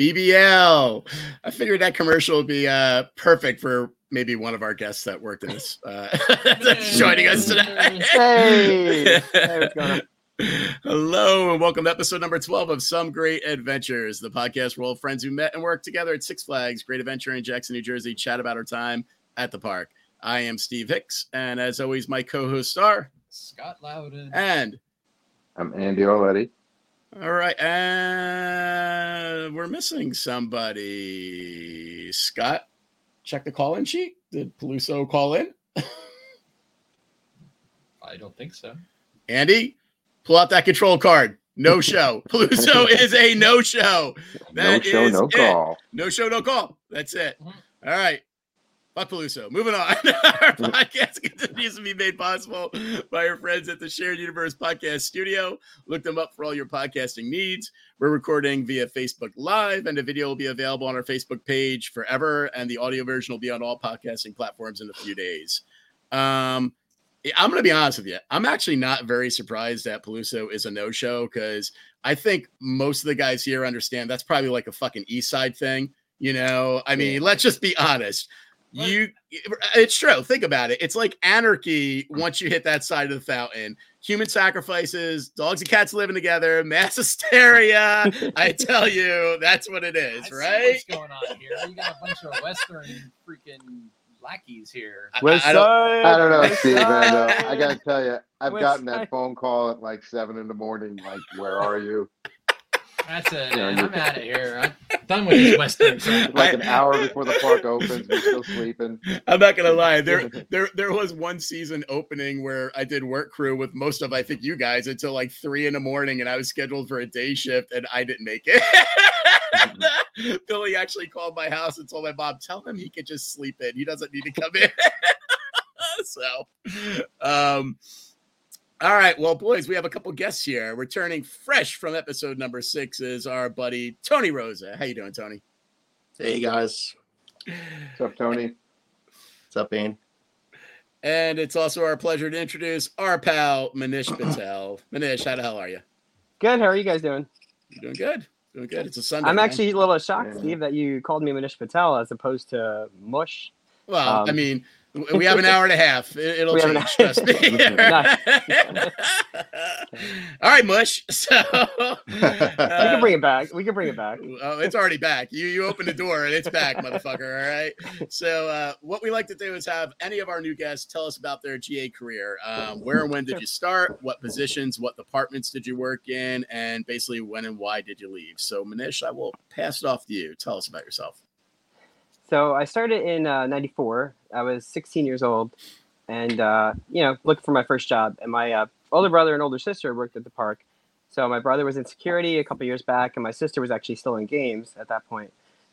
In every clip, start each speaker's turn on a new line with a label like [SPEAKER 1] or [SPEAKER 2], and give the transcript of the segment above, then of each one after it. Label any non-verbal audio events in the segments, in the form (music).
[SPEAKER 1] BBL. I figured that commercial would be uh, perfect for maybe one of our guests that worked in this uh, (laughs) that's joining us today.
[SPEAKER 2] Hey, hey, what's going on?
[SPEAKER 1] Hello and welcome to episode number 12 of Some Great Adventures, the podcast where all friends who met and worked together at Six Flags Great Adventure in Jackson, New Jersey chat about our time at the park. I am Steve Hicks, and as always, my co-host star
[SPEAKER 3] Scott Loudon.
[SPEAKER 1] and
[SPEAKER 4] I'm Andy Oletti.
[SPEAKER 1] All right, and we're missing somebody. Scott, check the call-in sheet. Did Peluso call in?
[SPEAKER 3] I don't think so.
[SPEAKER 1] Andy, pull out that control card. No (laughs) show. Peluso is a no-show.
[SPEAKER 4] No show,
[SPEAKER 1] is
[SPEAKER 4] no
[SPEAKER 1] it.
[SPEAKER 4] call.
[SPEAKER 1] No show, no call. That's it.
[SPEAKER 3] Mhm.
[SPEAKER 1] All right. Fuck Peluso. Moving on. (laughs) Our podcast continues to be made possible by our friends at the Shared Universe Podcast Studio. Look them up for all your podcasting needs. We're recording via Facebook Live, and the video will be available on our Facebook page forever, and the audio version will be on all podcasting platforms in a few days. Um, I'm going to be honest with you. I'm actually not very surprised that Peluso is a no show because I think most of the guys here understand that's probably like a fucking East Side thing. You know, I mean, let's just be honest.
[SPEAKER 3] What?
[SPEAKER 1] You, it's true. Think about it. It's like anarchy once you hit that side of the fountain. Human sacrifices, dogs and cats living together, (laughs) mass hysteria. I tell you, that's what it is
[SPEAKER 3] I
[SPEAKER 1] is,
[SPEAKER 3] see
[SPEAKER 1] right?
[SPEAKER 3] What's going on here? You got a bunch of Western freaking lackeys here.
[SPEAKER 1] I-
[SPEAKER 2] West
[SPEAKER 1] I don't-
[SPEAKER 4] I don't know,
[SPEAKER 2] West
[SPEAKER 4] Steve. I, know. I gotta tell you, I've
[SPEAKER 2] West
[SPEAKER 4] gotten that phone call at like seven in the morning. Like, where are you?
[SPEAKER 3] That's it.
[SPEAKER 4] Yeah,
[SPEAKER 3] I'm out of here. I'm done with this Western crap. (laughs)
[SPEAKER 4] Like an hour before the park opens, we're still sleeping.
[SPEAKER 1] I'm not gonna lie. There, (laughs) there, there was one season opening where I did work crew with most of I think you guys until like three in the morning, and I was scheduled for a day shift, and I didn't make it. (laughs) Billy actually called my house and told my mom, "Tell him he could just sleep in. He doesn't need to come in." so, um, all right. Well, boys, we have a couple guests here. Returning fresh from episode number six is our buddy Tony Rosa. How you doing, Tony?
[SPEAKER 5] Hey guys,
[SPEAKER 4] What's up, Tony?
[SPEAKER 5] what's up, Ian?
[SPEAKER 1] And it's also our pleasure to introduce our pal Manish (clears throat) Patel. Manish, how the hell are you?
[SPEAKER 2] Good. How are you guys doing?
[SPEAKER 1] You doing good? Doing good. It's a Sunday.
[SPEAKER 2] I'm
[SPEAKER 1] man.
[SPEAKER 2] actually a little shocked,
[SPEAKER 4] Yeah.
[SPEAKER 2] Steve, that you called me Manish Patel as opposed to Mush.
[SPEAKER 1] well. I
[SPEAKER 2] um,
[SPEAKER 1] mean, w- we have an hour and a half. It, (laughs) will
[SPEAKER 2] We
[SPEAKER 1] change. Trust me. (laughs) All right, Mush. (laughs) So
[SPEAKER 2] we
[SPEAKER 1] uh,
[SPEAKER 2] can bring it back. We can bring it back.
[SPEAKER 1] Oh, it's already back. You you open the door and it's back, motherfucker. All right. So uh, what we like to do is have any of our new guests tell us about their GA career. Um, where and when did you start? What positions? What departments did you work in? And basically, when and why did you leave? So Manish, I will pass it off to you. Tell us about yourself.
[SPEAKER 2] So I started in uh, '94. I was 16 years old, and uh, you know, looking for my first job. And my uh, older brother and older sister worked at the park. So my brother was in security a couple years back, and my sister was actually still in games at that point.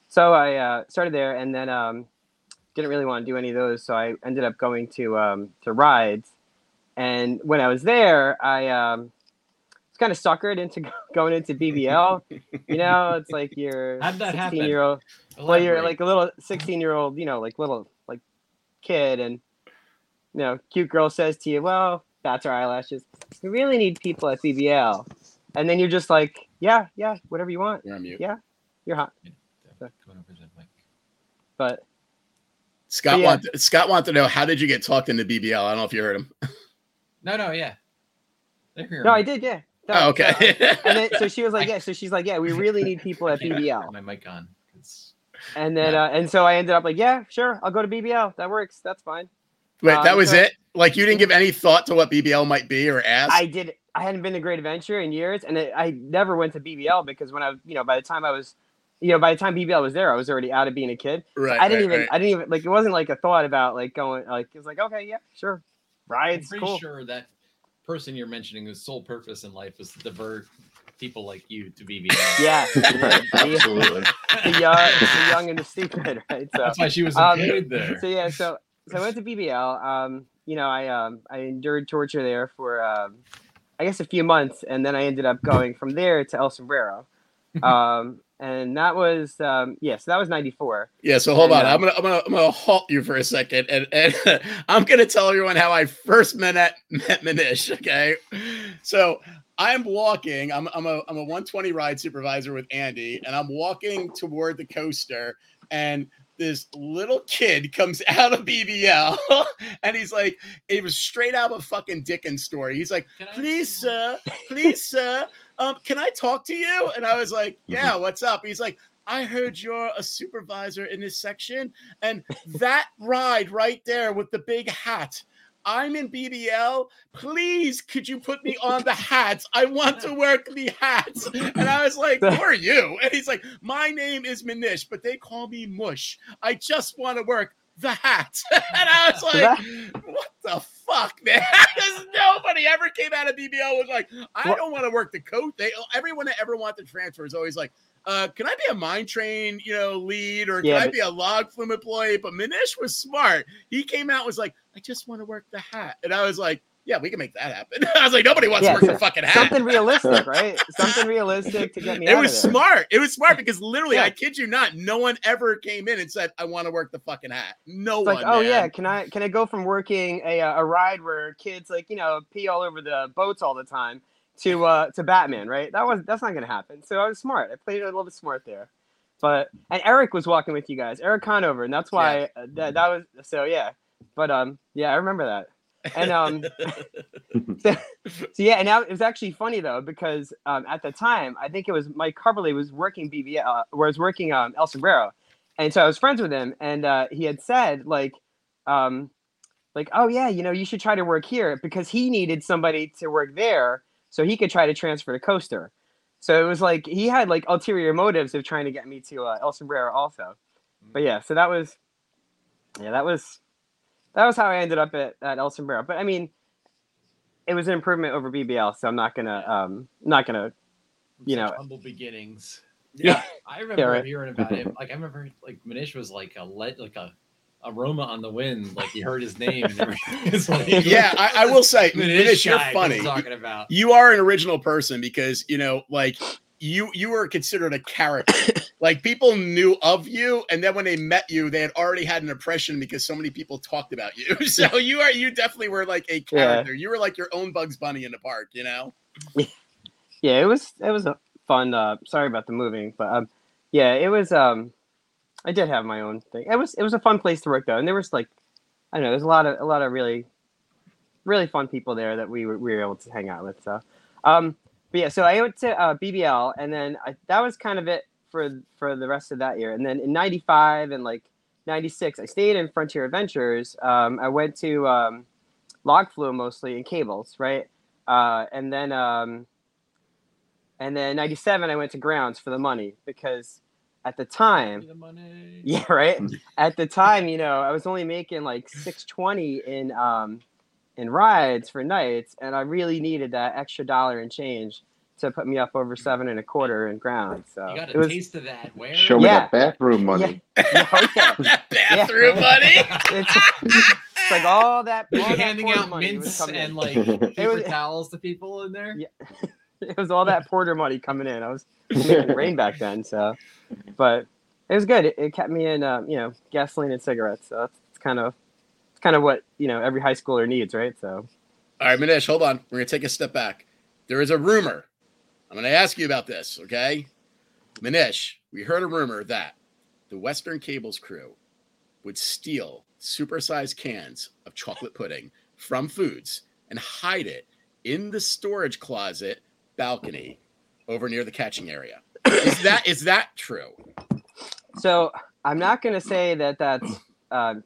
[SPEAKER 2] So I uh, started there, and then um, didn't really want to do any of those. So I ended up going to um, to rides. And when I was there, I um, was kind of suckered into (laughs) going into BBL. You know, it's like you're
[SPEAKER 3] How'd that
[SPEAKER 2] 16
[SPEAKER 3] happen?
[SPEAKER 2] year old well you're like a little 16 year old you know like little like kid and you know cute girl says to you well that's our eyelashes we really need people at bbl and then you're just like yeah yeah whatever you want
[SPEAKER 1] You're on mute.
[SPEAKER 2] Yeah. you're hot
[SPEAKER 3] Going over the mic.
[SPEAKER 2] but
[SPEAKER 1] Scott
[SPEAKER 2] Yeah.
[SPEAKER 1] wanted Scott wanted to know how did you get talked into BBL? I don't know if you heard him.
[SPEAKER 3] No, no, yeah. They're here.
[SPEAKER 2] no i did yeah No,
[SPEAKER 1] Oh, okay.
[SPEAKER 2] no, and then so she was (laughs) like yeah so she's like yeah we really need people at (laughs) bbl
[SPEAKER 3] My mic on. 'Cause
[SPEAKER 2] and then uh, and so i ended up like yeah sure i'll go to bbl that works that's fine
[SPEAKER 1] Wait, that
[SPEAKER 2] Um,
[SPEAKER 1] was
[SPEAKER 2] so-
[SPEAKER 1] it? Like you didn't give any thought to what BBL might be or ask?
[SPEAKER 2] I did. I hadn't been to Great Adventure in years, and it, I never went to BBL because when I, you know, by the time I was, you know, by the time BBL was there, I was already out of being a kid.
[SPEAKER 1] right.
[SPEAKER 2] I didn't
[SPEAKER 1] right,
[SPEAKER 2] even,
[SPEAKER 1] right.
[SPEAKER 2] I didn't even like. It wasn't like a thought about like going. Like it was like, okay, yeah, sure,
[SPEAKER 3] I'm
[SPEAKER 2] rides,
[SPEAKER 3] pretty
[SPEAKER 2] cool.
[SPEAKER 3] sure that person you're mentioning whose sole purpose in life was to divert people like you to BBL. (laughs)
[SPEAKER 2] Yeah, (laughs) the,
[SPEAKER 5] Absolutely. (laughs)
[SPEAKER 2] the, young, the young and the stupid, right? So,
[SPEAKER 3] That's why she was
[SPEAKER 2] Um,
[SPEAKER 3] employed there.
[SPEAKER 2] so yeah, so so I went to BBL. Um, you know, I um I endured torture there for um, I guess a few months, and then I ended up going from there to El Sombrero. Um, and that was um yeah, so that was '94.
[SPEAKER 1] Yeah, so hold
[SPEAKER 2] And,
[SPEAKER 1] on.
[SPEAKER 2] uh,
[SPEAKER 1] I'm gonna I'm gonna I'm gonna halt you for a second, and and I'm gonna tell everyone how I first met at, met Manish. Okay, so I'm walking. I'm I'm a I'm a 120 ride supervisor with Andy, and I'm walking toward the coaster, and this little kid comes (laughs) out of BBL, and he's like, it was straight out of a fucking Dickens story. He's like, please, sir, please, sir, um, can I talk to you? And I was like, yeah, what's up? He's like. I heard you're a supervisor in this section, and that ride right there with the big hat. I'm in BBL. Please, could you put me on the hats? I want to work the hats. And I was like, Who are you? And he's like, My name is Manish, but they call me Mush. I just want to work the hats. (laughs) and I was like, What the fuck, man? (laughs) Because nobody ever came out of BBL was like, I don't want to work the coat. They everyone that ever wanted to transfer is always like, uh, can I be a mine train, you know, lead, or can
[SPEAKER 2] Yeah,
[SPEAKER 1] I
[SPEAKER 2] but-
[SPEAKER 1] be a log flume employee? But Manish was smart. He came out was like, I just want to work the hat, and I was like, Yeah, we can make that happen. (laughs) I was like, Nobody wants
[SPEAKER 2] Yeah,
[SPEAKER 1] to work the fucking hat.
[SPEAKER 2] Something realistic, (laughs) right? Something realistic to get me
[SPEAKER 1] It was smart. It was smart because literally,
[SPEAKER 2] Yeah.
[SPEAKER 1] I kid you not, no one ever came in and said, "I want to work the fucking hat." No
[SPEAKER 2] It's
[SPEAKER 1] one.
[SPEAKER 2] like, oh
[SPEAKER 1] man.
[SPEAKER 2] yeah, can I can I go from working a uh, a ride where kids like you know pee all over the boats all the time to uh to Batman, right? That was that's not gonna happen. So I was smart. I played it a little bit smart there. But and Eric was walking with you guys, Eric Conover, and that's why uh, that that was so yeah. But um yeah, I remember that. And um so, (laughs) (laughs) so yeah, and now it was actually funny though because um at the time I think it was Mike Carberley was working BBL, uh, was working um El Sombrero, and so I was friends with him, and uh, he had said like, um, like oh yeah, you know you should try to work here because he needed somebody to work there so he could try to transfer to Coaster. So it was like he had like ulterior motives of trying to get me to uh, El Sombrero also. But yeah, so that was, yeah, that was, that was how I ended up at, at El Sombrero. But I mean, it was an improvement over BBL, so I'm not gonna, um, not gonna, you know,
[SPEAKER 3] humble beginnings. (laughs)
[SPEAKER 2] Yeah.
[SPEAKER 3] I remember
[SPEAKER 2] right.
[SPEAKER 3] hearing about him. Like I remember, like Manish was like a let like a aroma on the wind. Like he heard his name. And (laughs) like,
[SPEAKER 1] yeah, I, I will say, (laughs)
[SPEAKER 3] Manish
[SPEAKER 1] Manish, you're funny.
[SPEAKER 3] talking about.
[SPEAKER 1] You are an original person because you know, like you you were considered a character. (coughs) like people knew of you, and then when they met you, they had already had an impression because so many people talked about you. (laughs) So you are you definitely were like a
[SPEAKER 2] Yeah.
[SPEAKER 1] character. You were like your own Bugs Bunny in the park. You know. (laughs)
[SPEAKER 2] yeah, it was, it was a fun. Uh, sorry about the moving, but um, yeah, it was. Um, I did have my own thing. It was, it was a fun place to work though, and there was like, I don't know, there's a lot of, a lot of really, really fun people there that we were, we were able to hang out with. So, um, but yeah, so I went to uh, BBL, and then I, that was kind of it for for the rest of that year. And then in '95 and like '96, I stayed in Frontier Adventures. Um, I went to um, Log Flume mostly in cables, right? Uh, and then um, and then '97, I went to Grounds for the money because at the time,
[SPEAKER 3] The (laughs)
[SPEAKER 2] yeah, right. At the time, you know, I was only making like six twenty in um in rides for nights, and I really needed that extra dollar and change to put me up over seven and a quarter in ground. So
[SPEAKER 3] You got
[SPEAKER 2] it
[SPEAKER 3] a
[SPEAKER 2] was
[SPEAKER 3] taste of that. Where?
[SPEAKER 4] Show me
[SPEAKER 2] Yeah.
[SPEAKER 4] that bathroom money.
[SPEAKER 2] yeah, (laughs) oh, yeah. (laughs)
[SPEAKER 1] that bathroom, money.
[SPEAKER 2] It's, (laughs) it's like all that, all
[SPEAKER 3] You're
[SPEAKER 2] that
[SPEAKER 3] handing out
[SPEAKER 2] money
[SPEAKER 3] mints
[SPEAKER 2] coming
[SPEAKER 3] and
[SPEAKER 2] in.
[SPEAKER 3] like paper
[SPEAKER 2] was-
[SPEAKER 3] towels to people in there.
[SPEAKER 2] Yeah. it was all that Porter money coming in. I was making it rain back then, so but it was good. It, it kept me in, um, you know, gasoline and cigarettes. So that's, it's kind of, it's kind of what you know every high schooler needs, right? So
[SPEAKER 1] All right, Manish, hold on. We're gonna take a step back. There is a rumor. I'm gonna ask you about this, okay? Manish, we heard a rumor that the Western Cables crew would steal supersized cans of chocolate pudding from foods and hide it in the storage closet balcony over near the catching area. Is that is that true?
[SPEAKER 2] So I'm not going to say that that's. Um,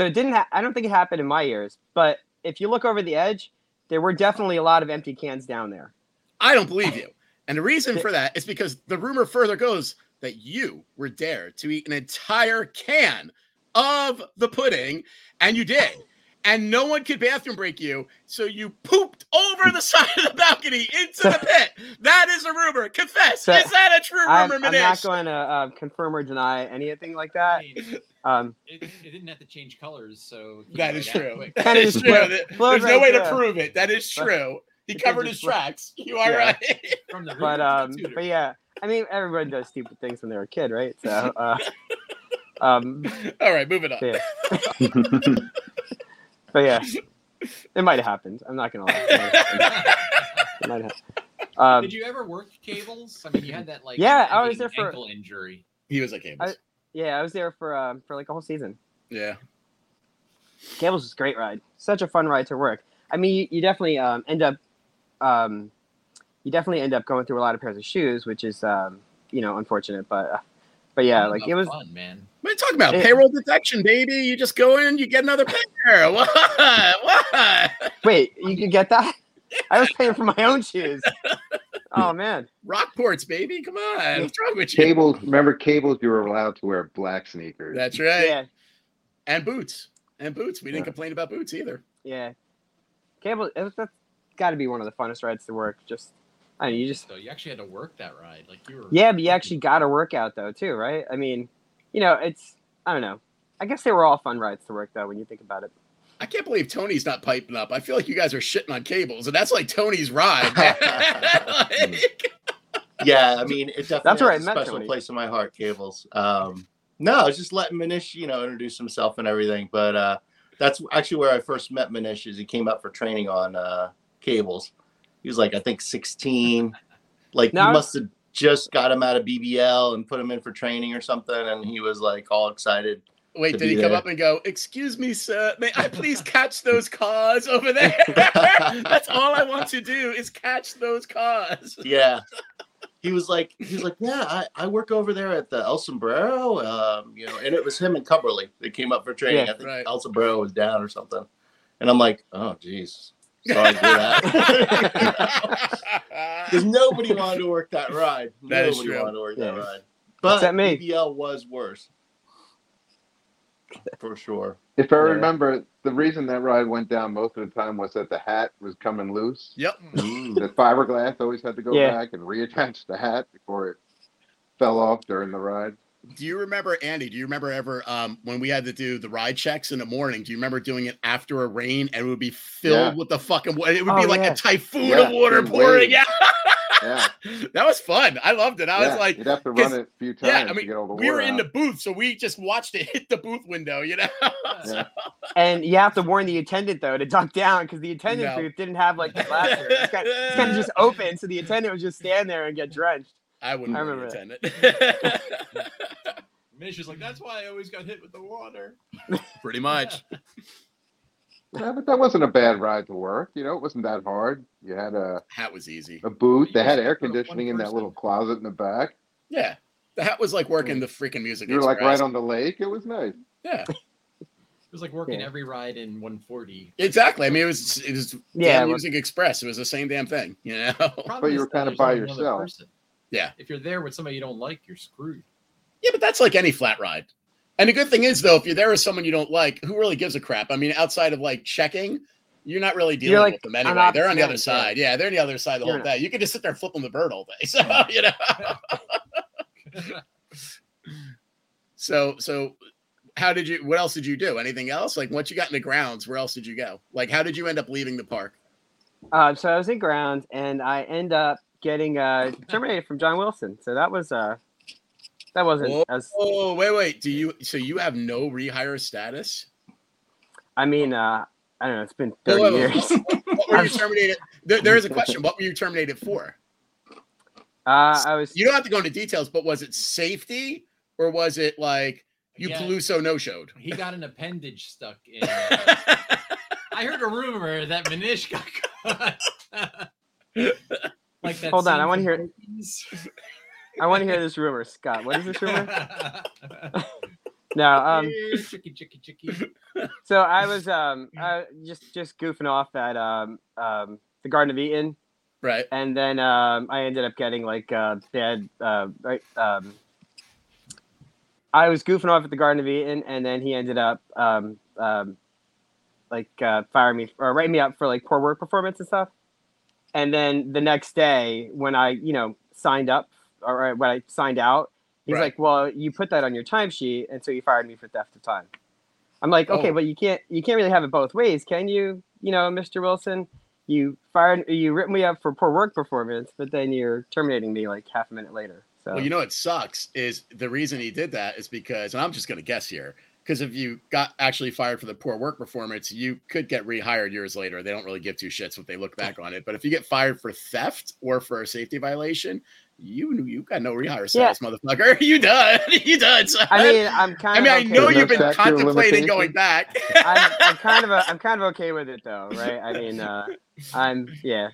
[SPEAKER 2] so it didn't. Ha- I don't think it happened in my years. But if you look over the edge, there were definitely a lot of empty cans down there.
[SPEAKER 1] I don't believe you. And the reason for that is because the rumor further goes that you were dared to eat an entire can of the pudding, and you did. and no one could bathroom break you, so you pooped over the side of the balcony into the (laughs) pit. That is a rumor. Confess.
[SPEAKER 2] So,
[SPEAKER 1] is that a true
[SPEAKER 2] I'm, I'm not going to uh, confirm or deny anything like that.
[SPEAKER 3] Mean,
[SPEAKER 2] Um,
[SPEAKER 3] it, it didn't have to change colors, so it
[SPEAKER 1] That
[SPEAKER 3] came
[SPEAKER 1] is
[SPEAKER 3] right out
[SPEAKER 1] true.
[SPEAKER 3] quick.
[SPEAKER 1] That
[SPEAKER 2] Kinda
[SPEAKER 1] is
[SPEAKER 2] just
[SPEAKER 1] true.
[SPEAKER 2] flowed-
[SPEAKER 1] There-
[SPEAKER 2] flowed
[SPEAKER 1] There's no
[SPEAKER 2] right
[SPEAKER 1] way to prove it. That is
[SPEAKER 2] But-
[SPEAKER 1] true. He covered his
[SPEAKER 2] flowed-
[SPEAKER 1] tracks. (laughs) You are
[SPEAKER 2] Yeah.
[SPEAKER 1] right.
[SPEAKER 3] From the
[SPEAKER 2] but um,
[SPEAKER 3] the
[SPEAKER 2] but yeah, I mean, everybody does stupid things when they're a kid, right? So, (laughs) uh, um,
[SPEAKER 1] All right, moving on.
[SPEAKER 2] yeah. (laughs) but yeah, it might have happened. I'm not gonna lie. It might have happened. It might have. Um,
[SPEAKER 3] Did you ever work cables? I mean, you had that like
[SPEAKER 2] Yeah, I was there for-
[SPEAKER 3] ankle injury.
[SPEAKER 1] He was like Cables.
[SPEAKER 2] Yeah, I was there for um, for like a whole season.
[SPEAKER 1] yeah.
[SPEAKER 2] Cables was a great ride. Such a fun ride to work. I mean, you, you definitely um, end up, um, you definitely end up going through a lot of pairs of shoes, which is, um, you know, unfortunate. But, uh, but yeah, like it was.
[SPEAKER 3] fun, man.
[SPEAKER 1] What are you talking about?
[SPEAKER 2] It-
[SPEAKER 1] Payroll detection, baby. You just go in, you get another pair. (laughs) What? What?
[SPEAKER 2] Wait, you could get that? (laughs) I was paying for my own shoes. Oh man,
[SPEAKER 1] Rockports, baby. Come on. What's wrong with you?
[SPEAKER 4] Cables, remember cables, you were allowed to wear black sneakers.
[SPEAKER 1] That's right.
[SPEAKER 2] yeah,
[SPEAKER 1] And boots. And boots. We didn't
[SPEAKER 4] Yeah.
[SPEAKER 1] complain about boots either.
[SPEAKER 2] yeah. Cable, it was, that's got to be one of the funnest rides to work. Just, I mean, you just
[SPEAKER 3] So you actually had to work that ride, like you were.
[SPEAKER 2] Yeah, but you actually got to work out though too, right? I mean, you know, it's I don't know. I guess they were all fun rides to work though when you think about it.
[SPEAKER 1] I can't believe Tony's not piping up. I feel like you guys are shitting on cables, and that's like Tony's ride. (laughs) Like-
[SPEAKER 5] Yeah, I mean, it definitely
[SPEAKER 2] That's where
[SPEAKER 5] has
[SPEAKER 2] I
[SPEAKER 5] a
[SPEAKER 2] met
[SPEAKER 5] special
[SPEAKER 2] Tony.
[SPEAKER 5] place in my heart, Cables. Um, no, I was just letting Manish, you know, introduce himself and everything. But uh, that's actually where I first met Manish. Is he came up for training on uh, Cables. He was like, I think 16. Like,
[SPEAKER 2] No, I
[SPEAKER 5] you must have just got him out of BBL and put him in for training or something. And he was like all excited.
[SPEAKER 1] Wait, did he
[SPEAKER 5] be
[SPEAKER 1] come
[SPEAKER 5] there.
[SPEAKER 1] up and go, Excuse me, sir, may I please (laughs) catch those cars over there? (laughs) That's all I want to do is catch those cars.
[SPEAKER 5] Yeah. (laughs) He was like, he was like, yeah, I, I work over there at the El Sombrero, um, you know, and it was him and Cumberly that came up for training.
[SPEAKER 2] Yeah.
[SPEAKER 5] I think
[SPEAKER 1] Right.
[SPEAKER 5] El Sombrero was down or something, and I'm like, oh, jeez, sorry to hear that, because nobody wanted to work that ride.
[SPEAKER 1] That is
[SPEAKER 5] nobody
[SPEAKER 1] true.
[SPEAKER 5] wanted to work that
[SPEAKER 2] Yeah.
[SPEAKER 5] ride, but
[SPEAKER 2] Except me.
[SPEAKER 5] BBL was worse for sure.
[SPEAKER 4] If I
[SPEAKER 2] Yeah.
[SPEAKER 4] remember, the reason that ride went down most of the time was that the hat was coming loose.
[SPEAKER 1] yep.
[SPEAKER 5] Mm.
[SPEAKER 4] The fiberglass always had to go
[SPEAKER 2] Yeah.
[SPEAKER 4] back and reattach the hat before it fell off during the ride.
[SPEAKER 1] Do you remember, Andy? Do you remember ever um, when we had to do the ride checks in the morning? Do you remember doing it after a rain and it would be filled
[SPEAKER 4] Yeah.
[SPEAKER 1] with the fucking wa- It would
[SPEAKER 2] Oh,
[SPEAKER 1] be like
[SPEAKER 2] yeah.
[SPEAKER 1] a typhoon
[SPEAKER 4] Yeah,
[SPEAKER 1] of water pouring out.
[SPEAKER 4] Yeah, (laughs)
[SPEAKER 1] that was fun. I loved it. I
[SPEAKER 4] yeah.
[SPEAKER 1] was like,
[SPEAKER 4] you'd have to
[SPEAKER 1] 'cause-
[SPEAKER 4] run it a few times
[SPEAKER 1] yeah, I
[SPEAKER 4] to
[SPEAKER 1] mean,
[SPEAKER 4] get all the
[SPEAKER 1] we were in the booth, so we just watched it (laughs) hit the booth window, you know? (laughs)
[SPEAKER 4] Yeah.
[SPEAKER 2] And you have to warn the attendant though to duck down because the attendant
[SPEAKER 1] No.
[SPEAKER 2] booth didn't have like the ladder. It's kind of just open, so the attendant would just stand there and get drenched.
[SPEAKER 1] I wouldn't
[SPEAKER 2] I
[SPEAKER 1] I
[SPEAKER 2] remember
[SPEAKER 1] attend it.
[SPEAKER 3] Manish is like, that's why I always got hit with the water. (laughs)
[SPEAKER 1] Pretty much.
[SPEAKER 4] Yeah, but that wasn't a bad ride to work. You know, it wasn't that hard. You had a,
[SPEAKER 1] Hat was easy.
[SPEAKER 4] a booth. They had air conditioning in that little closet in the back.
[SPEAKER 1] Yeah. The hat was like working the freaking music.
[SPEAKER 4] You were like right on the lake. It was nice.
[SPEAKER 1] Yeah, (laughs)
[SPEAKER 3] It was like working
[SPEAKER 2] Yeah.
[SPEAKER 3] every ride in 140.
[SPEAKER 1] exactly. I mean, it was it was
[SPEAKER 2] Yeah,
[SPEAKER 1] Music Express. It was the same damn thing, you know.
[SPEAKER 3] Problem
[SPEAKER 4] you were kinda by
[SPEAKER 3] only
[SPEAKER 4] yourself.
[SPEAKER 3] person.
[SPEAKER 1] Yeah.
[SPEAKER 3] If you're there with somebody you don't like, you're screwed.
[SPEAKER 1] Yeah, but that's like any flat ride. And the good thing is, though, if you're there with someone you don't like, who really gives a crap? I mean, outside of like checking, you're not really dealing
[SPEAKER 2] like
[SPEAKER 1] with them
[SPEAKER 2] on
[SPEAKER 1] anyway. They're on the other
[SPEAKER 2] yeah.
[SPEAKER 1] side. Yeah, they're on the other side the
[SPEAKER 2] You're
[SPEAKER 1] whole
[SPEAKER 2] not-
[SPEAKER 1] day. You can just sit there flipping the bird all day. (laughs) So you know. (laughs) so so, how did you? What else did you do? Anything else? Like once you got in the grounds, where else did you go? Like how did you end up leaving the park?
[SPEAKER 2] Uh, so I was in grounds, and I end up getting uh, terminated from John Wilson. So that was uh, that wasn't
[SPEAKER 1] Whoa.
[SPEAKER 2] as.
[SPEAKER 1] Oh wait wait. Do you? So you have no rehire status?
[SPEAKER 2] I mean, uh, I don't know. It's been thirty
[SPEAKER 1] wait, wait.
[SPEAKER 2] years.
[SPEAKER 1] What were you (laughs) terminated? There, there is a (laughs) question. What were you terminated for?
[SPEAKER 2] Uh, I was.
[SPEAKER 1] You don't have to go into details, but was it safety or was it like you
[SPEAKER 3] Yeah.
[SPEAKER 1] Peluso no showed?
[SPEAKER 3] He got an appendage stuck in. uh, (laughs) I heard a rumor that Manish got caught. Like that.
[SPEAKER 2] Hold on, I wanna hear-
[SPEAKER 3] Porky's.
[SPEAKER 2] I want to hear this rumor, Scott. What is this rumor? (laughs) No. Um.
[SPEAKER 3] Chicky, chicky, chicky.
[SPEAKER 2] So I was um uh, just just goofing off at um um the Garden of Eden,
[SPEAKER 1] right.
[SPEAKER 2] and then um I ended up getting like uh bad uh right um. I was goofing off at the Garden of Eden, and then he ended up um um like uh, fire me or write me up for like poor work performance and stuff. And then the next day, when I you know signed up or uh, when I signed out, he's
[SPEAKER 1] Right.
[SPEAKER 2] like, "Well, you put that on your timesheet, and so you fired me for theft of time." I'm like, "Okay,
[SPEAKER 1] Oh.
[SPEAKER 2] but you can't you can't really have it both ways, can you? You know, Mr. Wilson." You fired, you ripped me up for poor work performance, but then you're terminating me like half a minute later. So
[SPEAKER 1] Well, you know what sucks is the reason he did that is because, and I'm just going to guess here, because if you got actually fired for the poor work performance, you could get rehired years later. They don't really give two shits what they look back on it. But if you get fired for theft or for a safety violation, you you got no rehire status, motherfucker. (laughs) You done. (laughs) you done. Son.
[SPEAKER 2] I mean, I'm kind of
[SPEAKER 1] I
[SPEAKER 2] of.
[SPEAKER 1] mean, I know you've been
[SPEAKER 4] No statute of
[SPEAKER 1] contemplating going back. (laughs)
[SPEAKER 2] I'm, I'm kind of a, I'm kind of okay with it though, right? I mean, uh, I'm yeah,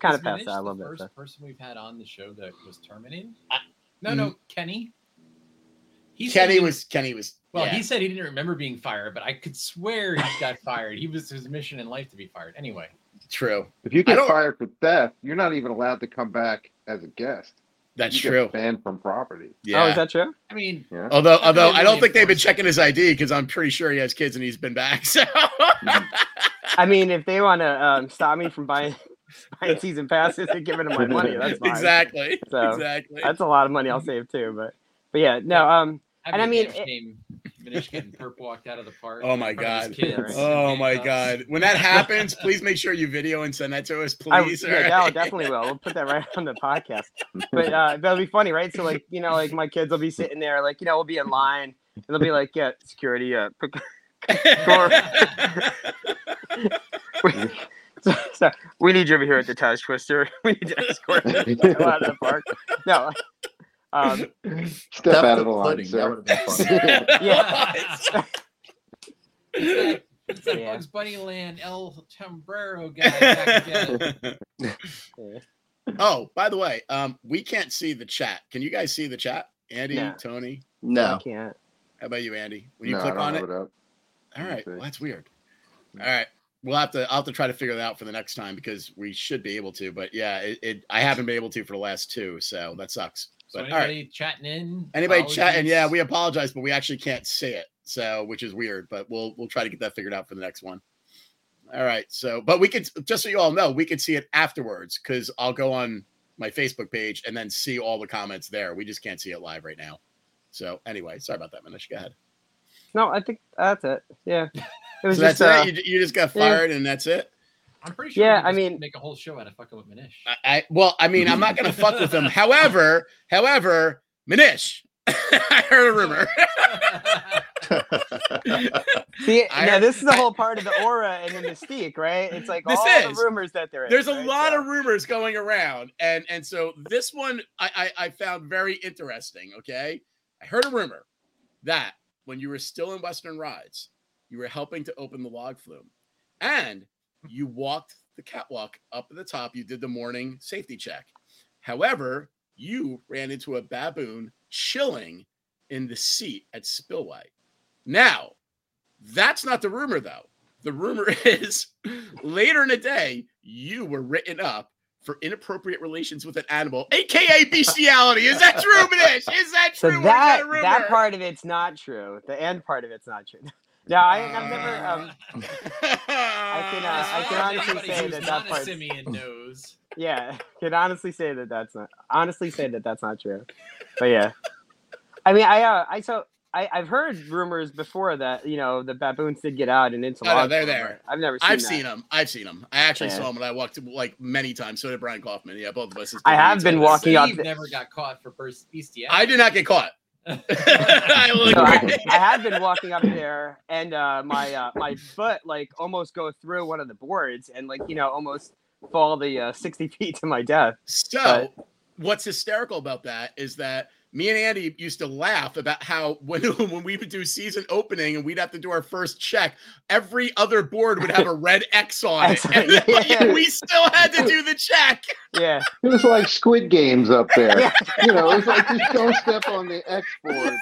[SPEAKER 2] kind of past that. I
[SPEAKER 3] the
[SPEAKER 2] love that
[SPEAKER 3] first
[SPEAKER 2] stuff.
[SPEAKER 3] person we've had on the show that was terminated. no, no, Kenny. He.
[SPEAKER 1] Kenny
[SPEAKER 3] he-
[SPEAKER 1] was Kenny was
[SPEAKER 3] Well,
[SPEAKER 1] yeah.
[SPEAKER 3] he said he didn't remember being fired, but I could swear he got fired. He was his mission in life to be fired. Anyway,
[SPEAKER 1] true.
[SPEAKER 4] If you get fired for theft, you're not even allowed to come back as a guest.
[SPEAKER 1] That's
[SPEAKER 4] you
[SPEAKER 1] true.
[SPEAKER 4] Get banned from property.
[SPEAKER 1] Yeah.
[SPEAKER 2] Oh, is that true?
[SPEAKER 3] I mean,
[SPEAKER 4] Yeah.
[SPEAKER 1] Although,
[SPEAKER 3] Not
[SPEAKER 1] although I don't think they've been checking his ID because I'm pretty sure he has kids and he's been back. (laughs) So
[SPEAKER 2] I mean, if they want to um, stop me from buying (laughs) buying season passes and giving them my money, that's (laughs) fine.
[SPEAKER 1] exactly,
[SPEAKER 2] So,
[SPEAKER 1] exactly.
[SPEAKER 2] That's a lot of money I'll save too. But but yeah, no. Um,
[SPEAKER 3] have
[SPEAKER 2] And I mean,
[SPEAKER 3] damn
[SPEAKER 2] it-
[SPEAKER 3] shame. Manish getting perp walked out of the park.
[SPEAKER 1] Oh my
[SPEAKER 3] in front of his
[SPEAKER 1] God.
[SPEAKER 3] kids.
[SPEAKER 1] Oh my
[SPEAKER 3] handcuffs.
[SPEAKER 1] god! When that happens, please make sure you video and send that to us,
[SPEAKER 2] I,
[SPEAKER 1] please.
[SPEAKER 2] yeah,
[SPEAKER 1] all
[SPEAKER 2] no,
[SPEAKER 1] right?
[SPEAKER 2] definitely will. We'll put that right on the podcast. But uh, that'll be funny, right? So like, you know, like my kids will be sitting there, like, you know, we'll be in line, and they'll be like, "Yeah, security, uh, (laughs) pick- (laughs) so, so we need you over here at the Taj Twister. (laughs) We need to escort you out of the park." No, um, (laughs)
[SPEAKER 4] Step
[SPEAKER 5] Theft
[SPEAKER 4] out
[SPEAKER 5] of
[SPEAKER 4] of the line,
[SPEAKER 5] pudding, That
[SPEAKER 4] sir.
[SPEAKER 5] would have been fun. (laughs)
[SPEAKER 2] Yeah.
[SPEAKER 3] It's that, it's that
[SPEAKER 2] Yeah.
[SPEAKER 3] Bugs Bunny Land El Sombrero guy back again. (laughs)
[SPEAKER 1] oh, by the way, um, we can't see the chat. Can you guys see the chat? Andy,
[SPEAKER 2] No.
[SPEAKER 1] Tony,
[SPEAKER 2] I
[SPEAKER 5] No.
[SPEAKER 2] can't.
[SPEAKER 1] how about you, Andy? When you
[SPEAKER 4] no,
[SPEAKER 1] click on it,
[SPEAKER 4] it up.
[SPEAKER 1] all
[SPEAKER 4] Let me
[SPEAKER 1] right.
[SPEAKER 4] see.
[SPEAKER 1] Well, that's weird. All right, we'll have to. I'll have to try to figure that out for the next time because we should be able to. But yeah, it, it I haven't been able to for the last two, so that sucks.
[SPEAKER 3] So
[SPEAKER 1] But
[SPEAKER 3] anybody
[SPEAKER 1] right,
[SPEAKER 3] chatting in?
[SPEAKER 1] anybody chatting? Yeah, we apologize, but we actually can't see it, so which is weird. But we'll we'll try to get that figured out for the next one. All right. So, but we could just so you all know, we could see it afterwards because I'll go on my Facebook page and then see all the comments there. We just can't see it live right now. So, anyway, sorry about that, Manish. Go ahead.
[SPEAKER 2] No, I think that's it. Yeah, (laughs) it was
[SPEAKER 1] So
[SPEAKER 2] just.
[SPEAKER 1] that's
[SPEAKER 2] Uh,
[SPEAKER 1] it. You, you just got
[SPEAKER 2] yeah.
[SPEAKER 1] fired and that's it.
[SPEAKER 3] I'm pretty sure.
[SPEAKER 2] Yeah, I mean-
[SPEAKER 3] make a whole show out of fucking with Manish.
[SPEAKER 1] I, I well, I mean, I'm not gonna fuck with him. (laughs) However, however, Manish, (laughs) I heard a rumor. (laughs)
[SPEAKER 2] See,
[SPEAKER 1] I
[SPEAKER 2] now this is the whole part of the aura and the mystique, right? It's like
[SPEAKER 1] This
[SPEAKER 2] all
[SPEAKER 1] is.
[SPEAKER 2] the rumors that there is.
[SPEAKER 1] There's a
[SPEAKER 2] right?
[SPEAKER 1] lot
[SPEAKER 2] So-
[SPEAKER 1] of rumors going around, and and so this one I, I I found very interesting. Okay, I heard a rumor that when you were still in Western Rides, you were helping to open the log flume, and you walked the catwalk up at the top. You did the morning safety check. However, you ran into a baboon chilling in the seat at Spillway. Now, that's not the rumor, though. The rumor (laughs) is later in the day, you were written up for inappropriate relations with an animal, aka bestiality. Is that true, Manish? Is that true? is
[SPEAKER 2] that
[SPEAKER 1] rumor?
[SPEAKER 2] that part of it's not true. The end part of it's not true. (laughs) No, I, I've never. Um,
[SPEAKER 1] I
[SPEAKER 2] can, uh, I can honestly say that that
[SPEAKER 3] a
[SPEAKER 2] part's-
[SPEAKER 3] simian knows.
[SPEAKER 2] yeah, can honestly say that that's not. Honestly, say that that's not true. But yeah, I mean, I uh, I so I I've heard rumors before that you know the baboons did get out and into.
[SPEAKER 1] Oh, no, they're there.
[SPEAKER 2] I've never. Seen
[SPEAKER 1] I've
[SPEAKER 2] that.
[SPEAKER 1] seen them. I've seen them. I actually
[SPEAKER 2] Yeah.
[SPEAKER 1] saw them when I walked like many times. So did Brian Kaufman. Yeah, both of us.
[SPEAKER 2] I have been walking up the-
[SPEAKER 3] never got caught for first bestiality.
[SPEAKER 1] I did not get caught. I will
[SPEAKER 2] So I. I have been walking up there, and uh, my uh, my foot like almost go through one of the boards, and like you know almost fall the uh, sixty feet to my death.
[SPEAKER 1] So, what's hysterical about that is that me and Andy used to laugh about how when (laughs) when we would do season opening and we'd have to do our first check, every other board would have a (laughs) red X on it, (laughs) and then, like,
[SPEAKER 2] Yeah.
[SPEAKER 1] we still had to do the check.
[SPEAKER 2] Yeah,
[SPEAKER 4] It was like Squid Games up there.
[SPEAKER 2] Yeah.
[SPEAKER 4] You know, it was like just don't step on the X board.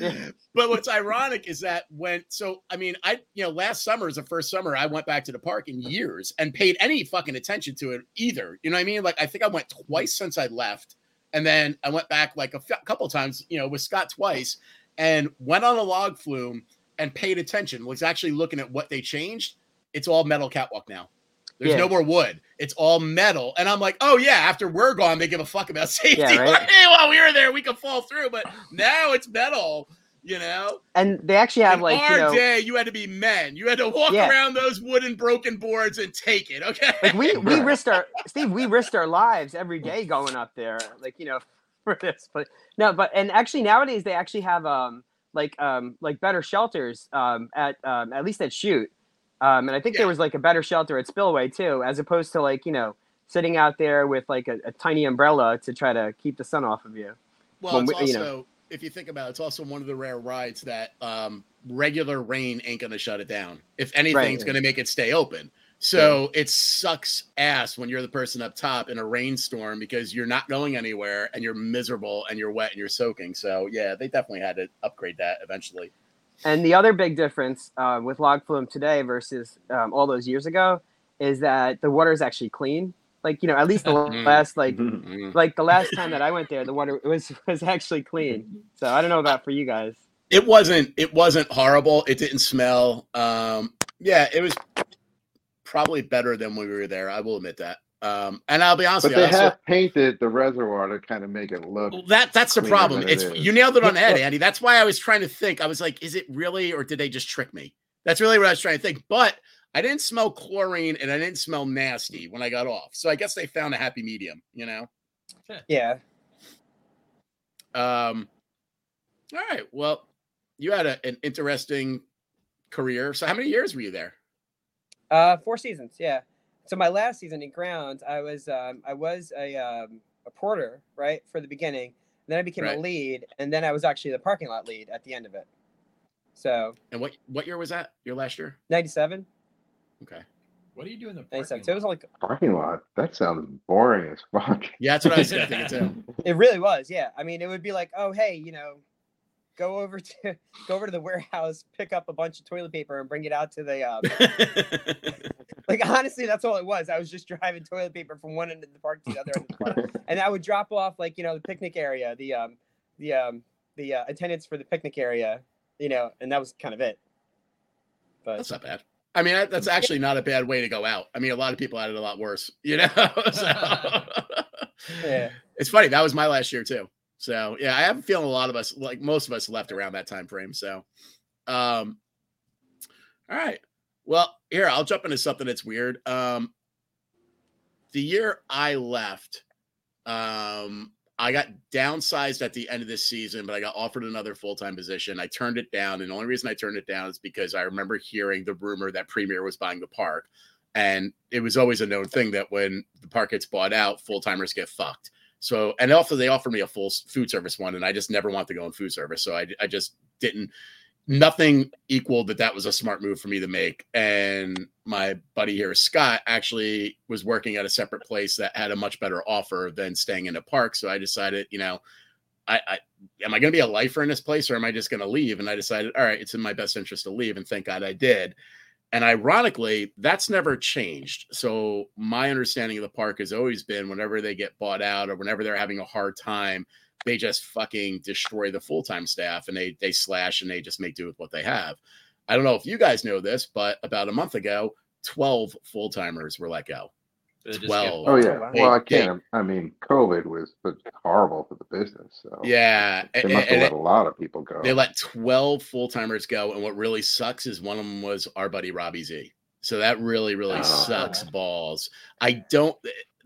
[SPEAKER 2] yeah.
[SPEAKER 1] But what's ironic is that when so I mean I you know last summer is the first summer I went back to the park in years and paid any fucking attention to it either. You know what I mean? Like I think I went twice since I left, and then I went back like a f- couple times. You know with Scott twice, and went on a log flume. and paid attention was actually looking at what they changed, it's all metal catwalk now. There's
[SPEAKER 2] Yeah.
[SPEAKER 1] no more wood. It's all metal. And I'm like, oh yeah, after we're gone, they give a fuck about (laughs) safety.
[SPEAKER 2] Yeah, right?
[SPEAKER 1] Like, (laughs) hey, while we were there, we could fall through, but now it's metal, you know?
[SPEAKER 2] And they actually have
[SPEAKER 1] In
[SPEAKER 2] like
[SPEAKER 1] our
[SPEAKER 2] you know,
[SPEAKER 1] day, you had to be men. You had to walk
[SPEAKER 2] Yeah.
[SPEAKER 1] around those wooden broken boards and take it. Okay.
[SPEAKER 2] like we we risked our Steve, we risked our lives every day going up there, like you know, (laughs) for this. But no, but and actually nowadays they actually have um like um like better shelters um at um at least at shoot, um and I think
[SPEAKER 1] Yeah.
[SPEAKER 2] there was like a better shelter at Spillway too, as opposed to like you know sitting out there with like a, a tiny umbrella to try to keep the sun off of you.
[SPEAKER 1] Well,
[SPEAKER 2] When
[SPEAKER 1] it's
[SPEAKER 2] we- you
[SPEAKER 1] also,
[SPEAKER 2] know.
[SPEAKER 1] If you think about it, it's also one of the rare rides that um, regular rain ain't going to shut it down. If anything's going to make it stay open. So it sucks ass when you're the person up top in a rainstorm because you're not going anywhere and you're miserable and you're wet and you're soaking. So yeah, they definitely had to upgrade that eventually.
[SPEAKER 2] And the other big difference uh, with log flume today versus um, all those years ago is that the water is actually clean. Like you know, at least the (laughs)
[SPEAKER 1] Mm.
[SPEAKER 2] last like
[SPEAKER 1] Mm.
[SPEAKER 2] like the last time that I went there, the water (laughs) was was actually clean. So I don't know about for you guys.
[SPEAKER 1] It wasn't. It wasn't horrible. It didn't smell. Um, yeah, it was probably better than when we were there. I will admit that. Um, and I'll be honest
[SPEAKER 4] But
[SPEAKER 1] with you. I
[SPEAKER 4] they
[SPEAKER 1] also-
[SPEAKER 4] have painted the reservoir to kind of make it look.
[SPEAKER 1] Well, that that's the problem.
[SPEAKER 4] than it
[SPEAKER 1] It's you nailed it on the head, Andy. That's why I was trying to think. I was like, is it really, or did they just trick me? That's really what I was trying to think. But I didn't smell chlorine and I didn't smell nasty when I got off. So I guess they found a happy medium. You know.
[SPEAKER 2] Yeah.
[SPEAKER 1] Um. All right. Well, you had a, an interesting career. So how many years were you there?
[SPEAKER 2] Uh, four seasons. Yeah. So my last season in grounds, I was um, I was a um, a porter right for the beginning. Then I became
[SPEAKER 1] Right.
[SPEAKER 2] a lead, and then I was actually the parking lot lead at the end of it. So
[SPEAKER 1] And what what year was that? Your last year?
[SPEAKER 2] ninety seven.
[SPEAKER 1] Okay.
[SPEAKER 3] What do you do in the parking
[SPEAKER 2] seven. So it was
[SPEAKER 3] lot?
[SPEAKER 2] like
[SPEAKER 4] Parking lot. That sounds boring as fuck. (laughs)
[SPEAKER 1] Yeah, that's what I was thinking (laughs) too.
[SPEAKER 2] it really was. Yeah. I mean, it would be like, oh hey, you know, go over to go over to the warehouse, pick up a bunch of toilet paper, and bring it out to the um, (laughs) like honestly that's all it was i was just driving toilet paper from one end of the park to the other end of the park and i would drop off like you know the picnic area the um the um the uh, attendants for the picnic area you know and that was kind of it but
[SPEAKER 1] That's not bad. I mean, that- that's actually not a bad way to go out. I mean, a lot of people had it a lot worse, you know. (laughs) so, (laughs)
[SPEAKER 2] yeah
[SPEAKER 1] it's funny. That was my last year too. So yeah, I have a feeling a lot of us, like most of us, left around that time frame. So, um, all right. Well, here I'll jump into something that's weird. Um, the year I left, um, I got downsized at the end of this season, but I got offered another full time position. I turned it down, and the only reason I turned it down is because I remember hearing the rumor that Premier was buying the park, and it was always a known thing that when the park gets bought out, full timers get fucked. So, and also they offered me a full food service one, and I just never want to go in food service. So I, I just didn't. Nothing equaled that. That was a smart move for me to make. And my buddy here, Scott, actually was working at a separate place that had a much better offer than staying in a park. So I decided, you know, I, I am I going to be a lifer in this place, or am I just going to leave? And I decided, all right, it's in my best interest to leave, and thank God I did. And ironically, that's never changed. So my understanding of the park has always been whenever they get bought out or whenever they're having a hard time, they just fucking destroy the full-time staff and they they slash and they just make do with what they have. I don't know if you guys know this, but about a month ago, 12 full-timers were let go.
[SPEAKER 3] They just get
[SPEAKER 1] 12.
[SPEAKER 4] Oh yeah.
[SPEAKER 2] wow.
[SPEAKER 4] Well, I can't. I mean, COVID was was horrible for the business. So
[SPEAKER 1] Yeah.
[SPEAKER 4] they
[SPEAKER 1] and-
[SPEAKER 4] must have
[SPEAKER 1] and
[SPEAKER 4] let a lot of people go.
[SPEAKER 1] They let 12 full timers go. And what really sucks is one of them was our buddy Robbie Z. So that really, really
[SPEAKER 4] Oh.
[SPEAKER 1] sucks balls. I don't,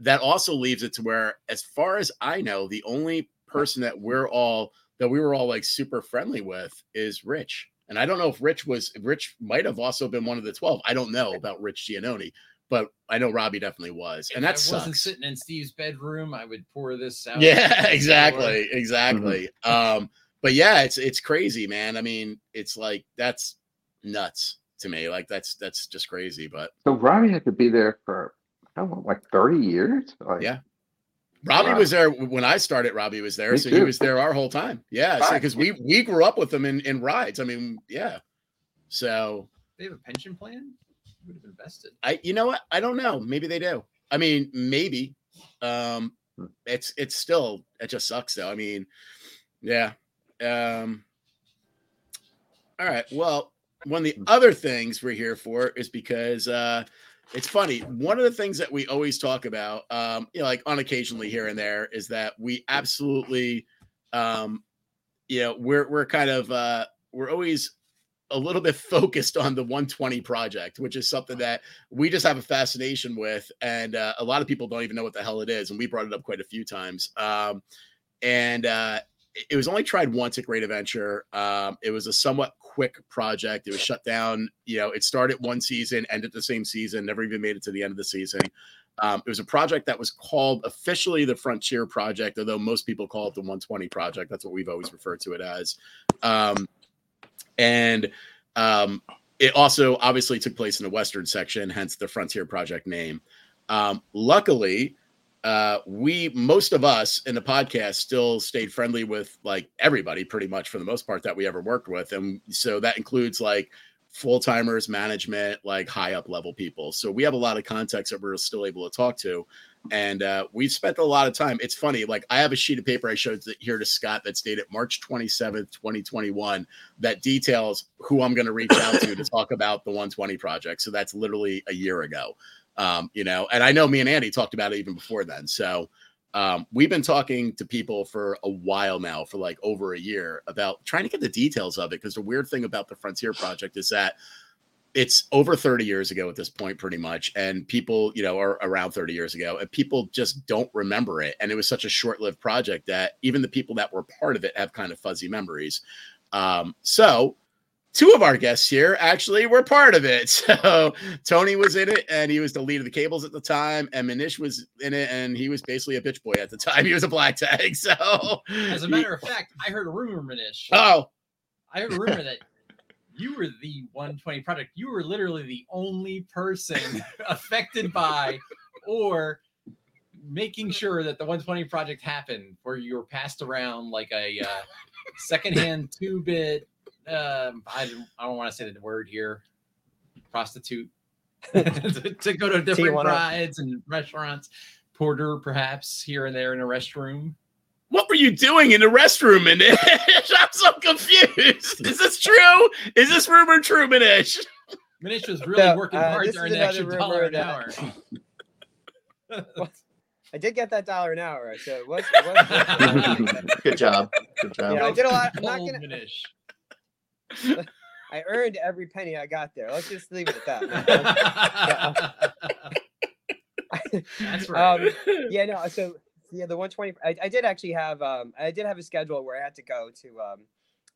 [SPEAKER 1] that also leaves it to where, as far as I know, the only person that we're all, that we were all like super friendly with is Rich. And I don't know if Rich was, Rich might have also been one of the 12. I don't know about Rich Giannone, but I know Robbie definitely was. And
[SPEAKER 3] If
[SPEAKER 1] that
[SPEAKER 3] I wasn't
[SPEAKER 1] sucks.
[SPEAKER 3] sitting in Steve's bedroom, I would pour this (laughs) out.
[SPEAKER 1] Yeah, exactly, exactly. Um, but yeah, it's it's crazy, man. I mean, it's like that's nuts to me. Like that's that's just crazy. But
[SPEAKER 4] so Robbie had to be there for how long? Like thirty years. Like,
[SPEAKER 1] Yeah. Robbie
[SPEAKER 4] Wow.
[SPEAKER 1] was there when I started. Robbie was there,
[SPEAKER 4] Me
[SPEAKER 1] so he was there our whole time. Yeah,
[SPEAKER 4] Right.
[SPEAKER 1] because we we grew up with him in in rides. I mean, yeah. So
[SPEAKER 3] They have a pension plan. You would have invested.
[SPEAKER 1] I, you know what? I don't know. Maybe they do. I mean, maybe. Um,
[SPEAKER 4] Hmm.
[SPEAKER 1] it's it's still it just sucks though. I mean, yeah. Um. All right. Well, one of the other things we're here for is because uh, it's funny. One of the things that we always talk about, um, you know, like on occasionally here and there, is that we absolutely, um, you know, we're we're kind of uh, we're always a little bit (laughs) focused on the 120 project, which is something that we just have a fascination with, and uh, a lot of people don't even know what the hell it is, and we brought it up quite a few times. Um, and uh, it was only tried once at Great Adventure. Um, it was a somewhat quick project. It was shut down. You know, it started one season, ended the same season, never even made it to the end of the season. Um, it was a project that was called officially the Frontier Project, although most people call it the 120 Project. That's what we've always referred to it as. Um, and um, it also obviously took place in the Western section, hence the Frontier Project name. Um, luckily, uh, we most of us in the podcast still stayed friendly with like everybody pretty much for the most part that we ever worked with, and so that includes like full timers, management, like high up level people. So we have a lot of contacts that we're still able to talk to. And uh, we've spent a lot of time. It's funny, like I have a sheet of paper I showed here to Scott that's dated March 27th, 2021, that details who I'm going to reach out to to talk about the 120 project. So that's literally a year ago. Um, you know, and I know me and Andy talked about it even before then. So um, we've been talking to people for a while now, for like over a year, about trying to get the details of it. Because the weird thing about the Frontier Project is that it's over 30 years ago at this point, pretty much. And people, you know, are around 30 years ago, and people just don't remember it. And it was such a short lived project that even the people that were part of it have kind of fuzzy memories. Um, so, two of our guests here actually were part of it. (laughs) So Tony was in it and he was the lead of the cables at the time, and Manish was in it and he was basically a bitch boy at the time. (laughs) He was a black tag. So
[SPEAKER 3] As a matter of fact, I heard a rumor, Manish.
[SPEAKER 1] oh
[SPEAKER 3] I heard a rumor that you were the 120 project. You were literally the only person (laughs) affected by or making sure that the 120 project happened, where you were passed around like a uh, secondhand two bit. Um, I don't, I don't want to say the word here, prostitute, to, (laughs) (laughs) to go to different
[SPEAKER 2] Tijuana.
[SPEAKER 3] rides and restaurants, porter perhaps here and there in a restroom.
[SPEAKER 1] what were you doing in the restroom, Manish? (laughs) I'm so confused. Is this true? Is this rumor true, Manish?
[SPEAKER 3] Manish was really
[SPEAKER 2] So,
[SPEAKER 3] working
[SPEAKER 2] uh,
[SPEAKER 3] hard
[SPEAKER 2] this
[SPEAKER 3] during
[SPEAKER 2] is
[SPEAKER 3] the extra dollar an
[SPEAKER 2] rumor
[SPEAKER 3] hour.
[SPEAKER 2] I did get that dollar an hour, so it was. It was
[SPEAKER 5] Good job. Good job.
[SPEAKER 2] Yeah, I did a lot. I'm not gonna.
[SPEAKER 3] Manish. (laughs)
[SPEAKER 2] I earned every penny I got there. Let's just leave it at that. (laughs)
[SPEAKER 3] That's (laughs) right.
[SPEAKER 2] um, yeah, no. So yeah, the 120. I, I did actually have. Um, I did have a schedule where I had to go to um,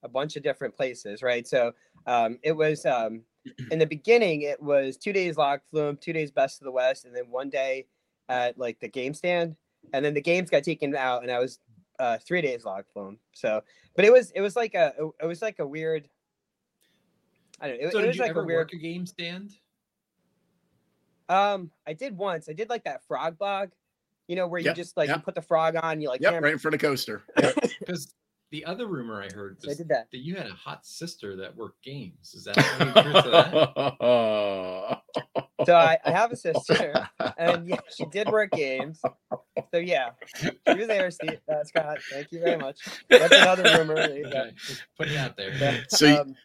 [SPEAKER 2] a bunch of different places, right? So um, it was um, in the beginning. It was two days Log Flume, two days Best of the West, and then one day at like the game stand, and then the games got taken out, and I was uh, three days Log Flume. So, but it was it was like a it was like a weird. I don't know. It,
[SPEAKER 3] so
[SPEAKER 2] it
[SPEAKER 3] did
[SPEAKER 2] was
[SPEAKER 3] you
[SPEAKER 2] like
[SPEAKER 3] ever
[SPEAKER 2] a weird.
[SPEAKER 3] work a game stand?
[SPEAKER 2] Um, I did once. I did like that frog bog, you know, where you just like you put the frog on, you like
[SPEAKER 1] Yep,
[SPEAKER 2] hammer-
[SPEAKER 1] right in front of the coaster. (laughs)
[SPEAKER 3] Because the other rumor I heard
[SPEAKER 2] I did that.
[SPEAKER 3] that you had a hot sister that worked games. Is that any truth that? (laughs)
[SPEAKER 2] So I, I have a sister, and yeah, she did work games. So yeah, she was there, Steve, uh, Scott. Thank you very much. That's another rumor. There you go.
[SPEAKER 3] Okay, just put it out there.
[SPEAKER 2] Yeah,
[SPEAKER 1] So you-
[SPEAKER 2] um,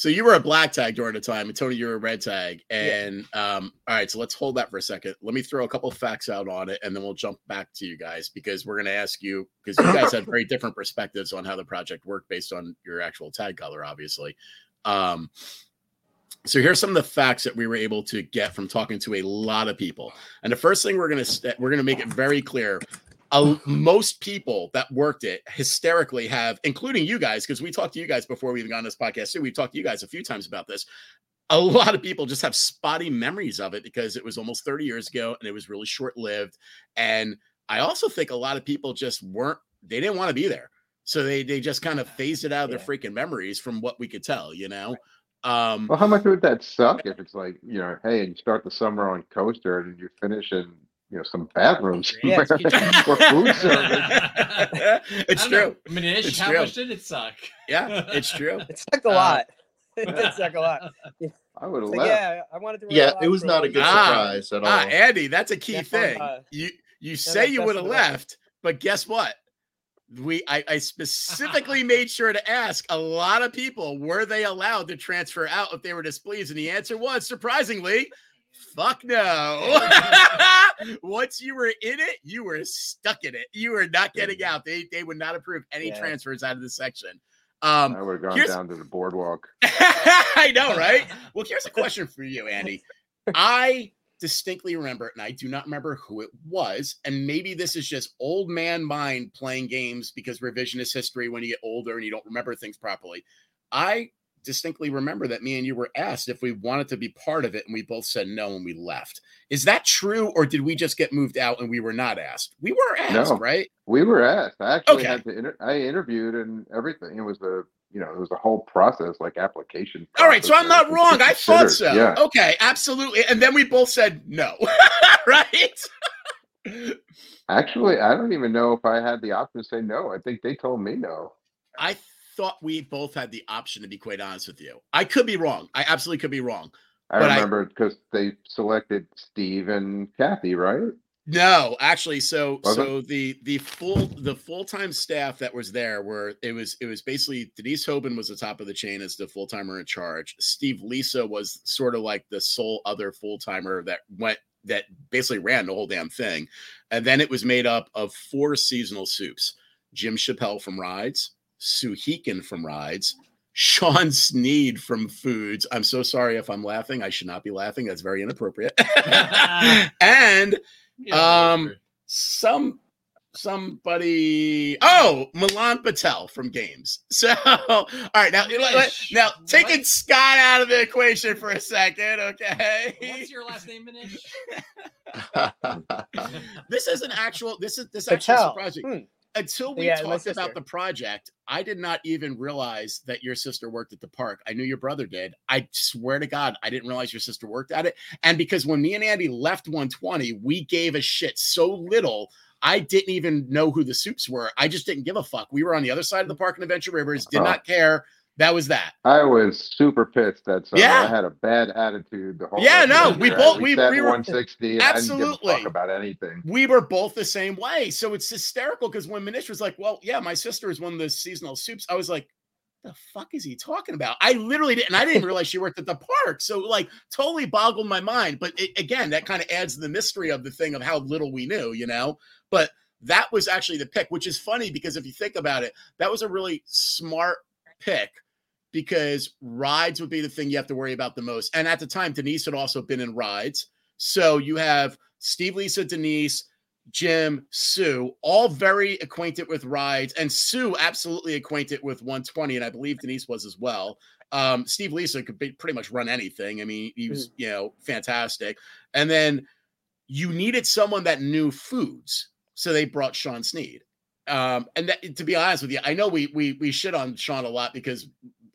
[SPEAKER 1] So you were a black tag during the time, and Tony, you were a red tag. And um, all right, so let's hold that for a second. Let me throw a couple facts out on it, and then we'll jump back to you guys because we're going to ask you because you guys have very different perspectives on how the project worked based on your actual tag color, obviously. Um, so here's some of the facts that we were able to get from talking to a lot of people. And the first thing we're going to st- we're going to make it very clear uh, most people that worked it hysterically have, including you guys, because we talked to you guys before we even got on this podcast too. We've talked to you guys a few times about this. A lot of people just have spotty memories of it because it was almost 30 years ago and it was really short lived. And I also think a lot of people just weren't, they didn't want to be there. So they they just kind of phased it out of their freaking memories from what we could tell, you know? Um,
[SPEAKER 4] Well, how much would that suck if it's like, you know, hey, and you start the summer on coaster and you finish in, you know, some bathrooms
[SPEAKER 2] Yeah,
[SPEAKER 4] somewhere
[SPEAKER 2] it's-
[SPEAKER 4] or food service? (laughs)
[SPEAKER 1] it's
[SPEAKER 3] I don't know.
[SPEAKER 1] true.
[SPEAKER 3] Manish,
[SPEAKER 1] It's
[SPEAKER 3] how
[SPEAKER 1] true.
[SPEAKER 3] much did it suck?
[SPEAKER 1] Yeah, it's (laughs) true.
[SPEAKER 2] it sucked a
[SPEAKER 1] Uh,
[SPEAKER 2] lot. (laughs) it did suck a lot.
[SPEAKER 4] I would have
[SPEAKER 2] So,
[SPEAKER 4] left.
[SPEAKER 2] yeah, I wanted to.
[SPEAKER 5] Yeah, it was not a good
[SPEAKER 2] year.
[SPEAKER 1] Ah,
[SPEAKER 5] surprise at all.
[SPEAKER 1] Ah, Andy, that's a key
[SPEAKER 2] Yeah,
[SPEAKER 1] thing.
[SPEAKER 2] uh,
[SPEAKER 1] you you
[SPEAKER 2] yeah,
[SPEAKER 1] say you would have left, but guess what? we I, I specifically made sure to ask a lot of people were they allowed to transfer out if they were displeased, and the answer was surprisingly, fuck no. (laughs) Once you were in it, you were stuck in it. You were not getting out. They they would not approve any
[SPEAKER 2] Yeah.
[SPEAKER 1] transfers out of the section. Um,
[SPEAKER 4] I would have gone
[SPEAKER 1] here's-
[SPEAKER 4] down to the boardwalk. (laughs)
[SPEAKER 1] I know, right? (laughs) Well, here's a question for you, Andy. I distinctly remember, and I do not remember who it was, and maybe this is just old man mind playing games because revisionist history when you get older and you don't remember things properly. I distinctly remember that me and you were asked if we wanted to be part of it, and we both said no and we left. Is that true, or did we just get moved out and we were not asked? We were asked,
[SPEAKER 4] No.
[SPEAKER 1] right?
[SPEAKER 4] We were asked. I actually
[SPEAKER 1] Okay.
[SPEAKER 4] had to. Inter- I interviewed and everything. It was a you know it was a whole process like application.
[SPEAKER 1] All right, so I'm not wrong. I thought so.
[SPEAKER 4] Yeah.
[SPEAKER 1] Okay, absolutely. And then we both said no, (laughs) right?
[SPEAKER 4] Actually, I don't even know if I had the option to say no. I think they told me no.
[SPEAKER 1] I thought we both had the option to be quite honest with you. I could be wrong. I absolutely could be wrong.
[SPEAKER 4] I remember because they selected Steve and Kathy, right?
[SPEAKER 1] No, actually, so
[SPEAKER 4] Was it?
[SPEAKER 1] so the the full the full time staff that was there were it was it was basically Denise Hoban was the top of the chain as the full timer in charge. Steve Lisa was sort of like the sole other full timer that went that basically ran the whole damn thing, and then it was made up of four seasonal soups: Jim Chappelle from Rides, Sue Heekin from Rides. Sean Sneed from Foods. I'm so sorry if I'm laughing. I should not be laughing. That's very inappropriate. (laughs) (laughs) and Um, some somebody oh milan patel from games (laughs) so all right now let- let- now taking
[SPEAKER 3] what?
[SPEAKER 1] scott out of the equation for a second okay
[SPEAKER 3] What's your last name, Manish?
[SPEAKER 1] this is an actual this is this actually
[SPEAKER 2] Patel.
[SPEAKER 1] surprising
[SPEAKER 2] Hmm.
[SPEAKER 1] Until we
[SPEAKER 2] Yeah,
[SPEAKER 1] talked about the project i did not even realize that your sister worked at the park. I knew your brother did. I swear to god i didn't realize your sister worked at it. And because when me and andy left 120 we gave a shit so little i didn't even know who the soups were. I just didn't give a fuck. We were on the other side of the park in adventure rivers did
[SPEAKER 4] Oh.
[SPEAKER 1] not care that was that
[SPEAKER 4] I was super pissed that summer.
[SPEAKER 1] Yeah.
[SPEAKER 4] I had a bad attitude the whole
[SPEAKER 1] Yeah, no, we both-
[SPEAKER 4] we,
[SPEAKER 1] we- were-
[SPEAKER 4] 160 and I didn't give a
[SPEAKER 1] Absolutely.
[SPEAKER 4] fuck about anything.
[SPEAKER 1] we were both the same way. So it's hysterical because when Manish was like, Well, yeah, my sister is one of the seasonal soups, I was like, the fuck is he talking about? I literally didn't, and I didn't realize she worked at the park. So, like, totally boggled my mind. But it, again, that kind of adds the mystery of the thing of how little we knew, you know? But that was actually the pick, which is funny because if you think about it, that was a really smart pick because rides would be the thing you have to worry about the most. And at the time, Denise had also been in rides. So you have Steve, Lisa, Denise, Jim, Sue, all very acquainted with rides, and Sue absolutely acquainted with 120, and I believe Denise was as well. Um, Steve Lisa could be, pretty much run anything. I mean, he was, you know, fantastic. And then you needed someone that knew foods, so they brought Sean Sneed. Um, and that, to be honest with you, I know we we we shit on Sean a lot because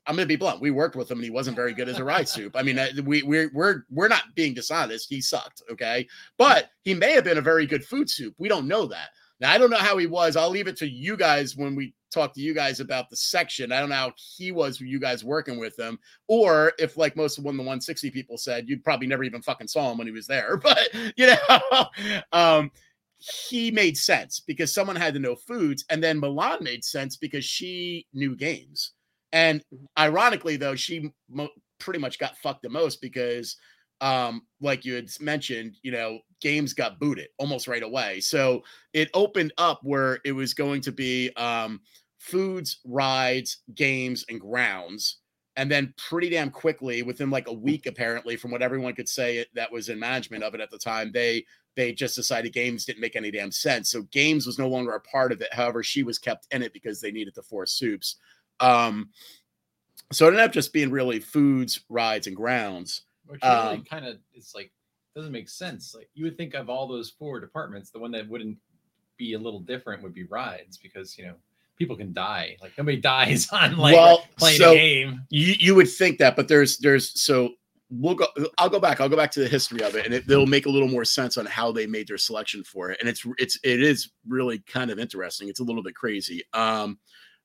[SPEAKER 1] I'm gonna be blunt. We worked with him and he wasn't very good as a ride (laughs) soup. I mean, uh, we we're we're we're not being dishonest. He sucked, okay, but he may have been a very good food soup. We don't know that. Now I don't know how he was. I'll leave it to you guys when we talk to you guys about the section. I don't know how he was you guys working with him, or if like most of one the 160 people said, you'd probably never even fucking saw him when he was there. (laughs) But you know, (laughs) um, he made sense because someone had to know foods, and then Milan made sense because she knew games. And ironically, though, she mo- pretty much got fucked the most because, um, like you had mentioned, you know, games got booted almost right away. So it opened up where it was going to be um, foods, rides, games, and grounds. And then pretty damn quickly, within like a week, apparently, from what everyone could say that was in management of it at the time, they they just decided games didn't make any damn sense. So games was no longer a part of it. However, she was kept in it because they needed the four soups. Um, so it ended up just being really foods, rides, and grounds.
[SPEAKER 3] Which really
[SPEAKER 1] Um,
[SPEAKER 3] kind of it's like doesn't make sense. Like you would think of all those four departments, the one that wouldn't be a little different would be rides because you know people can die. Like nobody (laughs) dies on like
[SPEAKER 1] Well,
[SPEAKER 3] playing
[SPEAKER 1] so-
[SPEAKER 3] a game.
[SPEAKER 1] You you would think that, but there's there's so we'll go. I'll go back. I'll go back to the history of it, and it, it'll make a little more sense on how they made their selection for it. And it's it's it is really kind of interesting. It's a little bit crazy. Um,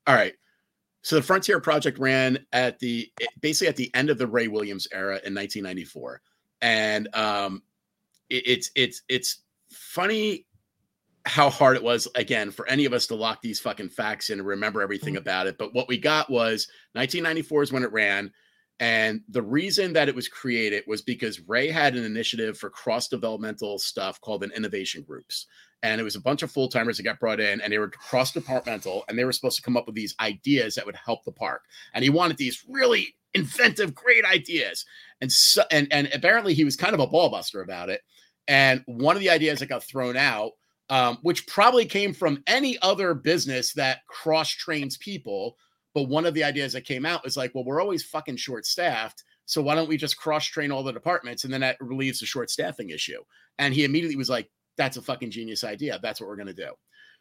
[SPEAKER 1] all right. So the Frontier Project ran at the basically at the end of the Ray Williams era in 1994, and um, it, it's it's it's funny how hard it was again for any of us to lock these fucking facts in and remember everything about it. But what we got was 1994 is when it ran. And the reason that it was created was because Ray had an initiative for cross developmental stuff called an innovation groups. And it was a bunch of full timers that got brought in and they were cross departmental and they were supposed to come up with these ideas that would help the park. And he wanted these really inventive, great ideas. And so, and, and apparently he was kind of a ball buster about it. And one of the ideas that got thrown out, um, which probably came from any other business that cross trains people, but one of the ideas that came out was like, well, we're always fucking short staffed. So why don't we just cross train all the departments? And then that relieves the short staffing issue. And he immediately was like, that's a fucking genius idea. That's what we're going to do.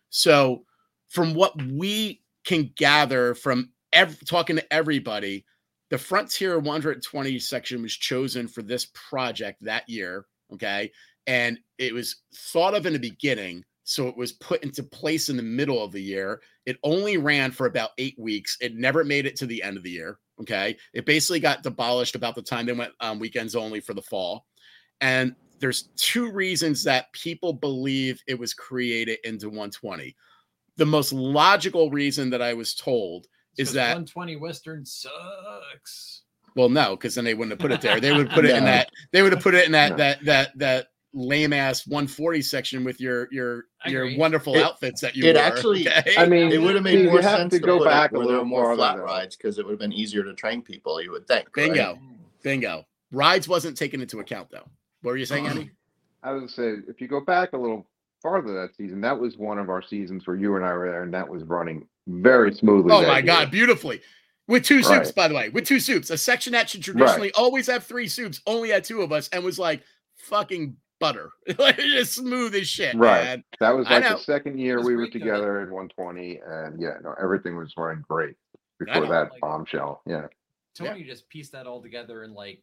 [SPEAKER 1] So, from what we can gather from ev- talking to everybody, the Frontier 120 section was chosen for this project that year. Okay. And it was thought of in the beginning. So it was put into place in the middle of the year. It only ran for about eight weeks. It never made it to the end of the year. Okay. It basically got demolished about the time they went um, weekends only for the fall. And there's two reasons that people believe it was created into 120. The most logical reason that I was told is that
[SPEAKER 3] 120 Western sucks.
[SPEAKER 1] well, no, because then they wouldn't have put it there. They would (laughs) put it in that. They would have put it in that
[SPEAKER 4] No.
[SPEAKER 1] that that that lame ass 140 section with your your your wonderful
[SPEAKER 5] It-
[SPEAKER 1] outfits that you
[SPEAKER 5] it
[SPEAKER 1] wore,
[SPEAKER 5] actually-
[SPEAKER 1] okay?
[SPEAKER 4] I mean,
[SPEAKER 5] It would have made more
[SPEAKER 4] have
[SPEAKER 5] sense
[SPEAKER 4] to
[SPEAKER 5] to,
[SPEAKER 4] go
[SPEAKER 5] put
[SPEAKER 4] back a little
[SPEAKER 5] more
[SPEAKER 4] farther,
[SPEAKER 5] flat
[SPEAKER 4] though.
[SPEAKER 5] rides because it would have been easier to train people. You would think. right?
[SPEAKER 1] bingo, bingo. Rides wasn't taken into account though. What were you saying, Andy? (gasps)
[SPEAKER 4] I was say if you go back a little farther that season, that was one of our seasons where you and I were there, and that was running very smoothly.
[SPEAKER 1] Oh my
[SPEAKER 4] year.
[SPEAKER 1] god, beautifully. With two soups,
[SPEAKER 4] Right.
[SPEAKER 1] by the way, with two soups. A section that should traditionally always have three soups, only had two of us, and was like fucking butter. (laughs) like just smooth as shit.
[SPEAKER 4] Right.
[SPEAKER 1] Man.
[SPEAKER 4] That was like the second year we were
[SPEAKER 3] great, though, that-
[SPEAKER 4] together in 120, and yeah, no, everything was running great before that
[SPEAKER 3] like-
[SPEAKER 4] bombshell. Yeah,
[SPEAKER 3] Tony just pieced that all together in like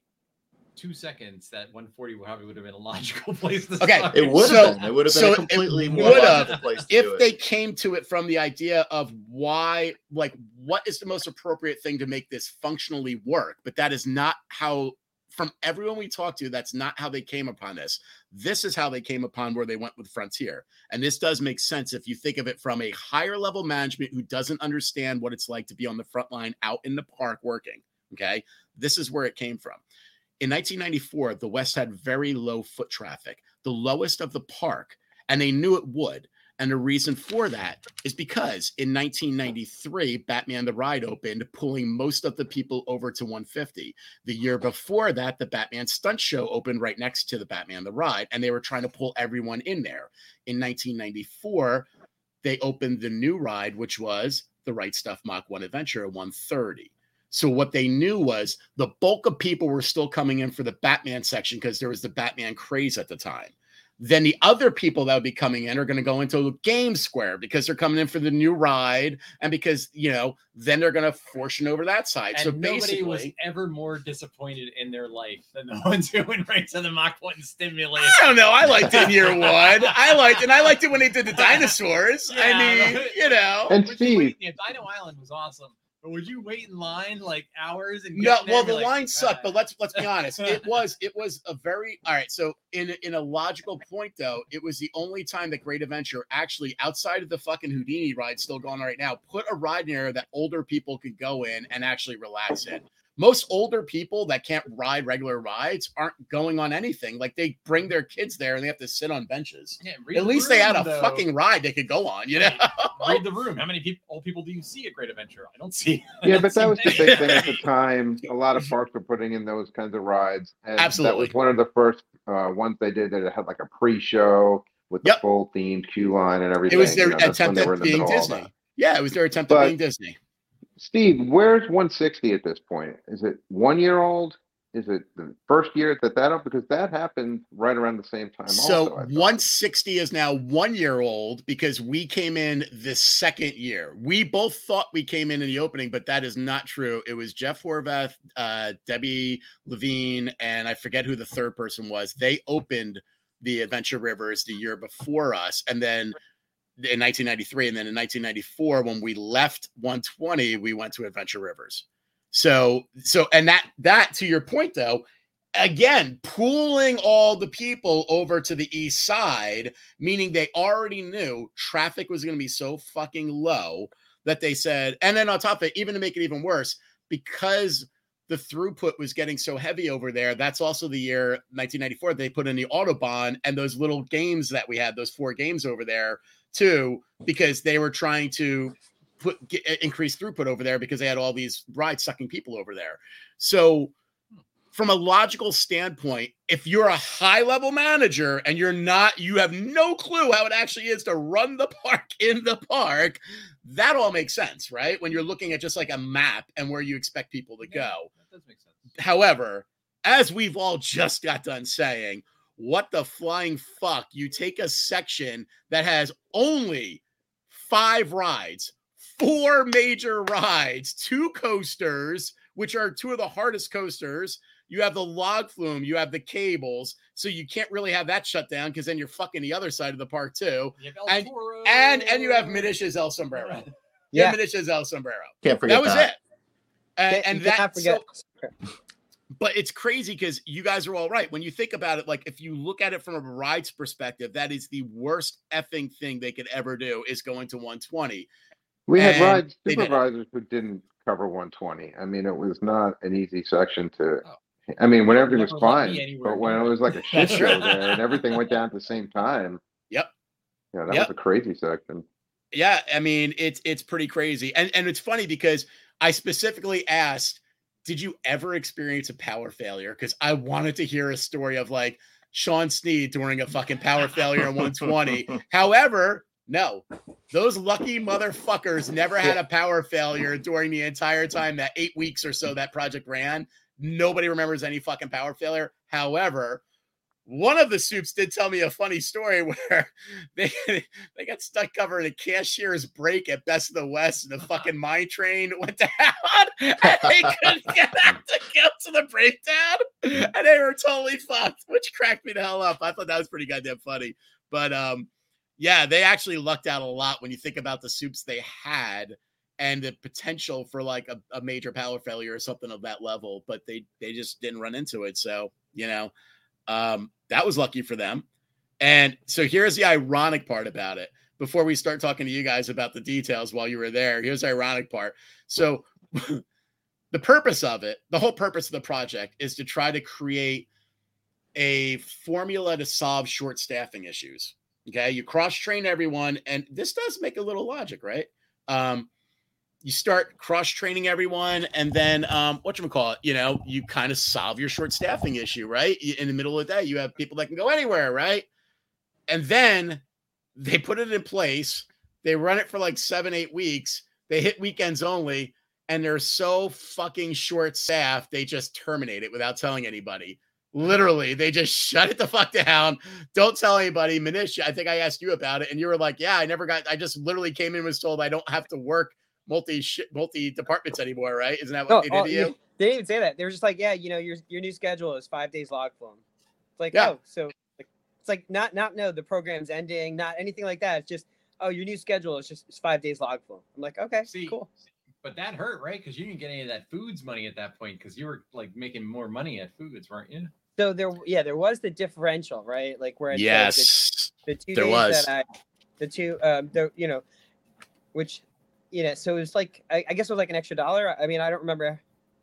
[SPEAKER 3] two seconds. That 140 probably would have been a (laughs) logical place to
[SPEAKER 1] Okay,
[SPEAKER 3] start.
[SPEAKER 5] It would
[SPEAKER 1] So-
[SPEAKER 5] have been. It would have been
[SPEAKER 1] so
[SPEAKER 5] a completely more
[SPEAKER 1] would've
[SPEAKER 5] logical place to do
[SPEAKER 1] if
[SPEAKER 5] it.
[SPEAKER 1] they came to it from the idea of why like what is the most appropriate thing to make this functionally work but that is not how from everyone we talked to that's not how they came upon this. This is how they came upon where they went with frontier. And this does make sense if you think of it from a higher level management who doesn't understand what it's like to be on the front line out in the park working okay? This is where it came from. In 1994 the west had very low foot traffic the lowest of the park and they knew it would and the reason for that is because in 1993, Batman the Ride opened, pulling most of the people over to 150. The year before that, the Batman Stunt Show opened right next to the Batman the Ride, and they were trying to pull everyone in there. In 1994, they opened the new ride, which was the Right Stuff Mach 1 Adventure at 130. So what they knew was the bulk of people were still coming in for the Batman section because there was the Batman craze at the time then the other people that would be coming in are going to go into Game Square because they're coming in for the new ride, and because you know, then they're going to fortune over that side.
[SPEAKER 3] And
[SPEAKER 1] so
[SPEAKER 3] nobody
[SPEAKER 1] basically,
[SPEAKER 3] was ever more disappointed in their life than the (laughs) ones who went right to the Mach 1 simulator.
[SPEAKER 1] I don't know. I liked it in year (laughs) one. I liked, and I liked it when they did the dinosaurs. I mean, you know,
[SPEAKER 4] And
[SPEAKER 3] Would
[SPEAKER 4] Steve-
[SPEAKER 3] Dino Island was awesome. Would you wait in line like hours and
[SPEAKER 1] No,
[SPEAKER 3] get in there
[SPEAKER 1] well, the
[SPEAKER 3] like,
[SPEAKER 1] line sucked, but let's let's be honest. It (laughs) was it was a very all right. So in in a logical point though, it was the only time that Great Adventure actually outside of the fucking Houdini ride still going on right now, put a ride in there that older people could go in and actually relax in. Most older people that can't ride regular rides aren't going on anything. Like they bring their kids there and they have to sit on benches.
[SPEAKER 3] Yeah, read
[SPEAKER 1] At
[SPEAKER 3] the
[SPEAKER 1] least they had a
[SPEAKER 3] though.
[SPEAKER 1] fucking ride they could go on, you know? (laughs)
[SPEAKER 3] read the room. How many people, old people do you see at Great Adventure? I don't see. (laughs)
[SPEAKER 4] Yeah, but that was the big thing at the (laughs) time. A lot of parks were putting in those kinds of rides, and that
[SPEAKER 1] Absolutely.
[SPEAKER 4] was one of the first uh, ones they did that had like a pre-show with the
[SPEAKER 1] Yep.
[SPEAKER 4] full themed queue line and everything.
[SPEAKER 1] It was their
[SPEAKER 4] you know,
[SPEAKER 1] attempt at
[SPEAKER 4] the
[SPEAKER 1] being
[SPEAKER 4] middle of all
[SPEAKER 1] Disney. Yeah, it was their attempt
[SPEAKER 4] But-
[SPEAKER 1] at being Disney.
[SPEAKER 4] Steve, where's 160 at this point? Is it one year old? Is it the first year that that up? Because that happened right around the same time.
[SPEAKER 1] So
[SPEAKER 4] also,
[SPEAKER 1] 160 is now one year old because we came in the second year. We both thought we came in in the opening, but that is not true. It was Jeff Horvath, uh, Debbie Levine, and I forget who the third person was. They opened the Adventure Rivers the year before us, and then in 1993, and then in 1994, when we left 120, we went to Adventure Rivers. So, so, and that that to your point though, again pooling all the people over to the east side meaning they already knew traffic was going to be so fucking low that they said and then on top of it even to make it even worse because the throughput was getting so heavy over there that's also the year 1994 they put in the autobahn and those little games that we had those four games over there too because they were trying to put get, increase throughput over there because they had all these ride sucking people over there so from a logical standpoint, if you're a high level manager and you're not, you have no clue how it actually is to run the park (laughs) in the park, that all makes sense, right? When you're looking at just like a map and where you expect people to
[SPEAKER 3] Yeah,
[SPEAKER 1] go.
[SPEAKER 3] That does make sense.
[SPEAKER 1] However, as we've all just got done saying, what the flying fuck? You take a section that has only five rides, four major rides, two coasters, which are two of the hardest coasters. You have the log flume, you have the cables, so you can't really have that shut down because then you're fucking the other side of the park too.
[SPEAKER 3] You have El
[SPEAKER 1] And- And and you have Manish's El Sombrero. (laughs)
[SPEAKER 2] Yeah.
[SPEAKER 1] Yeah, Manish's El Sombrero.
[SPEAKER 5] Can't forget
[SPEAKER 1] That was
[SPEAKER 5] that.
[SPEAKER 1] it. And, and that
[SPEAKER 2] forget.
[SPEAKER 1] so- but it's crazy because you guys are all right. When you think about it, like if you look at it from a rides perspective, that is the worst effing thing they could ever do is going to 120.
[SPEAKER 4] We had
[SPEAKER 1] And
[SPEAKER 4] ride
[SPEAKER 1] they did it.
[SPEAKER 4] supervisors who didn't cover 120. I mean, it was not an easy section to.
[SPEAKER 3] Oh.
[SPEAKER 4] I mean, when everything was
[SPEAKER 3] Never let me
[SPEAKER 4] fine, but when it
[SPEAKER 3] it.
[SPEAKER 4] was like a shit show (laughs) there and everything went down at the same time.
[SPEAKER 1] Yep.
[SPEAKER 4] Yeah, that
[SPEAKER 1] Yep.
[SPEAKER 4] was a crazy section.
[SPEAKER 1] Yeah, I mean it's it's pretty crazy, and and it's funny because I specifically asked, "Did you ever experience a power failure?" Because I wanted to hear a story of like Sean Sneed during a fucking power failure in 120. (laughs) However, no, those lucky motherfuckers never had a power failure during the entire time that eight weeks or so that project ran. Nobody remembers any fucking power failure. However, one of the soups did tell me a funny story (laughs) where they they got stuck covering a cashier's break at Best of the West, and the fucking mine train. (laughs) Went down, (laughs) and they couldn't get out to get to the breakdown, and they were totally fucked, which cracked me the hell up. I thought that was pretty goddamn funny, but um, yeah, they actually lucked out a lot when you think about the soups they had and the potential for like a, a major power failure or something of that level, but they they just didn't run into it. So you know, um, that was lucky for them. And so here's the ironic part about it. Before we start talking to you guys about the details while you were there, here's the ironic part. So (laughs) the purpose of it, the whole purpose of the project is to try to create a formula to solve short staffing issues. Okay. You cross train everyone, and this does make a little logic, right? Um, you start cross training everyone, and then um, what you call it? You know, you kind of solve your short staffing issue, right? In the middle of the day, you have people that can go anywhere, right? And then they put it in place. They run it for like seven, eight weeks. They hit weekends only, and they're so fucking short staffed, they just terminate it without telling anybody. Literally, they just (laughs) shut it the fuck down. Don't tell anybody. Manish, I think I asked you about it, and you were like, "Yeah, I never got. I just literally came in and was told I don't have to work multi shit multi departments anymore, right? Isn't that what
[SPEAKER 2] No,
[SPEAKER 1] they did
[SPEAKER 2] oh,
[SPEAKER 1] to
[SPEAKER 2] you-
[SPEAKER 1] you?
[SPEAKER 2] they didn't even say that. They were just like, yeah, you know, your your new schedule is five days log flume. It's like,
[SPEAKER 1] Yeah.
[SPEAKER 2] oh, so like, it's like not not no, the program's ending, not anything like that. It's just, oh, your new schedule is just it's five days log flume. I'm like, okay,
[SPEAKER 3] See,
[SPEAKER 2] cool.
[SPEAKER 3] but that hurt, right? Because you didn't get any of that foods money at that point because you were like making more money at foods, weren't you?
[SPEAKER 2] So there, yeah, there was the differential, right? Like where it's like, the-
[SPEAKER 1] Yes.
[SPEAKER 2] the two
[SPEAKER 1] There
[SPEAKER 2] days
[SPEAKER 1] was.
[SPEAKER 2] that I, the two, um, the you know, which, you know, so it was like I, I guess it was like an extra dollar. I mean, I don't remember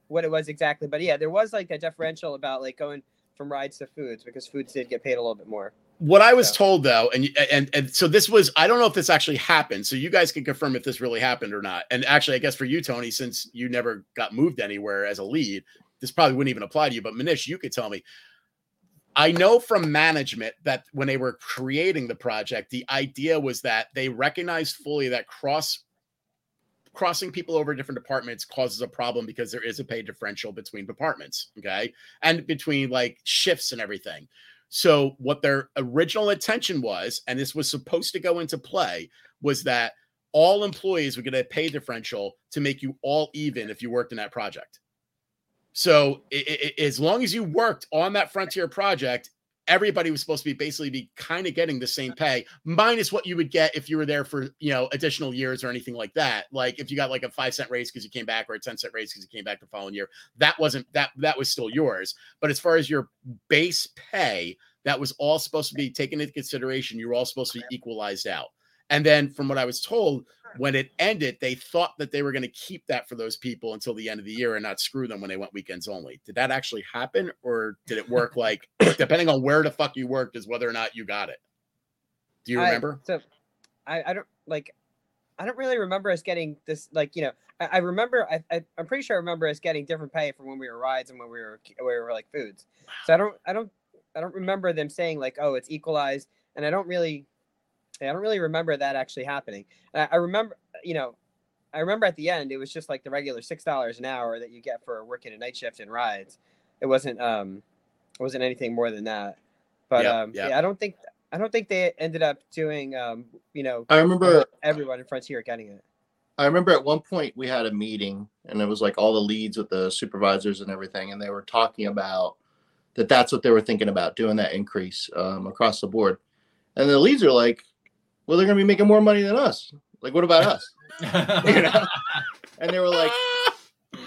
[SPEAKER 2] what it was exactly, but yeah, there was like a differential about like going from rides to foods because foods did get paid a little bit more.
[SPEAKER 1] What I was
[SPEAKER 2] So-
[SPEAKER 1] told though, and and and so this was I don't know if this actually happened. So you guys can confirm if this really happened or not. And actually, I guess for you, Tony, since you never got moved anywhere as a lead, this probably wouldn't even apply to you. But Manish, you could tell me. I know from management that when they were creating the project, the idea was that they recognized fully that cross crossing people over different departments causes a problem because there is a pay differential between departments, okay? And between like shifts and everything. So what their original intention was, and this was supposed to go into play, was that all employees would get a pay differential to make you all even if you worked in that project. So i- i- i- as long as you worked on that frontier project, everybody was supposed to be basically be kind of getting the same pay minus what you would get if you were there for you know additional years or anything like that. Like if you got like a five cent raise because you came back or a 10 cent raise because you came back the following year that wasn't that that was still yours. But as far as your base pay that was all supposed to be taken into consideration. You were all supposed to be equalized out and then from what i was told when it ended, they thought that they were going to keep that for those people until the end of the year and not screw them when they went weekends only. Did that actually happen, or did it work like (coughs) depending on where the fuck you worked is whether or not you got it? Do you
[SPEAKER 2] I-
[SPEAKER 1] remember?
[SPEAKER 2] so I, I don't like I don't really remember us getting this like you know I, I remember I, I I'm pretty sure I remember us getting different pay from when we were rides and when we were when we were like foods. So I don't I don't I don't remember them saying like oh it's equalized and I don't really I don't really remember that actually happening. I, I remember you know I remember at the end it was just like the regular six dollars an hour that you get for working a night shift in rides. It wasn't um it wasn't anything more than that. But
[SPEAKER 1] Yep,
[SPEAKER 2] um
[SPEAKER 1] yep.
[SPEAKER 2] yeah I don't think I don't think they ended up doing um you know
[SPEAKER 5] I remember
[SPEAKER 2] everyone in Frontier getting it.
[SPEAKER 5] I remember at one point we had a meeting and it was like all the leads with the supervisors and everything, and they were talking about that that's what they were thinking about doing that increase um, across the board. And the leads are like, well, they're going to be making more money than us. Like, what about us? (laughs) You know? And they were like,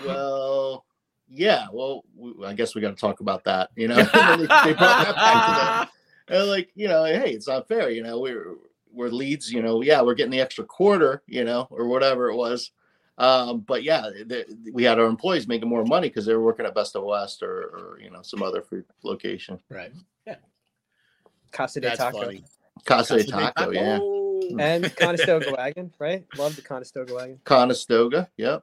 [SPEAKER 5] well, yeah, well, I guess we got to talk about that, you know? and (laughs) they, they brought that back to them. (laughs) And like, you know, hey, it's not fair, you know, we're, we're leads, you know, yeah, we're getting the extra quarter, you know, or whatever it was. Um, but yeah, the, we had our employees making more money because they were working at Best of West or, or you know, some other food location.
[SPEAKER 1] right. Yeah.
[SPEAKER 2] Casa de
[SPEAKER 1] That's
[SPEAKER 2] Taco
[SPEAKER 1] funny.
[SPEAKER 5] Casa de
[SPEAKER 1] Casa de
[SPEAKER 5] Taco, yeah.
[SPEAKER 2] And (laughs) Conestoga Wagon, right? Love the Conestoga Wagon.
[SPEAKER 5] Conestoga, yep.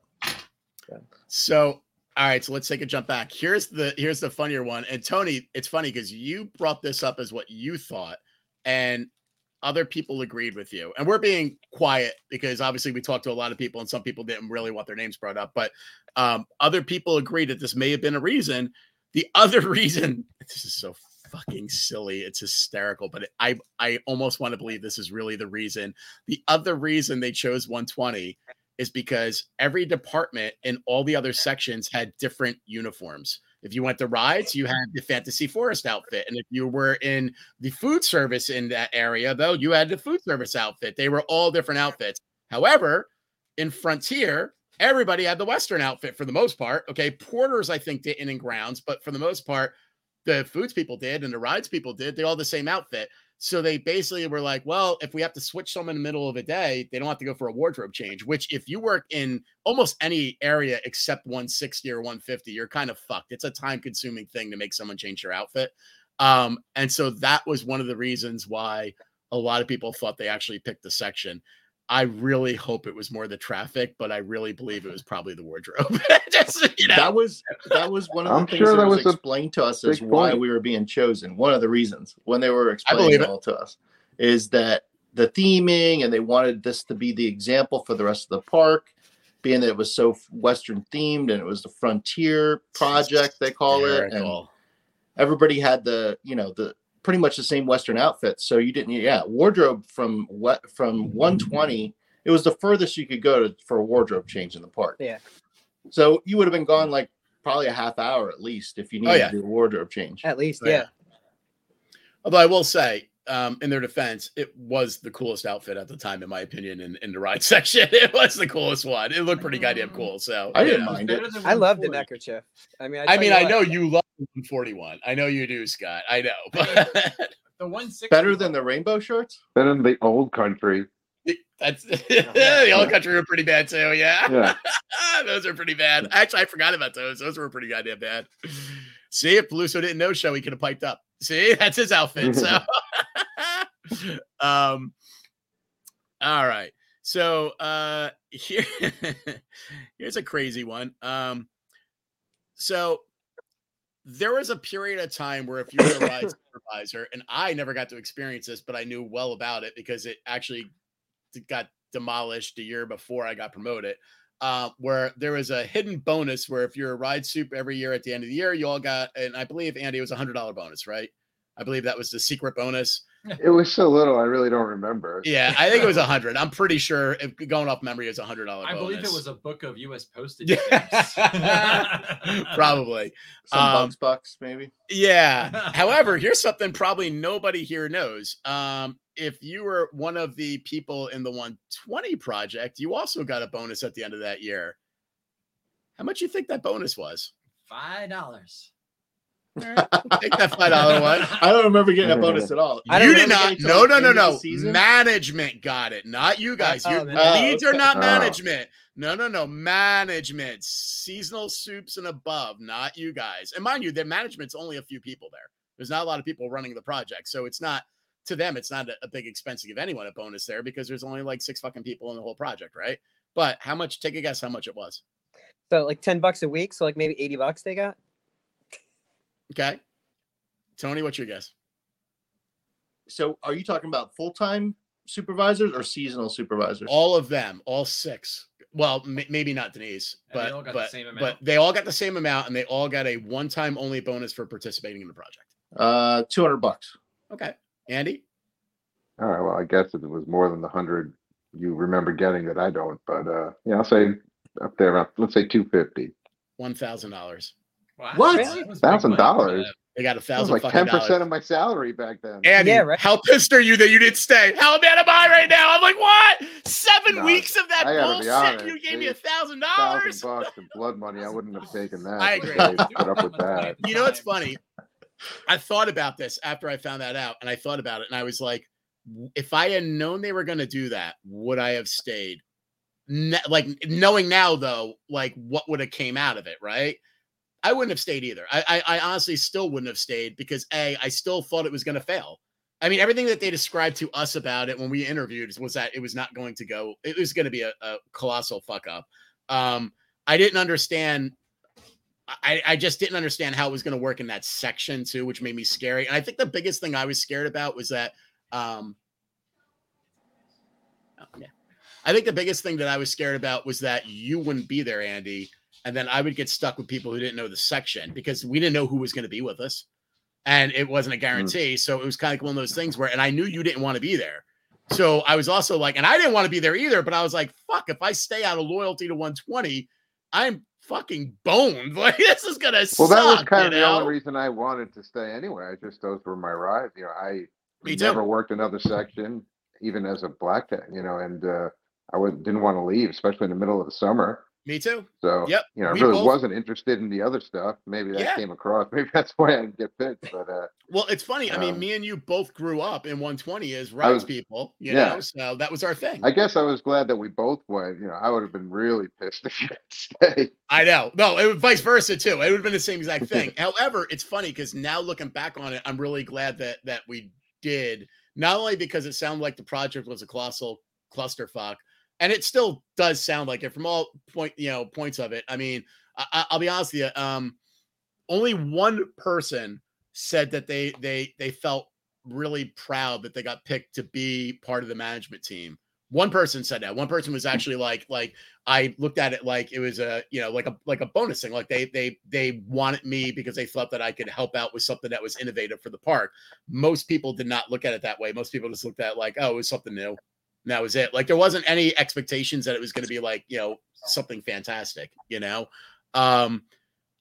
[SPEAKER 1] So, all right, so let's take a jump back. Here's the here's the funnier one. And Tony, it's funny because you brought this up as what you thought, and other people agreed with you. And we're being quiet because obviously we talked to a lot of people, and some people didn't really want their names brought up. But um, other people agreed that this may have been a reason. The other (laughs) reason, this is so fucking silly. It's hysterical, but I I almost want to believe this is really the reason. The other reason they chose 120 is because every department in all the other sections had different uniforms. If you went to rides, you had the fantasy forest outfit. And if you were in the food service in that area, though, you had the food service outfit. They were all different outfits. However, in Frontier, everybody had the Western outfit for the most part. Okay. Porters, I think, didn't in grounds, but for the most part, the foods people did and the rides people did, they all the same outfit. So they basically were like, well, if we have to switch someone in the middle of a day, they don't have to go for a wardrobe change. Which, if you work in almost any area except 160 or 150, you're kind of fucked. It's a time consuming thing to make someone change their outfit. Um, and so that was one of the reasons why a lot of people thought they actually picked the section. I really hope it was more the traffic, but I really believe it was (laughs) probably the wardrobe. (laughs) Just, you know,
[SPEAKER 5] That was that was one of the
[SPEAKER 4] I'm
[SPEAKER 5] things
[SPEAKER 4] sure
[SPEAKER 5] that
[SPEAKER 4] that
[SPEAKER 5] was,
[SPEAKER 4] was
[SPEAKER 5] explained to us as
[SPEAKER 4] big
[SPEAKER 5] why
[SPEAKER 4] point.
[SPEAKER 5] we were being chosen. One of the reasons when they were explaining it
[SPEAKER 1] it.
[SPEAKER 5] all to us is that the theming and they wanted this to be the example for the rest of the park, being that it was so Western themed and it was the frontier project they call it, and everybody had the you know the pretty much the same Western outfit. So you didn't yeah wardrobe from what from mm-hmm. 120. It was the furthest you could go to, for a wardrobe change in the park.
[SPEAKER 2] Yeah.
[SPEAKER 5] So you would have been gone like probably a half hour at least if you oh, needed
[SPEAKER 1] Oh, yeah.
[SPEAKER 5] to do a wardrobe change.
[SPEAKER 2] At least,
[SPEAKER 1] Oh, yeah.
[SPEAKER 2] yeah.
[SPEAKER 1] Although I will say, um, in their defense, it was the coolest outfit at the time, in my opinion, in, in the ride (laughs) section. It was the coolest one. It looked pretty goddamn cool. So
[SPEAKER 5] I didn't
[SPEAKER 1] yeah.
[SPEAKER 5] mind it.
[SPEAKER 2] I love the neckerchief. I mean, I,
[SPEAKER 1] I mean, I
[SPEAKER 2] what,
[SPEAKER 1] know you love the 141. I know you do, Scott. I know, but (laughs)
[SPEAKER 3] The 160
[SPEAKER 5] Better than the rainbow shirts.
[SPEAKER 4] Then in the old country.
[SPEAKER 1] that's the old country were pretty bad too. Yeah,
[SPEAKER 4] Yeah. (laughs)
[SPEAKER 1] those are pretty bad. Actually, I forgot about those. Those were pretty goddamn bad. See, if Peluso didn't know show, he could have piped up. See, that's his outfit. So, (laughs) um, all right. So, uh, here, (laughs) here's a crazy one. Um, so there was a period of time where if you were a ride (laughs) supervisor, and I never got to experience this, but I knew well about it because it actually got demolished a year before I got promoted. Uh, where there was a hidden bonus where if you're a ride soup every year at the end of the year, you all got, and I believe Andy it was a hundred dollar bonus, right? I believe that was the secret bonus
[SPEAKER 4] It was so little, I really don't remember.
[SPEAKER 1] Yeah, I think it was a hundred. I'm pretty sure if going off memory, it's a hundred dollar.
[SPEAKER 3] I believe it was a book of U.S. postage
[SPEAKER 1] Yeah.
[SPEAKER 3] stamps. (laughs) (laughs)
[SPEAKER 1] probably.
[SPEAKER 5] Some
[SPEAKER 1] Um,
[SPEAKER 5] bucks, bucks, maybe.
[SPEAKER 1] Yeah. (laughs) However, here's something probably nobody here knows. Um, if you were one of the people in the 120 project, you also got a bonus at the end of that year. How much you think that bonus was?
[SPEAKER 3] Five dollars. (laughs)
[SPEAKER 1] Take that five dollar one.
[SPEAKER 5] I don't remember getting a bonus at all.
[SPEAKER 2] I
[SPEAKER 1] You did not. No, no, no,
[SPEAKER 5] end of the
[SPEAKER 1] no. Management got it, not you guys.
[SPEAKER 2] Oh,
[SPEAKER 1] You
[SPEAKER 5] Oh,
[SPEAKER 1] leads are
[SPEAKER 5] okay.
[SPEAKER 1] not
[SPEAKER 4] Oh.
[SPEAKER 1] management. No, no, no. Management, seasonal soups and above, not you guys. And mind you, their management's only a few people there. There's not a lot of people running the project, so it's not to them. It's not a, a big expense to give anyone a bonus there because there's only like six fucking people in the whole project, right? But how much? Take a guess how much it was.
[SPEAKER 2] So like ten bucks a week. So like maybe eighty bucks they got.
[SPEAKER 1] Okay, Tony, what's your guess?
[SPEAKER 5] So, are you talking about full time supervisors or seasonal supervisors?
[SPEAKER 1] All of them, all six. Well, m- maybe not Denise,
[SPEAKER 3] And they
[SPEAKER 1] but
[SPEAKER 3] all got the
[SPEAKER 1] but,
[SPEAKER 3] same
[SPEAKER 1] but they all got the same amount, and they all got a one-time only bonus for participating in the project.
[SPEAKER 5] Uh, two hundred bucks.
[SPEAKER 1] Okay, Andy,
[SPEAKER 4] All right, well, I guess it was more than the hundred you remember getting that I don't, but uh, yeah, I'll say up there, around, let's say two fifty.
[SPEAKER 1] one thousand dollars.
[SPEAKER 3] Wow.
[SPEAKER 5] What?
[SPEAKER 3] That was big
[SPEAKER 4] Thousand
[SPEAKER 3] money for
[SPEAKER 4] dollars?
[SPEAKER 3] them.
[SPEAKER 1] They got a
[SPEAKER 4] That was
[SPEAKER 1] thousand
[SPEAKER 4] like ten percent of my salary back then.
[SPEAKER 1] And
[SPEAKER 2] Yeah, right.
[SPEAKER 1] how pissed are you that you didn't stay? How mad am I right now? I'm like, what? Seven
[SPEAKER 4] No,
[SPEAKER 1] weeks of that
[SPEAKER 4] I gotta be
[SPEAKER 1] bullshit.
[SPEAKER 4] honest,
[SPEAKER 1] you gave me a thousand
[SPEAKER 4] Thousand
[SPEAKER 1] dollars.
[SPEAKER 4] bucks and blood money, I wouldn't have taken that.
[SPEAKER 1] I agree.
[SPEAKER 4] they Put up with that.
[SPEAKER 1] You know what's funny? I thought about this after I found that out, and I thought about it, and I was like, if I had known they were going to do that, would I have stayed? Ne- like knowing now, though, like what would have came out of it, right? I wouldn't have stayed either. I, I, I honestly still wouldn't have stayed because a, I still thought it was going to fail. I mean, everything that they described to us about it when we interviewed was that it was not going to go. It was going to be a, a colossal fuck up. Um, I didn't understand I, I just didn't understand how it was going to work in that section too, which made me scary. And I think the biggest thing I was scared about was that, um, oh, yeah, I think the biggest thing that I was scared about was that you wouldn't be there, Andy, and then I would get stuck with people who didn't know the section because we didn't know who was going to be with us, and it wasn't a guarantee. So it was kind of like one of those things where, and I knew you didn't want to be there. So I was also like, and I didn't want to be there either, but I was like, fuck, if I stay out of loyalty to 120, I'm fucking boned. (laughs) Like this is gonna
[SPEAKER 4] Well, that was kind of the only reason I wanted to stay anyway. I just those were my rides. You know, I
[SPEAKER 1] Me too.
[SPEAKER 4] never worked another section, even as a black. You know, and uh, I was, didn't want to leave, especially in the middle of the summer.
[SPEAKER 1] Me too.
[SPEAKER 4] So,
[SPEAKER 1] Yep,
[SPEAKER 4] you know, I really
[SPEAKER 1] both-
[SPEAKER 4] wasn't interested in the other stuff. Maybe that
[SPEAKER 1] Yeah.
[SPEAKER 4] came across. (laughs) Maybe that's why I didn't get picked. But uh,
[SPEAKER 1] Well, it's funny. I mean,
[SPEAKER 4] Um,
[SPEAKER 1] me and you both grew up in 120 as rides
[SPEAKER 4] was-
[SPEAKER 1] people, you
[SPEAKER 4] yeah.
[SPEAKER 1] know, so that was our thing.
[SPEAKER 4] I guess I was glad that we both went. You know, I would have been really pissed (laughs) if you had stayed.
[SPEAKER 1] I know. No, it was vice versa too. It would have been the same exact thing. (laughs) However, it's funny because now looking back on it, I'm really glad that that we did. Not only because it sounded like the project was a colossal clusterfuck, and it still does sound like it from all point you know points of it. I mean, I, I- I'll be honest with you. Um, only one person said that they they they felt really proud that they got picked to be part of the management team. One person said that. One person was actually like like I looked at it like it was a you know like a like a bonus thing. Like they they they wanted me because they thought that I could help out with something that was innovative for the park. Most people did not look at it that way. Most people just looked at it like oh it was something new. And that was it. Like there wasn't any expectations that it was going to be like you know something fantastic. You know, um,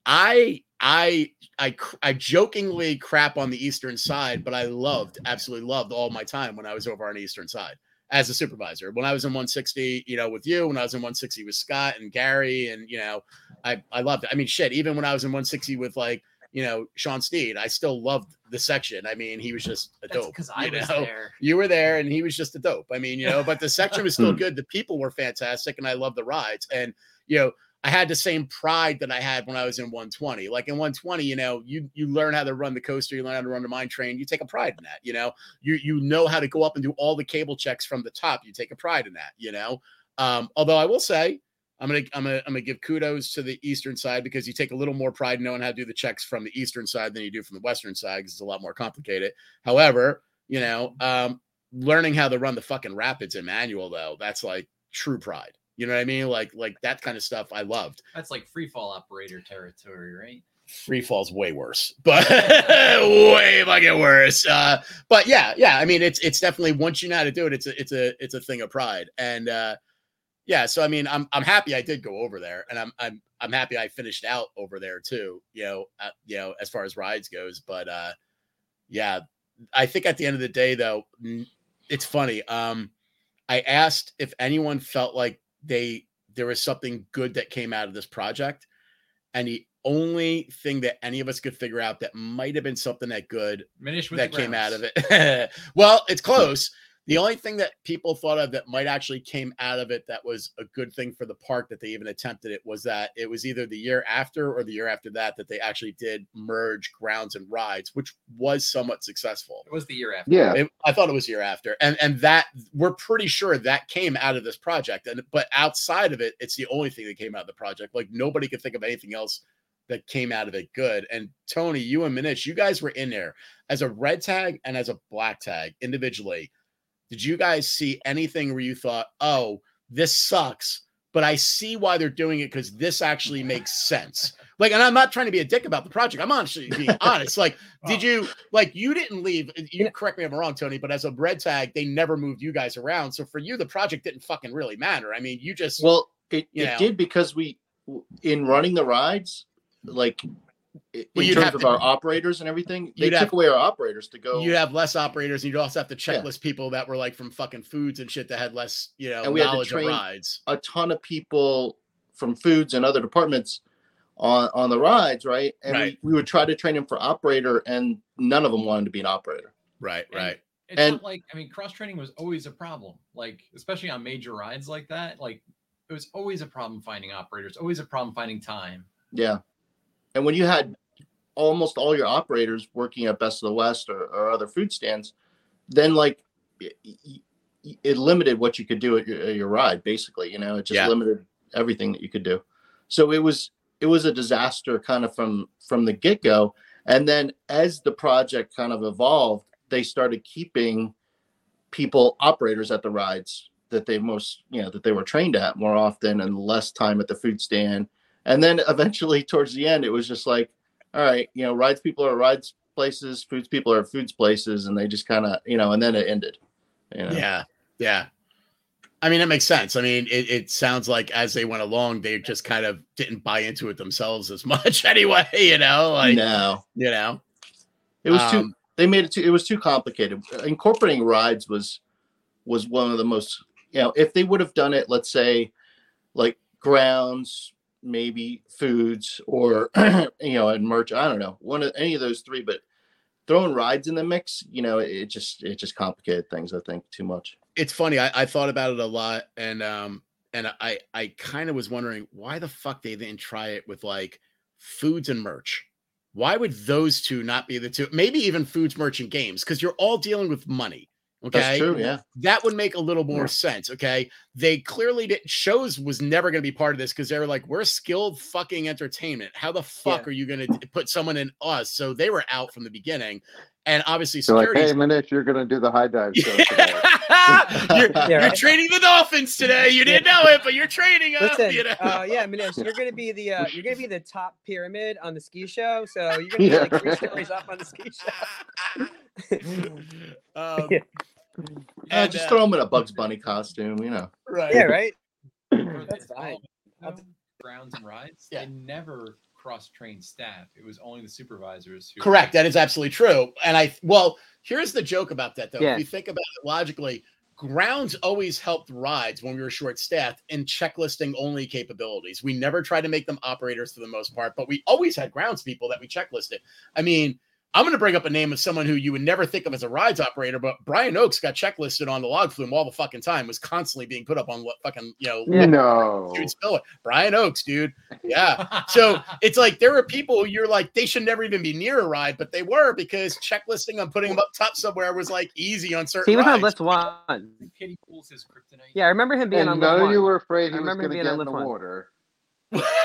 [SPEAKER 1] I I I I jokingly crap on the eastern side, but I loved absolutely loved all my time when I was over on eastern side as a supervisor. When I was in 160, you know, with you, when I was in 160 with Scott and Gary, and you know, I I loved it. I mean, shit, even when I was in 160 with like you know Sean Sneed, I still loved the section. I mean, he was just a dope.
[SPEAKER 3] because I
[SPEAKER 1] you
[SPEAKER 3] was there. (laughs)
[SPEAKER 1] You were there, and he was just a dope. I mean, you know, but the section was still
[SPEAKER 4] Hmm.
[SPEAKER 1] good. The people were fantastic, and I love the rides. And you know, I had the same pride that I had when I was in 120. Like in 120, you know, you you learn how to run the coaster, you learn how to run the mine train. You take a pride in that. You know, you you know how to go up and do all the cable checks from the top. You take a pride in that. You know, um, although I will say. I'm gonna I'm gonna I'm gonna give kudos to the eastern side because you take a little more pride in knowing how to do the checks from the eastern side than you do from the western side because it's a lot more complicated. However, you know, um, learning how to run the fucking rapids in manual though, that's like true pride. You know what I mean? Like like that kind of stuff I loved.
[SPEAKER 3] That's like free fall operator territory, right?
[SPEAKER 1] free fall's way worse, but (laughs) way fucking worse. Uh, but yeah, yeah. I mean, it's it's definitely once you know how to do it, it's a it's a it's a thing of pride. And uh, yeah, so I mean, I'm I'm happy I did go over there, and I'm I'm I'm happy I finished out over there too. You know, uh, you know, as far as rides goes, but uh, yeah, I think at the end of the day, though, it's funny. Um, I asked if anyone felt like they there was something good that came out of this project, and the only thing that any of us could figure out that might have been something that good that came out of it. (laughs) well, it's close. The only thing that people thought of that might actually came out of it that was a good thing for the park that they even attempted it was that it was either the year after or the year after that that they actually did merge grounds and rides, which was somewhat successful.
[SPEAKER 3] It was the year after.
[SPEAKER 4] Yeah.
[SPEAKER 1] It- I thought it was year after, and and that we're pretty sure that came out of this project. And but outside of it, it's the only thing that came out of the project. Like nobody could think of anything else that came out of it good. And Tony, you and Manish, you guys were in there as a red tag and as a black tag individually. Did you guys see anything where you thought, "Oh, this sucks"? But I see why they're doing it because this actually makes sense. Like, and I'm not trying to be a dick about the project. I'm honestly being (laughs) honest. Like, did oh. you like you didn't leave? You correct me if I'm wrong, Tony, but as a red tag, they never moved you guys around. So for you, the project didn't fucking really matter. I mean, you just
[SPEAKER 5] Well, it, it
[SPEAKER 1] know.
[SPEAKER 5] did because we, in running the rides, like i-
[SPEAKER 1] Well,
[SPEAKER 5] in
[SPEAKER 1] you'd
[SPEAKER 5] terms
[SPEAKER 1] have
[SPEAKER 5] of
[SPEAKER 1] to-
[SPEAKER 5] our operators and everything, they took
[SPEAKER 1] have-
[SPEAKER 5] away our operators to go.
[SPEAKER 1] You'd have less operators, and you'd also have to
[SPEAKER 5] Yeah.
[SPEAKER 1] checklist people that were like from fucking foods and shit that had less, you know,
[SPEAKER 5] And we had to train-
[SPEAKER 1] of rides.
[SPEAKER 5] a ton of people from foods and other departments on on the rides, right? And
[SPEAKER 1] Right.
[SPEAKER 5] We, we would try to train them for operator, and none of them wanted to be an operator.
[SPEAKER 1] Right,
[SPEAKER 3] And
[SPEAKER 1] right.
[SPEAKER 3] It's
[SPEAKER 5] And-
[SPEAKER 3] not like I mean, cross training was always a problem. Like especially on major rides like that, like it was always a problem finding operators. Always a problem finding time.
[SPEAKER 5] Yeah. And when you had almost all your operators working at Best of the West or, or other food stands, then like it, it limited what you could do at your, at your ride, basically. You know, it just
[SPEAKER 1] Yeah.
[SPEAKER 5] limited everything that you could do. So it was it was a disaster kind of from from the get go. And then as the project kind of evolved, they started keeping people operators at the rides that they most you know that they were trained at more often and less time at the food stand and then eventually towards the end it was just like all right you know rides people are rides places foods people are foods places and they just kind of you know and then it ended you know?
[SPEAKER 1] Yeah, yeah. I mean, that makes sense. I mean, it, it sounds like as they went along, they just kind of didn't buy into it themselves as (laughs) much anyway, you know, like,
[SPEAKER 5] no
[SPEAKER 1] you know,
[SPEAKER 5] it was too
[SPEAKER 1] Um,
[SPEAKER 5] they made it too it was too complicated incorporating rides was was one of the most you know if they would have done it let's say like grounds maybe foods or (clears throat) you know and merch i don't know one of any of those three but throwing rides in the mix you know it just it just complicated things i think too much
[SPEAKER 1] it's funny. I, I thought about it a lot, and um, and I I kind of was wondering why the fuck they didn't try it with like foods and merch. Why would those two not be the two? Maybe even foods, merch, and games, because you're all dealing with money. Okay,
[SPEAKER 5] that's true yeah
[SPEAKER 1] that would make a little more
[SPEAKER 4] Yeah.
[SPEAKER 1] sense. Okay. They clearly did shows was never going to be part of this because they were like, we're skilled fucking entertainment. How the fuck
[SPEAKER 2] Yeah.
[SPEAKER 1] are you going to put someone in us? So they were out from the beginning. And obviously,
[SPEAKER 4] So like, hey,
[SPEAKER 1] security.
[SPEAKER 4] Manish, you're gonna do the high dive show (laughs) (laughs)
[SPEAKER 1] you're,
[SPEAKER 2] Yeah,
[SPEAKER 1] you're training the Dolphins today. You didn't know it, but you're training them.
[SPEAKER 2] Listen,
[SPEAKER 1] you know?
[SPEAKER 2] uh, yeah, Manish, you're gonna be the uh, you're gonna be the top pyramid on the ski show. So you're gonna be
[SPEAKER 4] Yeah,
[SPEAKER 2] like three
[SPEAKER 4] right.
[SPEAKER 2] stories up on the ski show. (laughs)
[SPEAKER 1] um,
[SPEAKER 2] Yeah.
[SPEAKER 5] Uh, just
[SPEAKER 1] uh,
[SPEAKER 5] throw them in a bugs (laughs) bunny costume you know
[SPEAKER 1] right.
[SPEAKER 2] yeah, right. (laughs) That's fine.
[SPEAKER 3] grounds and rides.
[SPEAKER 1] Yeah.
[SPEAKER 3] They never cross-trained staff. It was only the supervisors. Who
[SPEAKER 1] Correct. That is absolutely true. And I, well, here's the joke about that, though.
[SPEAKER 2] Yeah.
[SPEAKER 1] If you think about it logically, grounds always helped rides when we were short staffed in checklisting only capabilities. We never tried to make them operators for the most part, but we always had grounds people that we checklisted. I mean, I'm going to bring up a name of someone who you would never think of as a rides operator, but Brian Oakes got checklisted on the log flume all the fucking time, was constantly being put up on what fucking, you know,
[SPEAKER 2] Yeah. (laughs)
[SPEAKER 4] No.
[SPEAKER 1] dude, spill it. Brian Oakes, dude. Yeah. So it's like there are people who you're like they should never even be near a ride, but they were because checklisting on putting them up top somewhere was like easy on certain.
[SPEAKER 2] He was on
[SPEAKER 1] rides.
[SPEAKER 2] lift one.
[SPEAKER 3] kiddie pools his kryptonite.
[SPEAKER 2] Yeah, I remember him being
[SPEAKER 4] And
[SPEAKER 2] on
[SPEAKER 4] none
[SPEAKER 2] lift
[SPEAKER 4] of you were afraid he
[SPEAKER 2] I
[SPEAKER 4] was
[SPEAKER 2] remember
[SPEAKER 4] going to
[SPEAKER 2] being
[SPEAKER 4] get
[SPEAKER 2] on
[SPEAKER 4] in the
[SPEAKER 2] lift one.
[SPEAKER 4] Water. (laughs)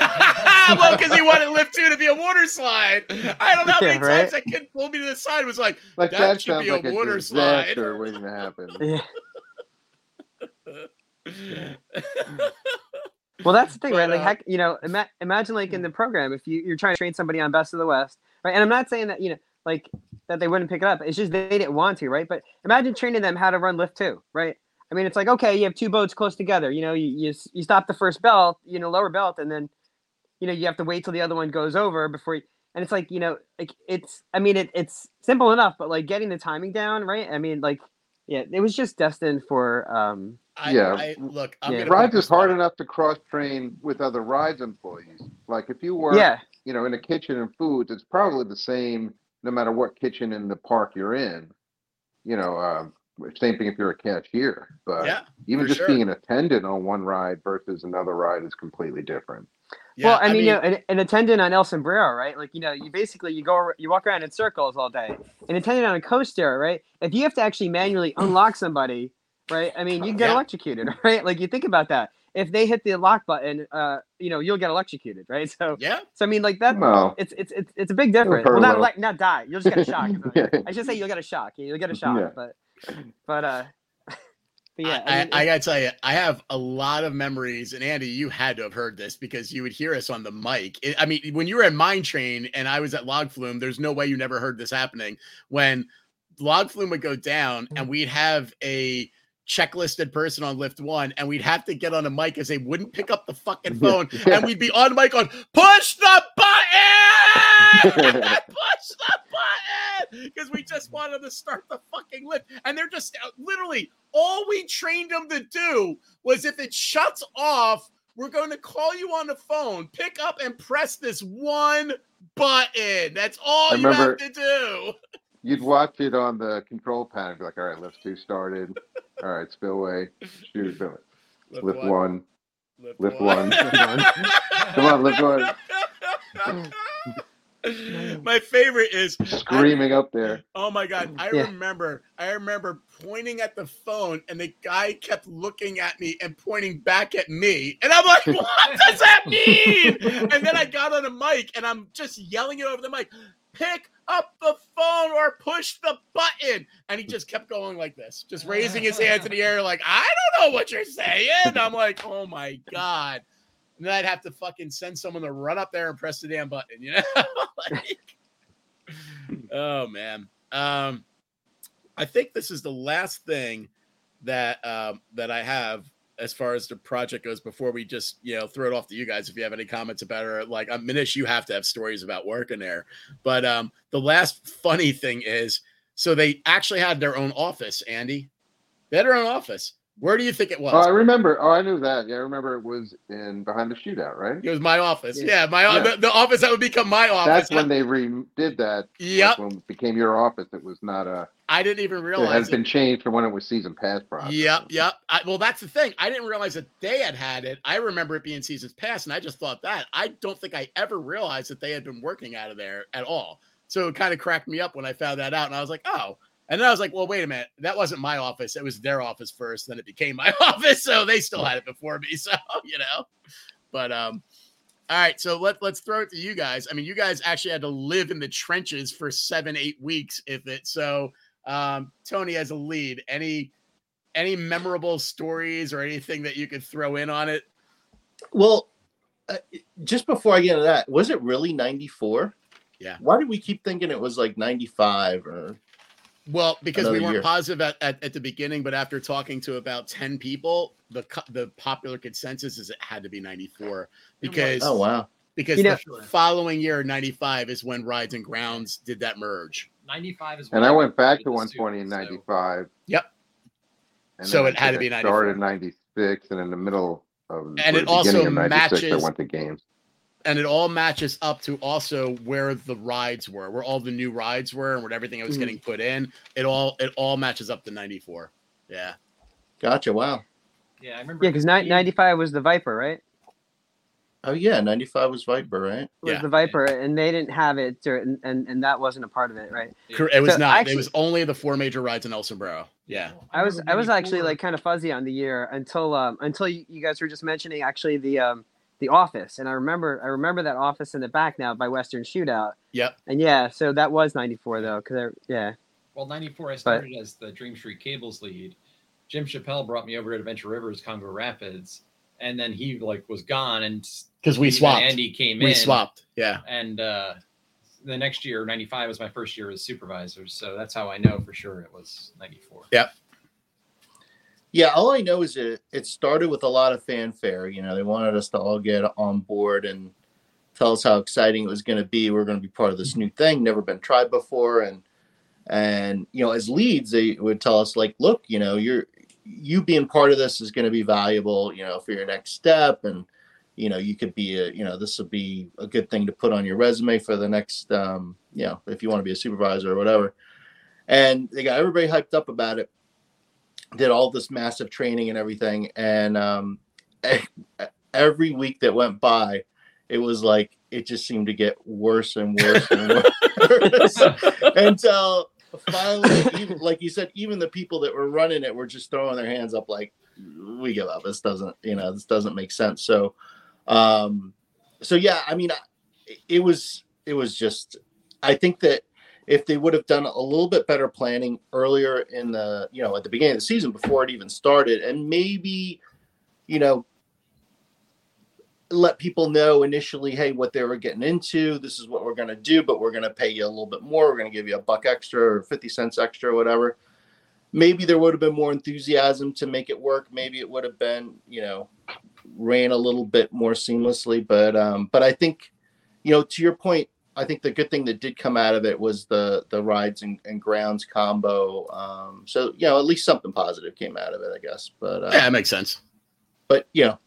[SPEAKER 1] well, because he wanted lift two to be a water slide. I don't know how
[SPEAKER 2] Yeah,
[SPEAKER 1] many
[SPEAKER 2] right?
[SPEAKER 1] times that kid pulled me to the side and was like,
[SPEAKER 4] Like
[SPEAKER 1] That
[SPEAKER 4] that,
[SPEAKER 1] should be a
[SPEAKER 4] like a,
[SPEAKER 1] water slide.
[SPEAKER 4] disaster waiting to happen. (laughs)
[SPEAKER 2] Yeah. (laughs) Well, that's the thing,
[SPEAKER 1] But,
[SPEAKER 2] right? Like,
[SPEAKER 1] uh,
[SPEAKER 2] heck, you know, ima- imagine like in the program, if you, you're trying to train somebody on Best of the West, right? And I'm not saying that, you know, like that they wouldn't pick it up. It's just they didn't want to, right? But imagine training them how to run lift two, right? I mean, it's like, okay, you have two boats close together. You know, you, you, you stop the first belt, you know, lower belt, and then, you know, you have to wait till the other one goes over before you, and it's like, you know, like it's, I mean, it, it's simple enough, but like getting the timing down, right? I mean, like, yeah, it was just destined for, um,
[SPEAKER 1] I,
[SPEAKER 4] Yeah.
[SPEAKER 1] I, look, I'm
[SPEAKER 2] Yeah.
[SPEAKER 4] Rides is hard enough to cross train with other rides employees. Like if you work,
[SPEAKER 2] yeah,
[SPEAKER 4] you know, in a kitchen and foods, it's probably the same no matter what kitchen in the park you're in. You know, um, same thing if you're a cashier. But
[SPEAKER 1] Yeah,
[SPEAKER 4] even just
[SPEAKER 1] sure.
[SPEAKER 4] being an attendant on one ride versus another ride is completely different.
[SPEAKER 1] yeah.
[SPEAKER 2] well, I mean, you know, an, an attendant on El Sombrero, right? Like, you know, you basically you go you walk around in circles all day. An attendant on a coaster, right? If you have to actually manually (clears throat) unlock somebody, right? I mean, you can get
[SPEAKER 1] Yeah.
[SPEAKER 2] electrocuted, (laughs) right? Like, you think about that. If they hit the lock button, uh, you know, you'll get electrocuted, right? (laughs) So,
[SPEAKER 1] yeah,
[SPEAKER 2] so I mean, like that.
[SPEAKER 4] No.
[SPEAKER 2] It's it's it's, it's a big difference. Well, not like not die. You'll just get a shock. (laughs)
[SPEAKER 4] Yeah.
[SPEAKER 2] I should say you'll get a shock. You'll get a shock,
[SPEAKER 4] Yeah.
[SPEAKER 2] but (laughs) but uh, (laughs) but yeah.
[SPEAKER 1] I,
[SPEAKER 2] mean,
[SPEAKER 1] I, I gotta tell you, I have a lot of memories, and Andy, you had to have heard this because you would hear us on the mic. It- I mean, when you were at Mine Train and I was at Log Flume, there's no way you never heard this happening. When Log Flume would go down, and we'd have a checklisted person on lift one, and we'd have to get on a mic because they wouldn't pick up the fucking (laughs) phone, and we'd be on mic on push the button, push the button, because we just wanted to start the fucking lift, and they're just uh, literally all we trained them to do was if it shuts off, we're going to call you on the phone, pick up and press this one button. That's all
[SPEAKER 4] I
[SPEAKER 1] you have to do.
[SPEAKER 4] You'd watch it on the control panel, be like, all right, lift two started. All right, spillway, shoot, lift, lift one. lift one. Come on, lift one. (laughs) (laughs)
[SPEAKER 1] My favorite is
[SPEAKER 4] Screaming up there.
[SPEAKER 1] Oh my god, I
[SPEAKER 2] Yeah.
[SPEAKER 1] remember I remember pointing at the phone and the guy kept looking at me and pointing back at me. And I'm like, (laughs) what does that mean? and then I got on a mic and I'm just yelling it over the mic. Pick up the phone or push the button. And he just kept going like this, just raising his hands in the air, like, I don't know what you're saying. I'm like, oh my God. And then I'd have to fucking send someone to run up there and press the damn button, you know? (laughs) like, oh man. Um, I think this is the last thing that um, that I have as far as the project goes before we just you know throw it off to you guys if you have any comments about it or like um, Manish you have to have stories about working there but um the last funny thing is so they actually had their own office Andy they had their own office where do you think it was
[SPEAKER 4] Oh, I remember. Oh, I knew that. Yeah, I remember it was in behind the shootout, right?
[SPEAKER 1] it was my office
[SPEAKER 2] Yeah.
[SPEAKER 1] yeah, my
[SPEAKER 4] Yeah.
[SPEAKER 1] The, the office that would become my office
[SPEAKER 4] That's when they redid that.
[SPEAKER 1] Yep.
[SPEAKER 4] when it became your office, it was not a.
[SPEAKER 1] I didn't even realize
[SPEAKER 4] It
[SPEAKER 1] realize
[SPEAKER 4] had been changed from when it was season pass process.
[SPEAKER 1] Yep, yep. I, well, that's the thing. I didn't realize that they had had it. I remember it being seasons past, and I just thought that. I don't think I ever realized that they had been working out of there at all. So it kind of cracked me up when I found that out, and I was like, oh. And then I was like, well, wait a minute. That wasn't my office. It was their office first. Then it became my (laughs) office. So they still had it before me. (laughs) So you know, but um. All right, so let let's throw it to you guys. I mean, you guys actually had to live in the trenches for seven, eight weeks, if it. So, um, Tony, as a lead, any any memorable stories or anything that you could throw in on it?
[SPEAKER 5] Well, uh, just before I get into that, was it really 94?
[SPEAKER 1] Yeah.
[SPEAKER 5] Why did we keep thinking it was like 95 or
[SPEAKER 1] Well, because we weren't
[SPEAKER 5] year.
[SPEAKER 1] positive at, at, at the beginning, but after talking to about 10 people, the the popular consensus is it had to be 94 because
[SPEAKER 5] Oh wow.
[SPEAKER 1] because
[SPEAKER 2] You know-
[SPEAKER 1] the following year 95 is when Rides and Grounds did that merge.
[SPEAKER 3] 95 is
[SPEAKER 4] And I went back to 120 in
[SPEAKER 3] so-
[SPEAKER 4] 95.
[SPEAKER 1] Yep.
[SPEAKER 4] And
[SPEAKER 1] So it had to be
[SPEAKER 4] I Started 96, and in the middle of
[SPEAKER 1] And
[SPEAKER 4] or
[SPEAKER 1] it
[SPEAKER 4] the
[SPEAKER 1] also
[SPEAKER 4] of 96, I
[SPEAKER 1] matches-
[SPEAKER 4] went to games.
[SPEAKER 1] And it all matches up to also where the rides were, where all the new rides were, and where everything that was
[SPEAKER 2] Mhm.
[SPEAKER 1] getting put in. It all it all matches up to 94. Yeah.
[SPEAKER 5] Gotcha. Wow.
[SPEAKER 3] Yeah, I remember.
[SPEAKER 2] Yeah, because
[SPEAKER 3] Steve-
[SPEAKER 2] 95 was the Viper, right?
[SPEAKER 5] Oh yeah, 95 was Viper, right?
[SPEAKER 2] Was
[SPEAKER 1] Yeah.
[SPEAKER 2] the Viper, and they didn't have it, or, and, and and that wasn't a part of it, right?
[SPEAKER 1] Cor- It was
[SPEAKER 2] So
[SPEAKER 1] not.
[SPEAKER 2] actually-
[SPEAKER 1] it was only the four major rides in El Sombrero. Yeah.
[SPEAKER 2] I was I was actually like kind of fuzzy on the year until um until you, you guys were just mentioning actually the um the office, and I remember I remember that office in the back now by Western Shootout,
[SPEAKER 1] Yep.
[SPEAKER 2] and yeah, so that was 94 though, because yeah,
[SPEAKER 3] Well, 94, I started as the Dream Street Cables lead. Jim Chappelle brought me over to Adventure Rivers, Congo Rapids, and then he like was gone, and
[SPEAKER 1] because we
[SPEAKER 3] even
[SPEAKER 1] swapped.
[SPEAKER 3] Andy came in.
[SPEAKER 1] we swapped. Yeah.
[SPEAKER 3] and uh, the next year, '95 was my first year as supervisor, so that's how I know for sure it was '94.
[SPEAKER 5] Yeah, all I know is it it started with a lot of fanfare. You know, they wanted us to all get on board and tell us how exciting it was going to be. We're going to be part of this new thing, never been tried before, and and you know, as leads, they would tell us like, look, you know, you're you being part of this is going to be valuable, you know, for your next step, and you know, you could be a, you know, this will be a good thing to put on your resume for the next, um, you know, if you want to be a supervisor or whatever. And they got everybody hyped up about it did all this massive training and everything and um every week that went by it was like it just seemed to get worse and worse and (laughs) worse (laughs) until finally even, like you said even the people that were running it were just throwing their hands up like we give up. This doesn't you know this doesn't make sense. So um so yeah i mean it was it was just i think that if they would have done a little bit better planning earlier in the you know at the beginning of the season before it even started and maybe you know let people know initially hey what they were getting into this is what we're going to do but we're going to pay you a little bit more. We're going to give you a buck extra or 50 cents extra or whatever. Maybe there would have been more enthusiasm to make it work. Maybe it would have been you know ran a little bit more seamlessly. But um but i think you know to your point I think the good thing that did come out of it was the the rides and, and grounds combo. Um, so you know, at least something positive came out of it, I guess. But uh,
[SPEAKER 1] Yeah, it makes sense.
[SPEAKER 5] but you know,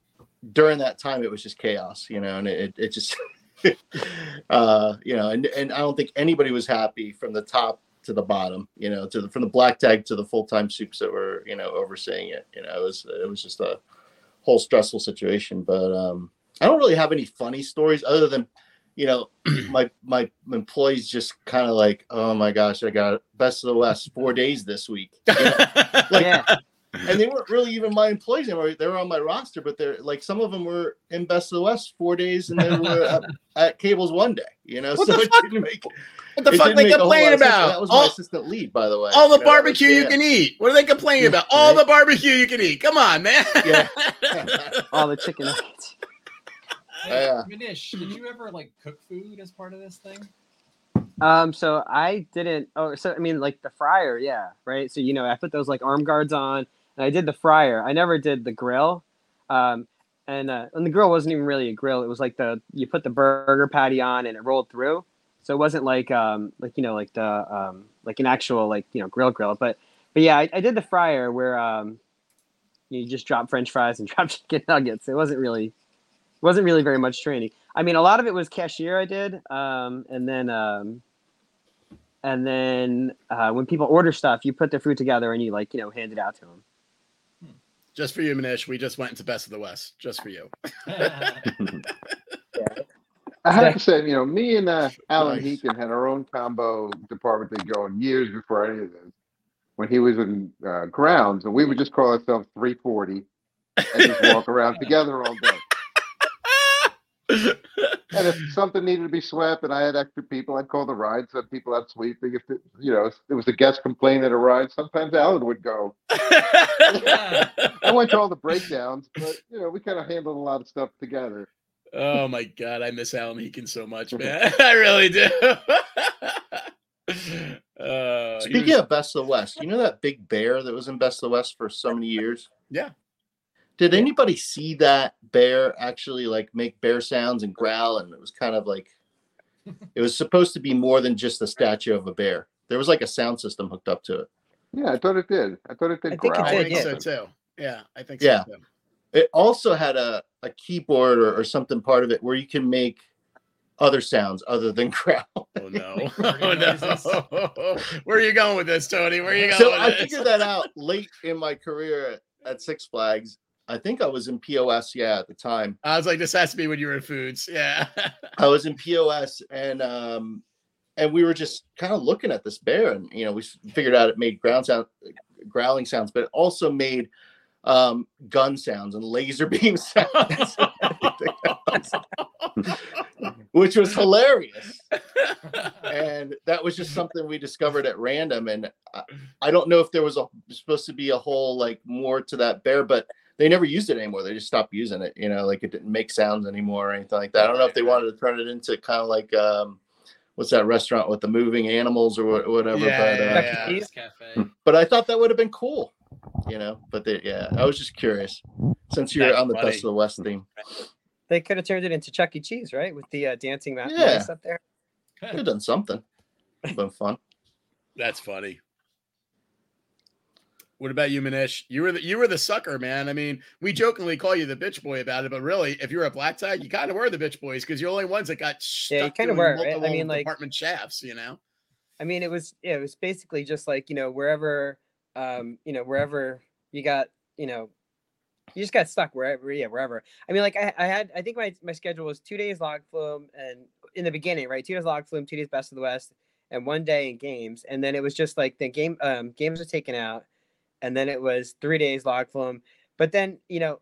[SPEAKER 5] during that time, it was just chaos, you know, and it it just, (laughs) uh, you know, and and I don't think anybody was happy from the top to the bottom, you know, to the from the black tag to the full time soups that were you know overseeing it. You know, it was it was just a whole stressful situation. But um, I don't really have any funny stories other than you know, (clears throat) my my employees just kind of like, oh my gosh, I got best of the West four days this week, you know? (laughs) Like-
[SPEAKER 2] yeah.
[SPEAKER 5] and they weren't really even my employees anymore. They were on my roster, but they're like some of them were in best of the West four days, and they (laughs) were at, at Cables one day. You know,
[SPEAKER 1] What
[SPEAKER 5] so
[SPEAKER 1] the
[SPEAKER 5] it
[SPEAKER 1] fuck?
[SPEAKER 5] didn't make
[SPEAKER 1] What the fuck they
[SPEAKER 5] make a whole lot
[SPEAKER 1] complain about?
[SPEAKER 5] That was my
[SPEAKER 1] All,
[SPEAKER 5] assistant lead, by the way.
[SPEAKER 1] all the
[SPEAKER 5] You know,
[SPEAKER 1] barbecue you
[SPEAKER 5] yeah.
[SPEAKER 1] can eat. What are they complaining
[SPEAKER 5] Yeah,
[SPEAKER 1] about? All
[SPEAKER 5] right.
[SPEAKER 1] the barbecue you can eat. Come on, man.
[SPEAKER 5] Yeah. (laughs)
[SPEAKER 2] All the chicken nuggets.
[SPEAKER 3] Hey,
[SPEAKER 5] Yeah.
[SPEAKER 3] Manish, did you ever like cook food as part of this thing?
[SPEAKER 2] Um, so I didn't. Oh, so I mean, like the fryer, yeah, right. So you know, I put those like arm guards on, and I did the fryer. I never did the grill, um, and uh, and the grill wasn't even really a grill. It was like the you put the burger patty on and it rolled through. So it wasn't like um like you know like the um like an actual like you know grill grill. But but yeah, I, I did the fryer where um you just drop French fries and (laughs) drop chicken nuggets. It wasn't really wasn't really very much training. I mean, a lot of it was cashier I did, um, and then um, and then uh, when people order stuff, you put their food together and you like you know hand it out to them.
[SPEAKER 1] Just for you, Manish. We just went into Best of the West. Just for you. (laughs) (laughs)
[SPEAKER 4] I have to say, you know, me and uh, Alan
[SPEAKER 5] Nice.
[SPEAKER 4] Heaton had our own combo department thing going years before any of this. When he was in uh, grounds, and we would just call ourselves 340 and just walk around (laughs) together all day. (laughs) And if something needed to be swept and I had extra people, I'd call the ride, send people out sweeping. If, it, you know, it was a guest complaint at a ride, sometimes Alan would go. (laughs) I went to all the breakdowns, but, you know, we kind of handled a lot of stuff together.
[SPEAKER 1] oh my god, I miss Alan Meekin so much, man. (laughs) I really do. uh,
[SPEAKER 5] Speaking
[SPEAKER 1] was-
[SPEAKER 5] of Best of the West, you know that big bear that was in Best of the West for so many years?
[SPEAKER 1] Yeah.
[SPEAKER 5] Did anybody see that bear actually like make bear sounds and growl? And it was kind of like (laughs) it was supposed to be more than just a statue of a bear. There was like a sound system hooked up to it.
[SPEAKER 4] Yeah, I thought it did. I thought it did
[SPEAKER 2] I think it
[SPEAKER 4] growl.
[SPEAKER 1] I think
[SPEAKER 2] yeah.
[SPEAKER 1] so too. Yeah, I think
[SPEAKER 5] Yeah.
[SPEAKER 1] so too.
[SPEAKER 5] It also had a, a keyboard or, or something part of it where you can make other sounds other than (laughs) growl.
[SPEAKER 1] Oh no. (laughs) Oh no. Where are you going with this, Tony? Where are you going
[SPEAKER 5] So
[SPEAKER 1] with
[SPEAKER 5] I
[SPEAKER 1] this?
[SPEAKER 5] figured that out late in my career at, at Six Flags. I think I was in POS, yeah, at the time.
[SPEAKER 1] I was like, this has to be when you were in foods. Yeah. (laughs)
[SPEAKER 5] I was in POS and um and we were just kind of looking at this bear and you know we figured out it made ground sound growling sounds but it also made um gun sounds and laser (laughs) beam sounds and everything else, (laughs) which was hilarious and that was just something we discovered at random and I, I don't know if there was a supposed to be a whole like more to that bear but they never used it anymore. They just stopped using it. You know, like it didn't make sounds anymore or anything like that. I don't know if they wanted to turn it into kind of like um, what's that restaurant with the moving animals or whatever.
[SPEAKER 1] Yeah,
[SPEAKER 5] but, uh,
[SPEAKER 1] yeah, yeah.
[SPEAKER 2] Cheese?
[SPEAKER 3] Cafe.
[SPEAKER 5] but I thought that would have been cool. You know, but they, yeah, I was just curious since you're
[SPEAKER 1] That's
[SPEAKER 5] on the
[SPEAKER 1] funny.
[SPEAKER 5] Best of the West theme.
[SPEAKER 2] They could have turned it into Chuck E. Cheese, right? With the uh, dancing mountain
[SPEAKER 5] Yeah.
[SPEAKER 2] up there.
[SPEAKER 5] Could have done something. Been fun.
[SPEAKER 1] That's funny. What about you, Manish? You were the you were the sucker, man. I mean, we jokingly call you the bitch boy about it, but really, if you're a black tag, you kind of were the bitch boys because you're the only ones that got stuck
[SPEAKER 2] Yeah, you kinda were, right? I mean, like-
[SPEAKER 1] department shafts. You know,
[SPEAKER 2] I mean, it was yeah, it was basically just like you know wherever, um, you know wherever you got, you know, you just got stuck wherever, yeah, wherever. I mean, like I, I had, I think my my schedule was two days log flume and in the beginning, right, two days log flume, two days best of the west, and one day in games, and then it was just like the game, um, games were taken out, and then it was three days log flume, but then you know,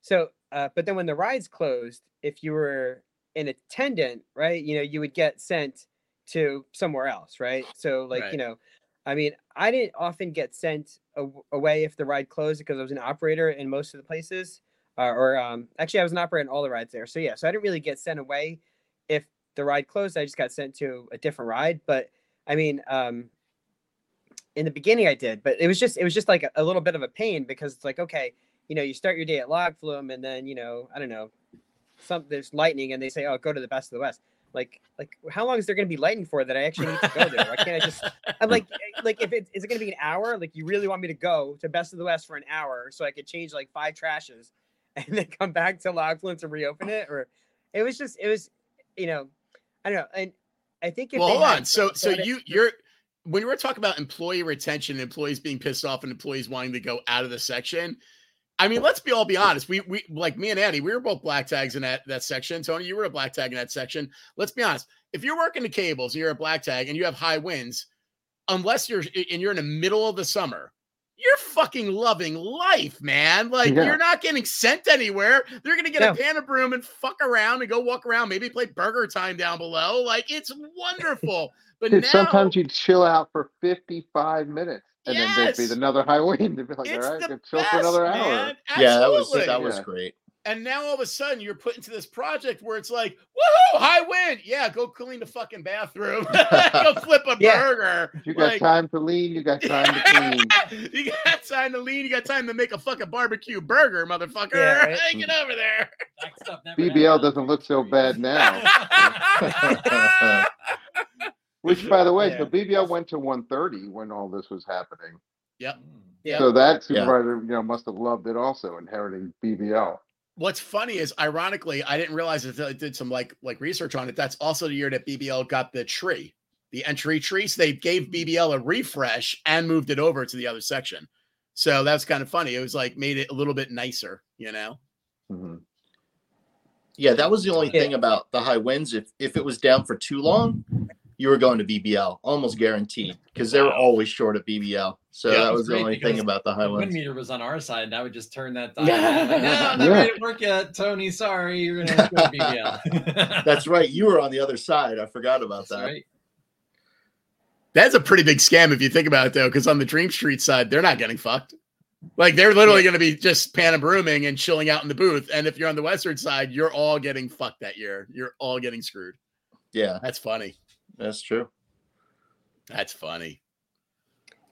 [SPEAKER 2] so uh, but then when the rides closed, if you were an attendant, right, you know, you would get sent to somewhere else, right? So like,
[SPEAKER 1] Right.
[SPEAKER 2] you know, I mean, I didn't often get sent a- away if the ride closed because I was an operator in most of the places. Uh, or um, actually, I was an operator in all the rides there. So yeah, so I didn't really get sent away if the ride closed. I just got sent to a different ride. But I mean, um, in the beginning, I did, but it was just it was just like a, a little bit of a pain because it's like okay, you know, you start your day at log flume, and then you know, I don't know, some there's lightning, and they say, oh, go to the best of the west. Like, like how long is there going to be lightning for that I actually need to go there? Why can't I just? I'm like, (laughs) eh, like if it is it going to be an hour? Like you really want me to go to Best of the West for an hour so I could change like five trashes (laughs) and then come back to log flume to reopen it? Or it was just it was, you know, I don't know. And I think if
[SPEAKER 1] well, hold
[SPEAKER 2] had
[SPEAKER 1] on. So, so
[SPEAKER 2] started-
[SPEAKER 1] you you're when you were talking about employee retention, employees being pissed off, and employees wanting to go out of the section. I mean, let's be all be honest. We we like me and Andy, we were both black tags in that that section. Tony, you were a black tag in that section. Let's be honest. If you're working the cables, and you're a black tag, and you have high winds, unless you're and you're in the middle of the summer, you're fucking loving life, man. Like
[SPEAKER 4] Yeah.
[SPEAKER 1] you're not getting sent anywhere. They're gonna get
[SPEAKER 2] No.
[SPEAKER 1] a pan of broom and fuck around and go walk around, maybe play burger time down below. Like it's (laughs) wonderful. But
[SPEAKER 4] Dude,
[SPEAKER 1] now
[SPEAKER 4] sometimes you'd chill out for 55 minutes and then there'd be another (laughs) high wind. They'd be like,
[SPEAKER 1] it's
[SPEAKER 4] all right,
[SPEAKER 1] the
[SPEAKER 4] go chill
[SPEAKER 1] best,
[SPEAKER 4] for another hour.
[SPEAKER 1] man.
[SPEAKER 5] Yeah, that was
[SPEAKER 1] Absolutely.
[SPEAKER 5] that was great.
[SPEAKER 1] And now all of a sudden you're put into this project where it's like, woohoo, high wind. Yeah, go clean the fucking bathroom. (laughs) go (laughs) flip a
[SPEAKER 2] Yeah.
[SPEAKER 1] burger.
[SPEAKER 4] You got
[SPEAKER 1] Like,
[SPEAKER 4] time to lean, you got time to clean.
[SPEAKER 1] you got time to lean. You got time to make a fucking barbecue burger, motherfucker.
[SPEAKER 2] Yeah, right.
[SPEAKER 1] Get over there.
[SPEAKER 3] That stuff never
[SPEAKER 4] BBL doesn't look so bad now. Which, by the way,
[SPEAKER 2] Yeah.
[SPEAKER 4] so BBL went to 130 when all this was happening.
[SPEAKER 1] Yep.
[SPEAKER 2] Yeah.
[SPEAKER 4] So that
[SPEAKER 5] Yeah.
[SPEAKER 4] supervisor, you know, must have loved it also, inheriting BBL.
[SPEAKER 1] What's funny is, ironically, I didn't realize until I did some like like research on it. That's also the year that BBL got the tree, the entry tree. So they gave BBL a refresh and moved it over to the other section. So that's kind of funny. It was like made it a little bit nicer, you know.
[SPEAKER 4] Mhm.
[SPEAKER 5] Yeah, that was the only
[SPEAKER 2] Yeah.
[SPEAKER 5] thing about the high winds. If if it was down for too long, you were going to BBL, almost guaranteed, because they were
[SPEAKER 1] Wow.
[SPEAKER 5] always short of BBL. So
[SPEAKER 1] Yeah,
[SPEAKER 5] that was
[SPEAKER 3] was
[SPEAKER 5] the only thing about the high
[SPEAKER 3] The wind meter was on our side, and I would just turn that (laughs) dial.
[SPEAKER 2] Yeah.
[SPEAKER 3] Like, no, I'm not
[SPEAKER 4] Yeah.
[SPEAKER 3] ready to work yet, Tony. Sorry, you're gonna have to go to BBL. (laughs) (laughs)
[SPEAKER 5] That's right. You were on the other side. I forgot about
[SPEAKER 3] That's
[SPEAKER 5] that.
[SPEAKER 3] right.
[SPEAKER 1] That's a pretty big scam if you think about it, though, because on the Dream Street side, they're not getting fucked. Like they're literally going to be just pan and brooming and chilling out in the booth. And if you're on the Western side, you're all getting fucked that year. You're all getting screwed.
[SPEAKER 5] Yeah,
[SPEAKER 1] That's funny.
[SPEAKER 5] That's true.
[SPEAKER 1] That's funny.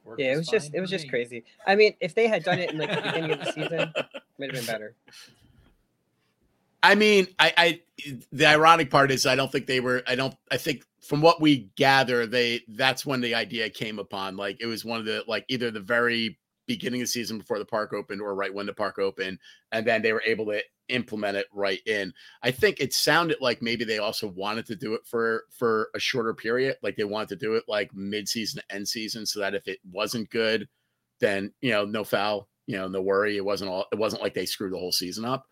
[SPEAKER 3] Work
[SPEAKER 2] yeah, it was just it was
[SPEAKER 3] for
[SPEAKER 2] just crazy. I mean, if they had done it in like the beginning of the season, it would have been better. (laughs)
[SPEAKER 1] I mean, I, I the ironic part is I don't think they were I don't I think from what we gather, they that's when the idea came upon. Like it was one of the like either the very beginning of the season before the park opened or right when the park opened, and then they were able to implement it right in. I think it sounded like maybe they also wanted to do it for for a shorter period, like they wanted to do it like mid season to end season, so that if it wasn't good, then you know no foul, you know no worry. It wasn't all it wasn't like they screwed the whole season up,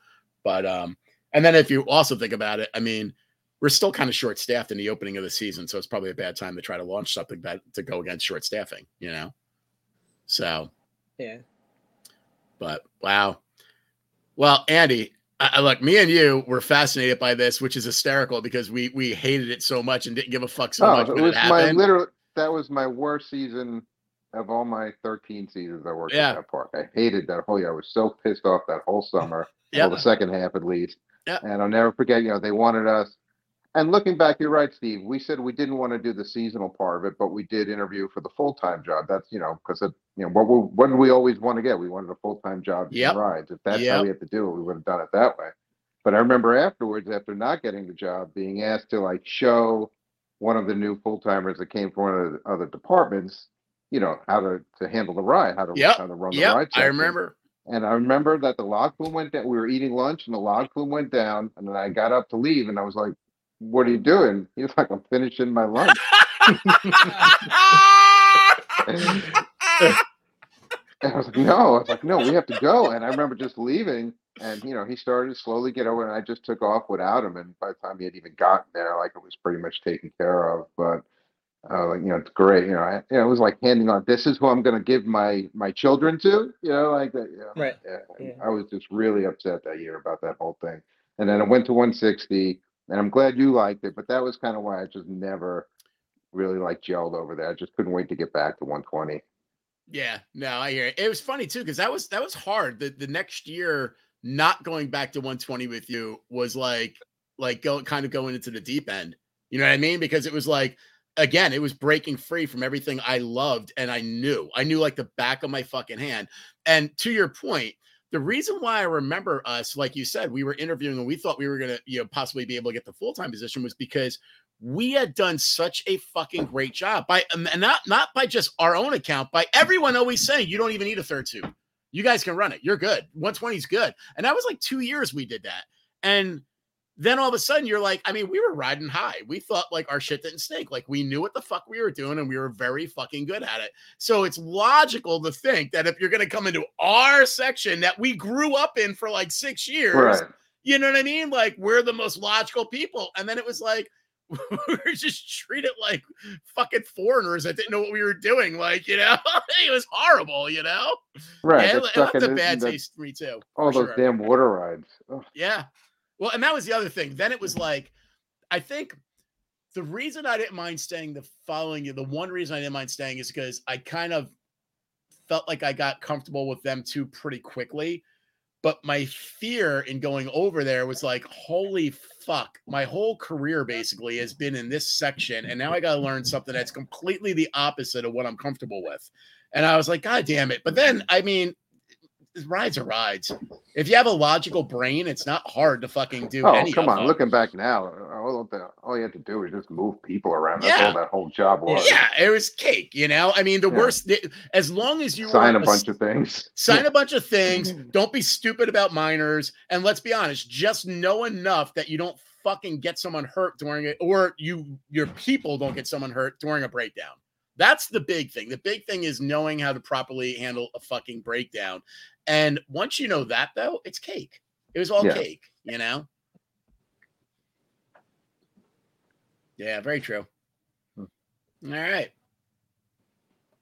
[SPEAKER 1] but um. And then if you also think about it, I mean, we're still kind of short staffed in the opening of the season, so it's probably a bad time to try to launch something that to go against short staffing, you know. So,
[SPEAKER 2] Yeah.
[SPEAKER 1] but wow. Well, Andy, I, I- look, me and you were fascinated by this, which is hysterical because we we hated it so much and didn't give a fuck so
[SPEAKER 4] oh,
[SPEAKER 1] much
[SPEAKER 4] it was
[SPEAKER 1] it
[SPEAKER 4] my literal. That was my worst season of all my 13 seasons I worked
[SPEAKER 1] Yeah.
[SPEAKER 4] at that park. I hated that whole year. I was so pissed off that whole (laughs) summer.
[SPEAKER 1] Yep.
[SPEAKER 4] Well, the second half at least.
[SPEAKER 1] Yep.
[SPEAKER 4] And I'll never forget, you know, they wanted us. And looking back, you're right, Steve. We said we didn't want to do the seasonal part of it, but we did interview for the full time job. That's you know because you know what we, what did we always want to get? We wanted a full time job
[SPEAKER 1] Yep.
[SPEAKER 4] in rides. If that's
[SPEAKER 1] Yep.
[SPEAKER 4] how we had to do it, we would have done it that way. But I remember afterwards, after not getting the job, being asked to like show one of the new full timers that came from one of the other departments, you know, how to to handle the ride, how to
[SPEAKER 1] Yep.
[SPEAKER 4] how to run the
[SPEAKER 1] Yep,
[SPEAKER 4] ride.
[SPEAKER 1] I remember.
[SPEAKER 4] And I remember that the log flume went down. We were eating lunch and the log flume went down. And then I got up to leave and I was like, What are you doing? He's like, I'm finishing my lunch. (laughs) And I was like, No. I was like, No, we have to go. And I remember just leaving. And, you know, he started to slowly get over and I just took off without him. And by the time he had even gotten there, like it was pretty much taken care of. But, uh, like, you know, it's great. You know, I, you know, it was like handing on, this is who I'm going to give my, my children to, you know, like that. You know,
[SPEAKER 2] Right.
[SPEAKER 4] yeah,
[SPEAKER 2] Yeah.
[SPEAKER 4] I was just really upset that year about that whole thing. And then it went to 160, and I'm glad you liked it, but that was kind of why I just never really like gelled over there. I just couldn't wait to get back to 120.
[SPEAKER 1] Yeah, no, I hear it. It was funny too because that was that was hard. The the next year, not going back to 120 with you was like like go kind of going into the deep end. You know what I mean? Because it was like again, it was breaking free from everything I loved and I knew. I knew like the back of my fucking hand. And to your point, the reason why I remember us, like you said, we were interviewing and we thought we were gonna, you know, possibly be able to get the full time position was because we had done such a fucking great job by um, and not not by just our own account, by everyone always saying you don't even need a third two. You guys can run it. You're good. 120 is good. And that was like two years we did that. And then all of a sudden you're like, I mean, we were riding high. We thought like our shit didn't stink. Like we knew what the fuck we were doing and we were very fucking good at it. So it's logical to think that if you're going to come into our section that we grew up in for like six years,
[SPEAKER 4] Right.
[SPEAKER 1] you know what I mean? Like we're the most logical people. And then it was like, (laughs) we were just treated like fucking foreigners that didn't know what we were doing. Like, you know, (laughs) it was horrible, you know?
[SPEAKER 4] Right.
[SPEAKER 1] Yeah, it left a bad taste for me too.
[SPEAKER 4] all those
[SPEAKER 1] sure.
[SPEAKER 4] damn water rides. Ugh.
[SPEAKER 1] Yeah. Well, and that was the other thing. Then it was like, I think the reason I didn't mind staying the following year, the one reason I didn't mind staying is because I kind of felt like I got comfortable with them too pretty quickly. But my fear in going over there was like, holy fuck, my whole career basically has been in this section. And now I got to learn something that's completely the opposite of what I'm comfortable with. And I was like, God damn it. But then, I mean, rides are rides. If you have a logical brain, it's not hard to fucking do
[SPEAKER 4] Oh, come on.
[SPEAKER 1] them.
[SPEAKER 4] Looking back now, all, the, all you had to do was just move people around. That's
[SPEAKER 1] Yeah.
[SPEAKER 4] all that whole job was.
[SPEAKER 1] Yeah, it was cake, you know. I mean, the
[SPEAKER 4] Yeah.
[SPEAKER 1] worst as long as you
[SPEAKER 4] Sign a bunch of things.
[SPEAKER 1] sign a bunch of (laughs) things, don't be stupid about minors, and let's be honest, just know enough that you don't fucking get someone hurt during it, or you your people don't get someone hurt during a breakdown. That's the big thing. The big thing is knowing how to properly handle a fucking breakdown. And once you know that, though, it's cake. It was all
[SPEAKER 4] Yeah.
[SPEAKER 1] cake, you know? Yeah, very true.
[SPEAKER 4] Hmm.
[SPEAKER 1] All right.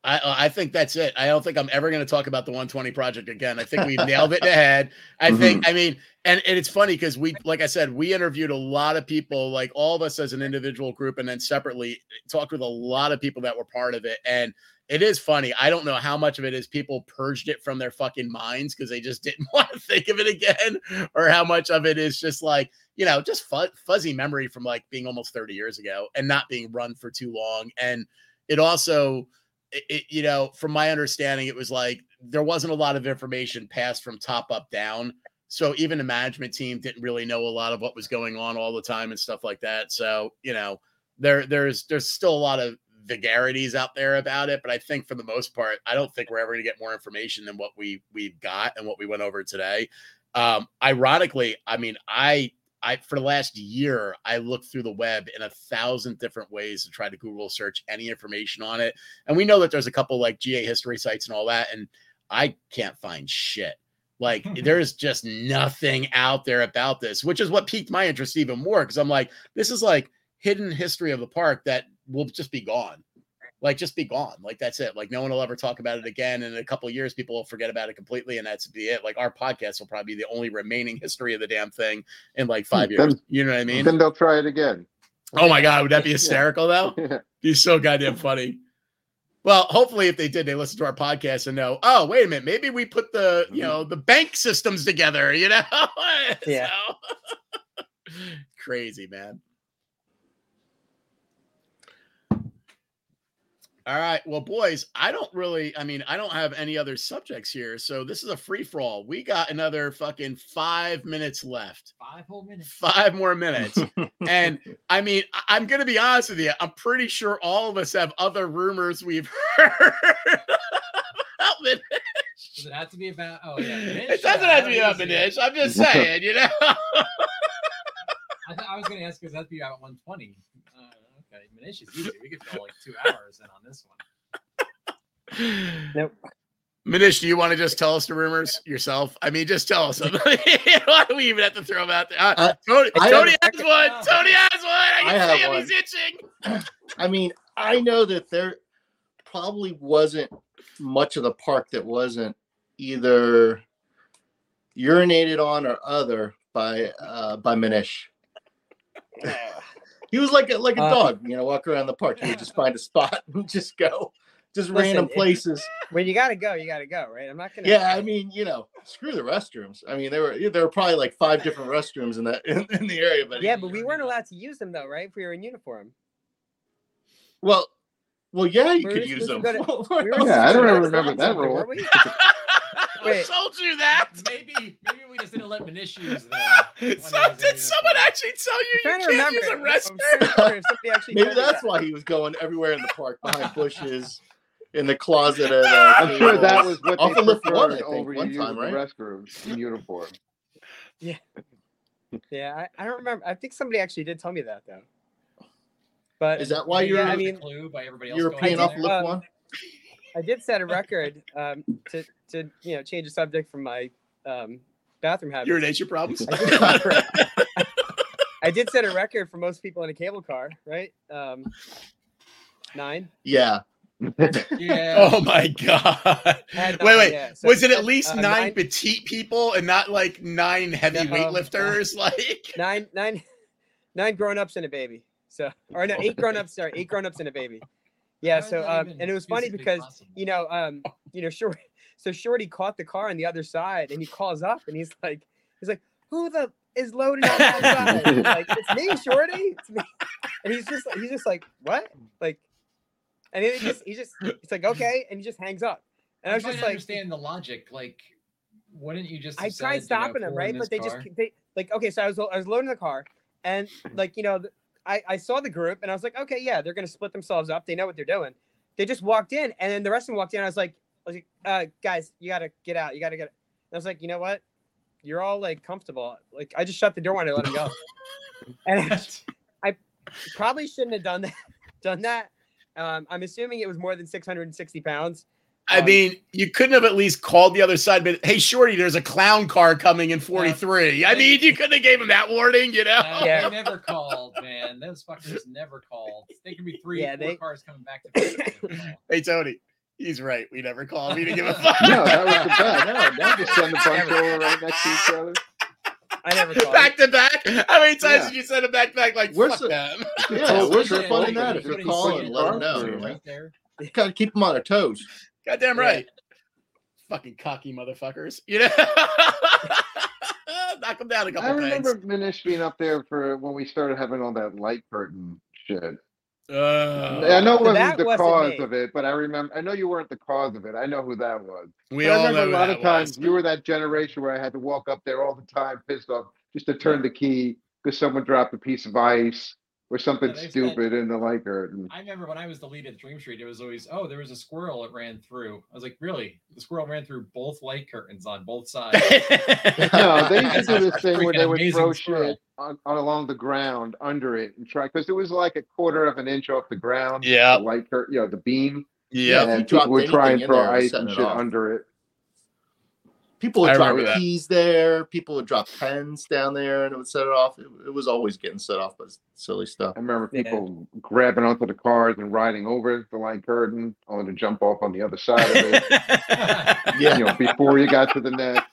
[SPEAKER 1] I I think that's it. I don't think I'm ever going to talk about the 120 project again. I think we nailed it in the head. I think I mean, and, and it's funny because we, like I said, we interviewed a lot of people, like all of us as an individual group, and then separately talked with a lot of people that were part of it. And it is funny. I don't know how much of it is people purged it from their fucking minds because they just (laughs) didn't want to think of it again, or how much of it is just like you know just fu- fuzzy memory from like being almost 30 years ago and not being run for too long. And it also it, it- you know, from my understanding, it was like there wasn't a lot of information passed from top up down. So even the management team didn't really know a lot of what was going on all the time and stuff like that. So, you know, there there's there's still a lot of vagarities out there about it, but I think for the most part, I don't think we're ever going to get more information than what we we've got and what we went over today. Um, ironically, I mean, I I for the last year I looked through the web in a thousand different ways to try to Google search any information on it, and we know that there's a couple like GA history sites and all that, and I can't find shit. Like (laughs) there's just nothing out there about this, which is what piqued my interest even more because I'm like, this is like hidden history of the park that will just be gone. Like just be gone. Like that's it. Like no one will ever talk about it again. And in a couple of years, people will forget about it completely, and that's be it. Like our podcast will probably be the only remaining (laughs) history of the damn thing in like five
[SPEAKER 4] Then-
[SPEAKER 1] years. You know what I mean?
[SPEAKER 4] Then they'll try it again.
[SPEAKER 1] Oh my god, would that be (laughs) hysterical though? (laughs)
[SPEAKER 4] Yeah.
[SPEAKER 1] Be so goddamn funny. Well, hopefully, if they did, they listen to our podcast and know. Oh, wait a minute, maybe we put the you mm-hmm. know the bank systems together. You know,
[SPEAKER 2] Yeah.
[SPEAKER 1] So- crazy man. All right, well, boys, I don't really. I mean, I don't have any other subjects here, so this is a free for all. We got another fucking five minutes left.
[SPEAKER 3] Five whole minutes.
[SPEAKER 1] Five more minutes. (laughs) And I mean, I'm going to be honest with you. I'm pretty sure all of us have other rumors we've (laughs) heard about.
[SPEAKER 3] Does it have to be about? Oh yeah.
[SPEAKER 1] It doesn't have to be about Manish. I'm just saying, you know.
[SPEAKER 3] I, th- I was going to ask because that'd be about 120. Uh, okay, Manish is easy. We could fill like two hours in on this one.
[SPEAKER 2] Nope.
[SPEAKER 1] Manish, do you want to just tell us the rumors yourself? I mean, just tell us them. (laughs) Why do we even have to throw them out there? Uh,
[SPEAKER 5] Uh,
[SPEAKER 1] Tony, Tony
[SPEAKER 5] have
[SPEAKER 1] has one. Tony has one. I can
[SPEAKER 5] I have
[SPEAKER 1] see him.
[SPEAKER 5] one.
[SPEAKER 1] He's itching.
[SPEAKER 5] I mean, I know that there probably wasn't much of the park that wasn't either urinated on or other by uh, by Manish. (laughs) He was like a, like a
[SPEAKER 2] Uh,
[SPEAKER 5] dog, you know, walk around the park. He would just find a spot (laughs) and just go, just
[SPEAKER 2] Listen,
[SPEAKER 5] random
[SPEAKER 2] if-
[SPEAKER 5] places.
[SPEAKER 2] When you gotta go, you gotta go, right? I'm not gonna.
[SPEAKER 5] Yeah, I mean, you know, screw the restrooms. I mean, there were there were probably like five different restrooms in that (laughs) in, in the area, but
[SPEAKER 2] Yeah, but we weren't allowed to use them though, right? If we were in uniform.
[SPEAKER 5] well, well, yeah, you
[SPEAKER 2] We
[SPEAKER 5] could use them.
[SPEAKER 2] to (laughs) We
[SPEAKER 4] Yeah, I don't
[SPEAKER 2] to
[SPEAKER 4] ever
[SPEAKER 2] go
[SPEAKER 4] remember that
[SPEAKER 2] something,
[SPEAKER 4] rule.
[SPEAKER 2] Weren't we?
[SPEAKER 1] I
[SPEAKER 2] Wait.
[SPEAKER 1] told you that. (laughs)
[SPEAKER 3] Maybe maybe we just didn't let Manish use them.
[SPEAKER 1] So, did someone actually tell you
[SPEAKER 2] I'm
[SPEAKER 1] you can't
[SPEAKER 2] remember.
[SPEAKER 1] use a
[SPEAKER 2] I'm trying to
[SPEAKER 1] restroom?
[SPEAKER 2] remember somebody actually
[SPEAKER 5] Maybe that's
[SPEAKER 2] that.
[SPEAKER 5] why he was going everywhere in the park, behind (laughs) bushes, in the closet. At, (laughs) uh,
[SPEAKER 4] I'm sure that was what
[SPEAKER 5] Off
[SPEAKER 4] they
[SPEAKER 5] of lift one, I think,
[SPEAKER 4] over
[SPEAKER 5] one
[SPEAKER 4] you
[SPEAKER 5] time,
[SPEAKER 4] using the
[SPEAKER 5] right?
[SPEAKER 4] restrooms in uniform.
[SPEAKER 2] Yeah, I, I don't remember. I think somebody actually did tell me that though. But
[SPEAKER 5] Is that why you're
[SPEAKER 2] Yeah, I
[SPEAKER 3] it was a
[SPEAKER 2] mean-
[SPEAKER 3] clue by everybody else
[SPEAKER 5] you're
[SPEAKER 3] going
[SPEAKER 5] paying
[SPEAKER 3] in
[SPEAKER 5] off
[SPEAKER 3] there?
[SPEAKER 5] lift
[SPEAKER 2] Um,
[SPEAKER 5] one?
[SPEAKER 2] I did set a record um, to to you know change the subject from my um, bathroom habits.
[SPEAKER 1] Urination problems.
[SPEAKER 2] I did, set a record- I did set a record for most people in a cable car, right? Um, nine.
[SPEAKER 5] Yeah.
[SPEAKER 3] Yeah.
[SPEAKER 1] oh my god!
[SPEAKER 2] Had
[SPEAKER 1] Wait, wait.
[SPEAKER 2] yeah. So,
[SPEAKER 1] Was it at least
[SPEAKER 2] uh,
[SPEAKER 1] nine,
[SPEAKER 2] nine-
[SPEAKER 1] petite people and not like nine heavy
[SPEAKER 2] No,
[SPEAKER 1] weightlifters? (laughs) Like,
[SPEAKER 2] nine nine nine grown-ups and a baby so or no eight grown-ups sorry eight grown-ups and a baby yeah
[SPEAKER 3] How is
[SPEAKER 2] so um and it was funny because
[SPEAKER 3] possible?
[SPEAKER 2] you know um you know short (laughs) so shorty caught the car on the other side and he calls up and he's like he's like who the is loaded on that side (laughs) like it's me shorty it's me and he's just he's just like what like and then he just he just it's like okay and he just hangs up and i
[SPEAKER 3] I'm
[SPEAKER 2] was
[SPEAKER 3] trying
[SPEAKER 2] just like
[SPEAKER 3] understand the logic. Like, wouldn't you just?
[SPEAKER 2] I tried
[SPEAKER 3] said, you know,
[SPEAKER 2] stopping them, right? But they
[SPEAKER 3] car?
[SPEAKER 2] just they like okay. So I was I was loading the car, and like you know, th- I I saw the group, and I was like, okay, yeah, they're gonna split themselves up. They know what they're doing. They just walked in, and then the rest of them walked in. I was like, I was like, uh, guys, you gotta get out. You gotta get. And I was like, you know what? You're all like comfortable. Like I just shut the door when I let them go, (laughs) and I probably shouldn't have done that. (laughs) Done that. Um, I'm assuming it was more than 660 pounds.
[SPEAKER 1] I
[SPEAKER 2] Um,
[SPEAKER 1] mean, you couldn't have at least called the other side, but hey, Shorty, there's a clown car coming in 43. I mean, you couldn't have gave him that warning, you know?
[SPEAKER 3] Uh,
[SPEAKER 2] Yeah.
[SPEAKER 3] Never (laughs) called, man. Those fuckers never called. They could be three,
[SPEAKER 2] Yeah,
[SPEAKER 3] four
[SPEAKER 2] they-
[SPEAKER 3] cars coming back to back. They never call.
[SPEAKER 1] Hey, Tony, he's right. We never called. We didn't give a (laughs) fuck.
[SPEAKER 4] no, that was the best. No, now just send a bunch over right next to each other.
[SPEAKER 2] I never called.
[SPEAKER 1] back to back. How many times
[SPEAKER 4] Yeah.
[SPEAKER 1] did you send him back to back? Like,
[SPEAKER 5] Where's
[SPEAKER 1] fuck
[SPEAKER 5] the-
[SPEAKER 1] them. (laughs)
[SPEAKER 5] Yeah,
[SPEAKER 4] told
[SPEAKER 5] where's
[SPEAKER 4] them
[SPEAKER 5] the
[SPEAKER 4] to
[SPEAKER 5] fun
[SPEAKER 4] call
[SPEAKER 5] in that? If you're calling, let them know. you?
[SPEAKER 3] Right there.
[SPEAKER 5] Gotta keep them on their toes.
[SPEAKER 1] Goddamn
[SPEAKER 2] Yeah.
[SPEAKER 1] right. Fucking cocky motherfuckers. You know? (laughs) Knock them down a couple
[SPEAKER 4] I remember
[SPEAKER 1] pegs.
[SPEAKER 4] Manish being up there for when we started having all that light curtain shit.
[SPEAKER 1] Uh,
[SPEAKER 4] I know it wasn't the
[SPEAKER 2] wasn't
[SPEAKER 4] cause
[SPEAKER 2] me.
[SPEAKER 4] of it, but I remember. I know you weren't the cause of it. I know who that was.
[SPEAKER 1] we
[SPEAKER 4] But I
[SPEAKER 1] all
[SPEAKER 4] remember
[SPEAKER 1] know
[SPEAKER 4] a lot of times
[SPEAKER 1] was.
[SPEAKER 4] you were that generation where I had to walk up there all the time, pissed off, just to turn the key because someone dropped a piece of ice or something
[SPEAKER 3] Yeah, they spent-
[SPEAKER 4] stupid in the light curtain.
[SPEAKER 3] I remember when I was the lead at Dream Street, it was always, oh, there was a squirrel that ran through. I was like, really? The squirrel ran through both light curtains on both sides. (laughs)
[SPEAKER 4] No, they used to do this (laughs) thing where they would throw
[SPEAKER 3] squirrel.
[SPEAKER 4] shit on, on along the ground under it and try because it was like a quarter of an inch off the ground.
[SPEAKER 1] Yeah.
[SPEAKER 4] the light curtain, you know, the beam.
[SPEAKER 1] yeah.
[SPEAKER 5] if you
[SPEAKER 4] and people
[SPEAKER 5] dropped
[SPEAKER 4] would try and throw
[SPEAKER 5] there, it was
[SPEAKER 4] ice and shit
[SPEAKER 5] off.
[SPEAKER 4] under it.
[SPEAKER 5] People would
[SPEAKER 1] I
[SPEAKER 5] drop
[SPEAKER 1] remember that.
[SPEAKER 5] keys there. People would drop pens down there, and it would set it off. It, it was always getting set off by silly stuff.
[SPEAKER 4] I remember
[SPEAKER 2] Yeah.
[SPEAKER 4] people grabbing onto the cars and riding over the light curtain, only to jump off on the other side of it.
[SPEAKER 5] Yeah. (laughs)
[SPEAKER 4] you know, before you got to the net.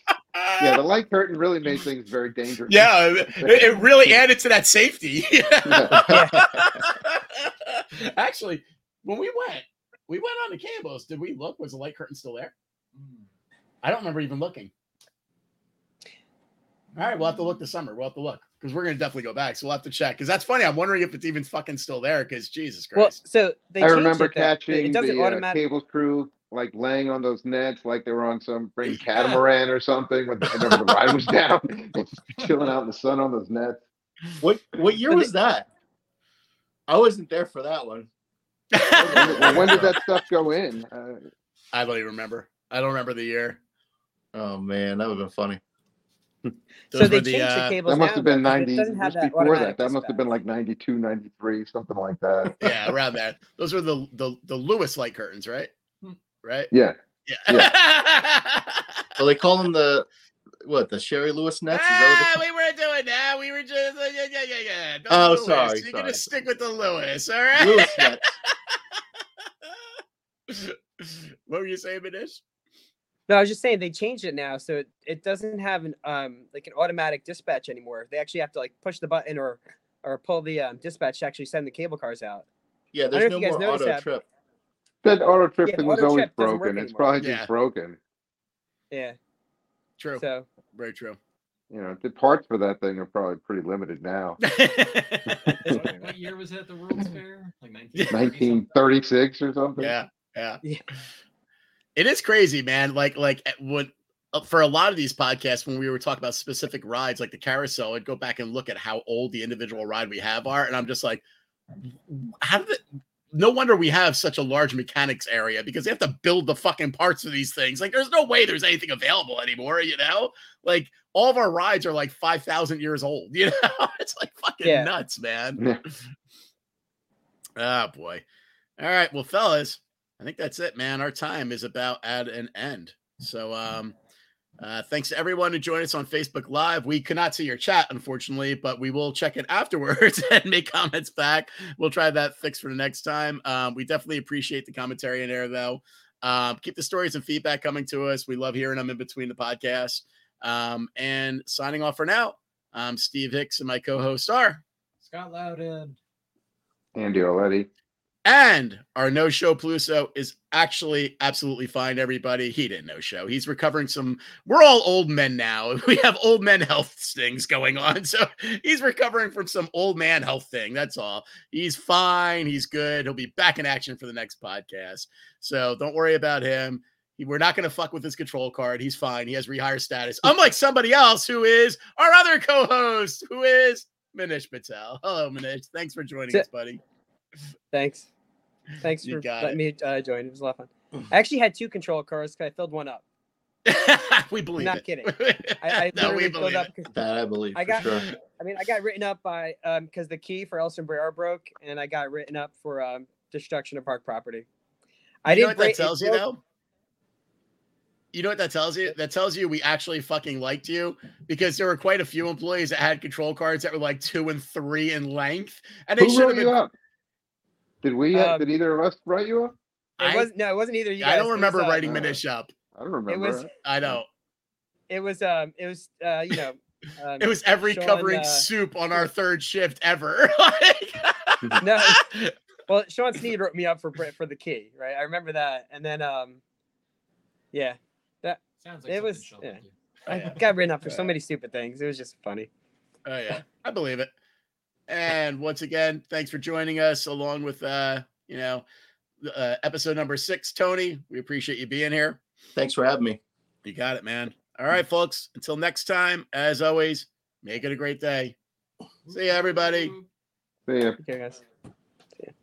[SPEAKER 4] Yeah, the light curtain really made things very dangerous.
[SPEAKER 1] Yeah, it, it really added to that safety. (laughs) Actually, when we went, We went on the cables. Did we look? Was the light curtain still there? I don't remember even looking. All right, we'll have to look this summer. We'll have to look because we're gonna definitely go back. So we'll have to check because that's funny. I'm wondering if it's even fucking still there. Because Jesus Christ.
[SPEAKER 2] Well, so they
[SPEAKER 4] I remember
[SPEAKER 2] it,
[SPEAKER 4] catching
[SPEAKER 2] It doesn't
[SPEAKER 4] the uh, cable crew like laying on those nets like they were on some big catamaran or something when whenever the ride was down, (laughs) chilling out in the sun on those nets.
[SPEAKER 5] What what year was that? I wasn't there for that one.
[SPEAKER 4] When, did- when did that stuff go in? Uh,
[SPEAKER 1] I don't even remember. I don't remember the year.
[SPEAKER 5] Oh man, that would have been funny. (laughs)
[SPEAKER 2] so they
[SPEAKER 1] were
[SPEAKER 2] changed the,
[SPEAKER 1] uh,
[SPEAKER 2] cables.
[SPEAKER 4] that must have been
[SPEAKER 2] though, 'cause
[SPEAKER 4] 90
[SPEAKER 2] It have that
[SPEAKER 4] before that. That must have been like 92, 93, something like that. (laughs)
[SPEAKER 1] yeah, around that. Those were the the the Lewis light curtains, right? Right.
[SPEAKER 4] Yeah.
[SPEAKER 1] Yeah. (laughs)
[SPEAKER 5] Well, they call them the what the Sherry Lewis nets? Is
[SPEAKER 1] ah,
[SPEAKER 5] that
[SPEAKER 1] we weren't doing that. We were just uh, yeah, yeah, yeah, yeah. Those
[SPEAKER 5] Oh,
[SPEAKER 1] Lewis.
[SPEAKER 5] sorry,
[SPEAKER 1] You're gonna stick with the Lewis, all right?
[SPEAKER 5] Lewis nets.
[SPEAKER 1] what were you saying, Manish?
[SPEAKER 2] No, I was just saying they changed it now, so it, it doesn't have an um like an automatic dispatch anymore. They actually have to like push the button or or pull the um, dispatch to actually send the cable cars out.
[SPEAKER 5] Yeah,
[SPEAKER 2] I
[SPEAKER 5] there's no
[SPEAKER 2] you guys
[SPEAKER 5] more
[SPEAKER 2] noticed
[SPEAKER 5] auto
[SPEAKER 2] that,
[SPEAKER 5] trip.
[SPEAKER 4] That auto trip
[SPEAKER 2] Yeah,
[SPEAKER 4] thing
[SPEAKER 2] the
[SPEAKER 4] was always
[SPEAKER 2] trip doesn't work
[SPEAKER 4] broken. It's probably
[SPEAKER 1] Yeah.
[SPEAKER 4] just broken.
[SPEAKER 2] Yeah.
[SPEAKER 1] True.
[SPEAKER 2] So
[SPEAKER 1] Very true.
[SPEAKER 4] You know, the parts for that thing are probably pretty limited now. (laughs)
[SPEAKER 3] what, what year was it at the World's Fair? Like
[SPEAKER 4] 1936 or something.
[SPEAKER 1] yeah, yeah.
[SPEAKER 2] Yeah.
[SPEAKER 1] It is crazy, man. Like, like eh, what uh, for a lot of these podcasts, when we were talking about specific rides, like the carousel, I'd go back and look at how old the individual ride we have are, and I'm just like, how did it? No wonder we have such a large mechanics area because they have to build the fucking parts of these things. Like, there's no way there's anything available anymore. You know, like all of our rides are like five thousand years old. (laughs) You know, it's like fucking
[SPEAKER 2] Yeah.
[SPEAKER 1] nuts, man.
[SPEAKER 4] Yeah.
[SPEAKER 1] Oh boy. All right. Well, fellas, I think that's it, man. Our time is about at an end. So um uh thanks to everyone who joined us on Facebook Live. We could not see your chat, unfortunately, but we will check it (laughs) afterwards (laughs) and make comments back. We'll try that fix for the next time. Um, we definitely appreciate the commentary in there, though. Um, keep the stories and feedback coming to us. We love hearing them in between the podcast. Um, and signing off for now, I'm Steve Hicks and my co-host are
[SPEAKER 3] Scott Loudon.
[SPEAKER 4] Andy Oletti.
[SPEAKER 1] And our no show Pluso is actually absolutely fine, everybody. He didn't no show. He's recovering some. We're all old men now. (laughs) We have old men health things going on. (laughs) So he's recovering from some old man health thing. That's all. He's fine. He's good. He'll be back in action for the next podcast. So don't worry about him. We're not going to fuck with his control card. He's fine. He has rehire status, (laughs) unlike somebody else who is our other co host, who is Manish Patel. Hello, Manish. Thanks for joining us, buddy.
[SPEAKER 2] thanks. Thanks
[SPEAKER 1] You
[SPEAKER 2] for
[SPEAKER 1] got
[SPEAKER 2] letting
[SPEAKER 1] it.
[SPEAKER 2] me uh, join. It was a lot of fun. I actually had two control cars 'cause I filled one up. (laughs)
[SPEAKER 1] we believe
[SPEAKER 2] Not
[SPEAKER 1] it.
[SPEAKER 2] kidding. (laughs) I, I
[SPEAKER 1] no, we
[SPEAKER 2] literally filled
[SPEAKER 1] believe
[SPEAKER 2] up.
[SPEAKER 1] it.
[SPEAKER 2] 'cause-
[SPEAKER 5] That I believe
[SPEAKER 2] I
[SPEAKER 5] for
[SPEAKER 2] got-
[SPEAKER 5] sure.
[SPEAKER 2] I mean, I got written up by um because the key for El Sombrero broke, and I got written up for um destruction of park property. I
[SPEAKER 1] you know
[SPEAKER 2] didn't
[SPEAKER 1] what that tells you though? You know what that tells you? That tells you we actually fucking liked you because there were quite a few employees that had control cards that were like two and three in length, and they
[SPEAKER 4] Who
[SPEAKER 1] should have been.
[SPEAKER 4] up? Did we? uh,
[SPEAKER 2] Um,
[SPEAKER 4] did either of us write you up?
[SPEAKER 2] It
[SPEAKER 1] I,
[SPEAKER 2] wasn't. No, it wasn't either. You
[SPEAKER 1] I don't
[SPEAKER 2] It was,
[SPEAKER 1] remember
[SPEAKER 2] uh,
[SPEAKER 1] writing
[SPEAKER 4] uh,
[SPEAKER 1] Manish up.
[SPEAKER 4] I don't remember. It was-
[SPEAKER 1] I don't.
[SPEAKER 2] It was. Um. It was. Uh. You know. Um,
[SPEAKER 1] it was every
[SPEAKER 2] Sean,
[SPEAKER 1] covering
[SPEAKER 2] uh,
[SPEAKER 1] soup on our third shift ever. (laughs) Like-
[SPEAKER 2] No. (laughs) Well, Sean Sneed wrote me up for for the key, right? I remember that, and then um. Yeah, that
[SPEAKER 3] Sounds like
[SPEAKER 2] It was- yeah.
[SPEAKER 3] would do.
[SPEAKER 2] I got written up for so
[SPEAKER 4] Yeah.
[SPEAKER 2] many stupid things. It was just funny.
[SPEAKER 1] Oh yeah, I believe it. And once again, thanks for joining us along with uh, you know, uh, episode number six, Tony. We appreciate you being here.
[SPEAKER 5] Thanks for having me.
[SPEAKER 1] You got it, man. All right, folks. Until next time, as always, make it a great day. See ya, everybody.
[SPEAKER 4] See ya.
[SPEAKER 2] Okay, guys.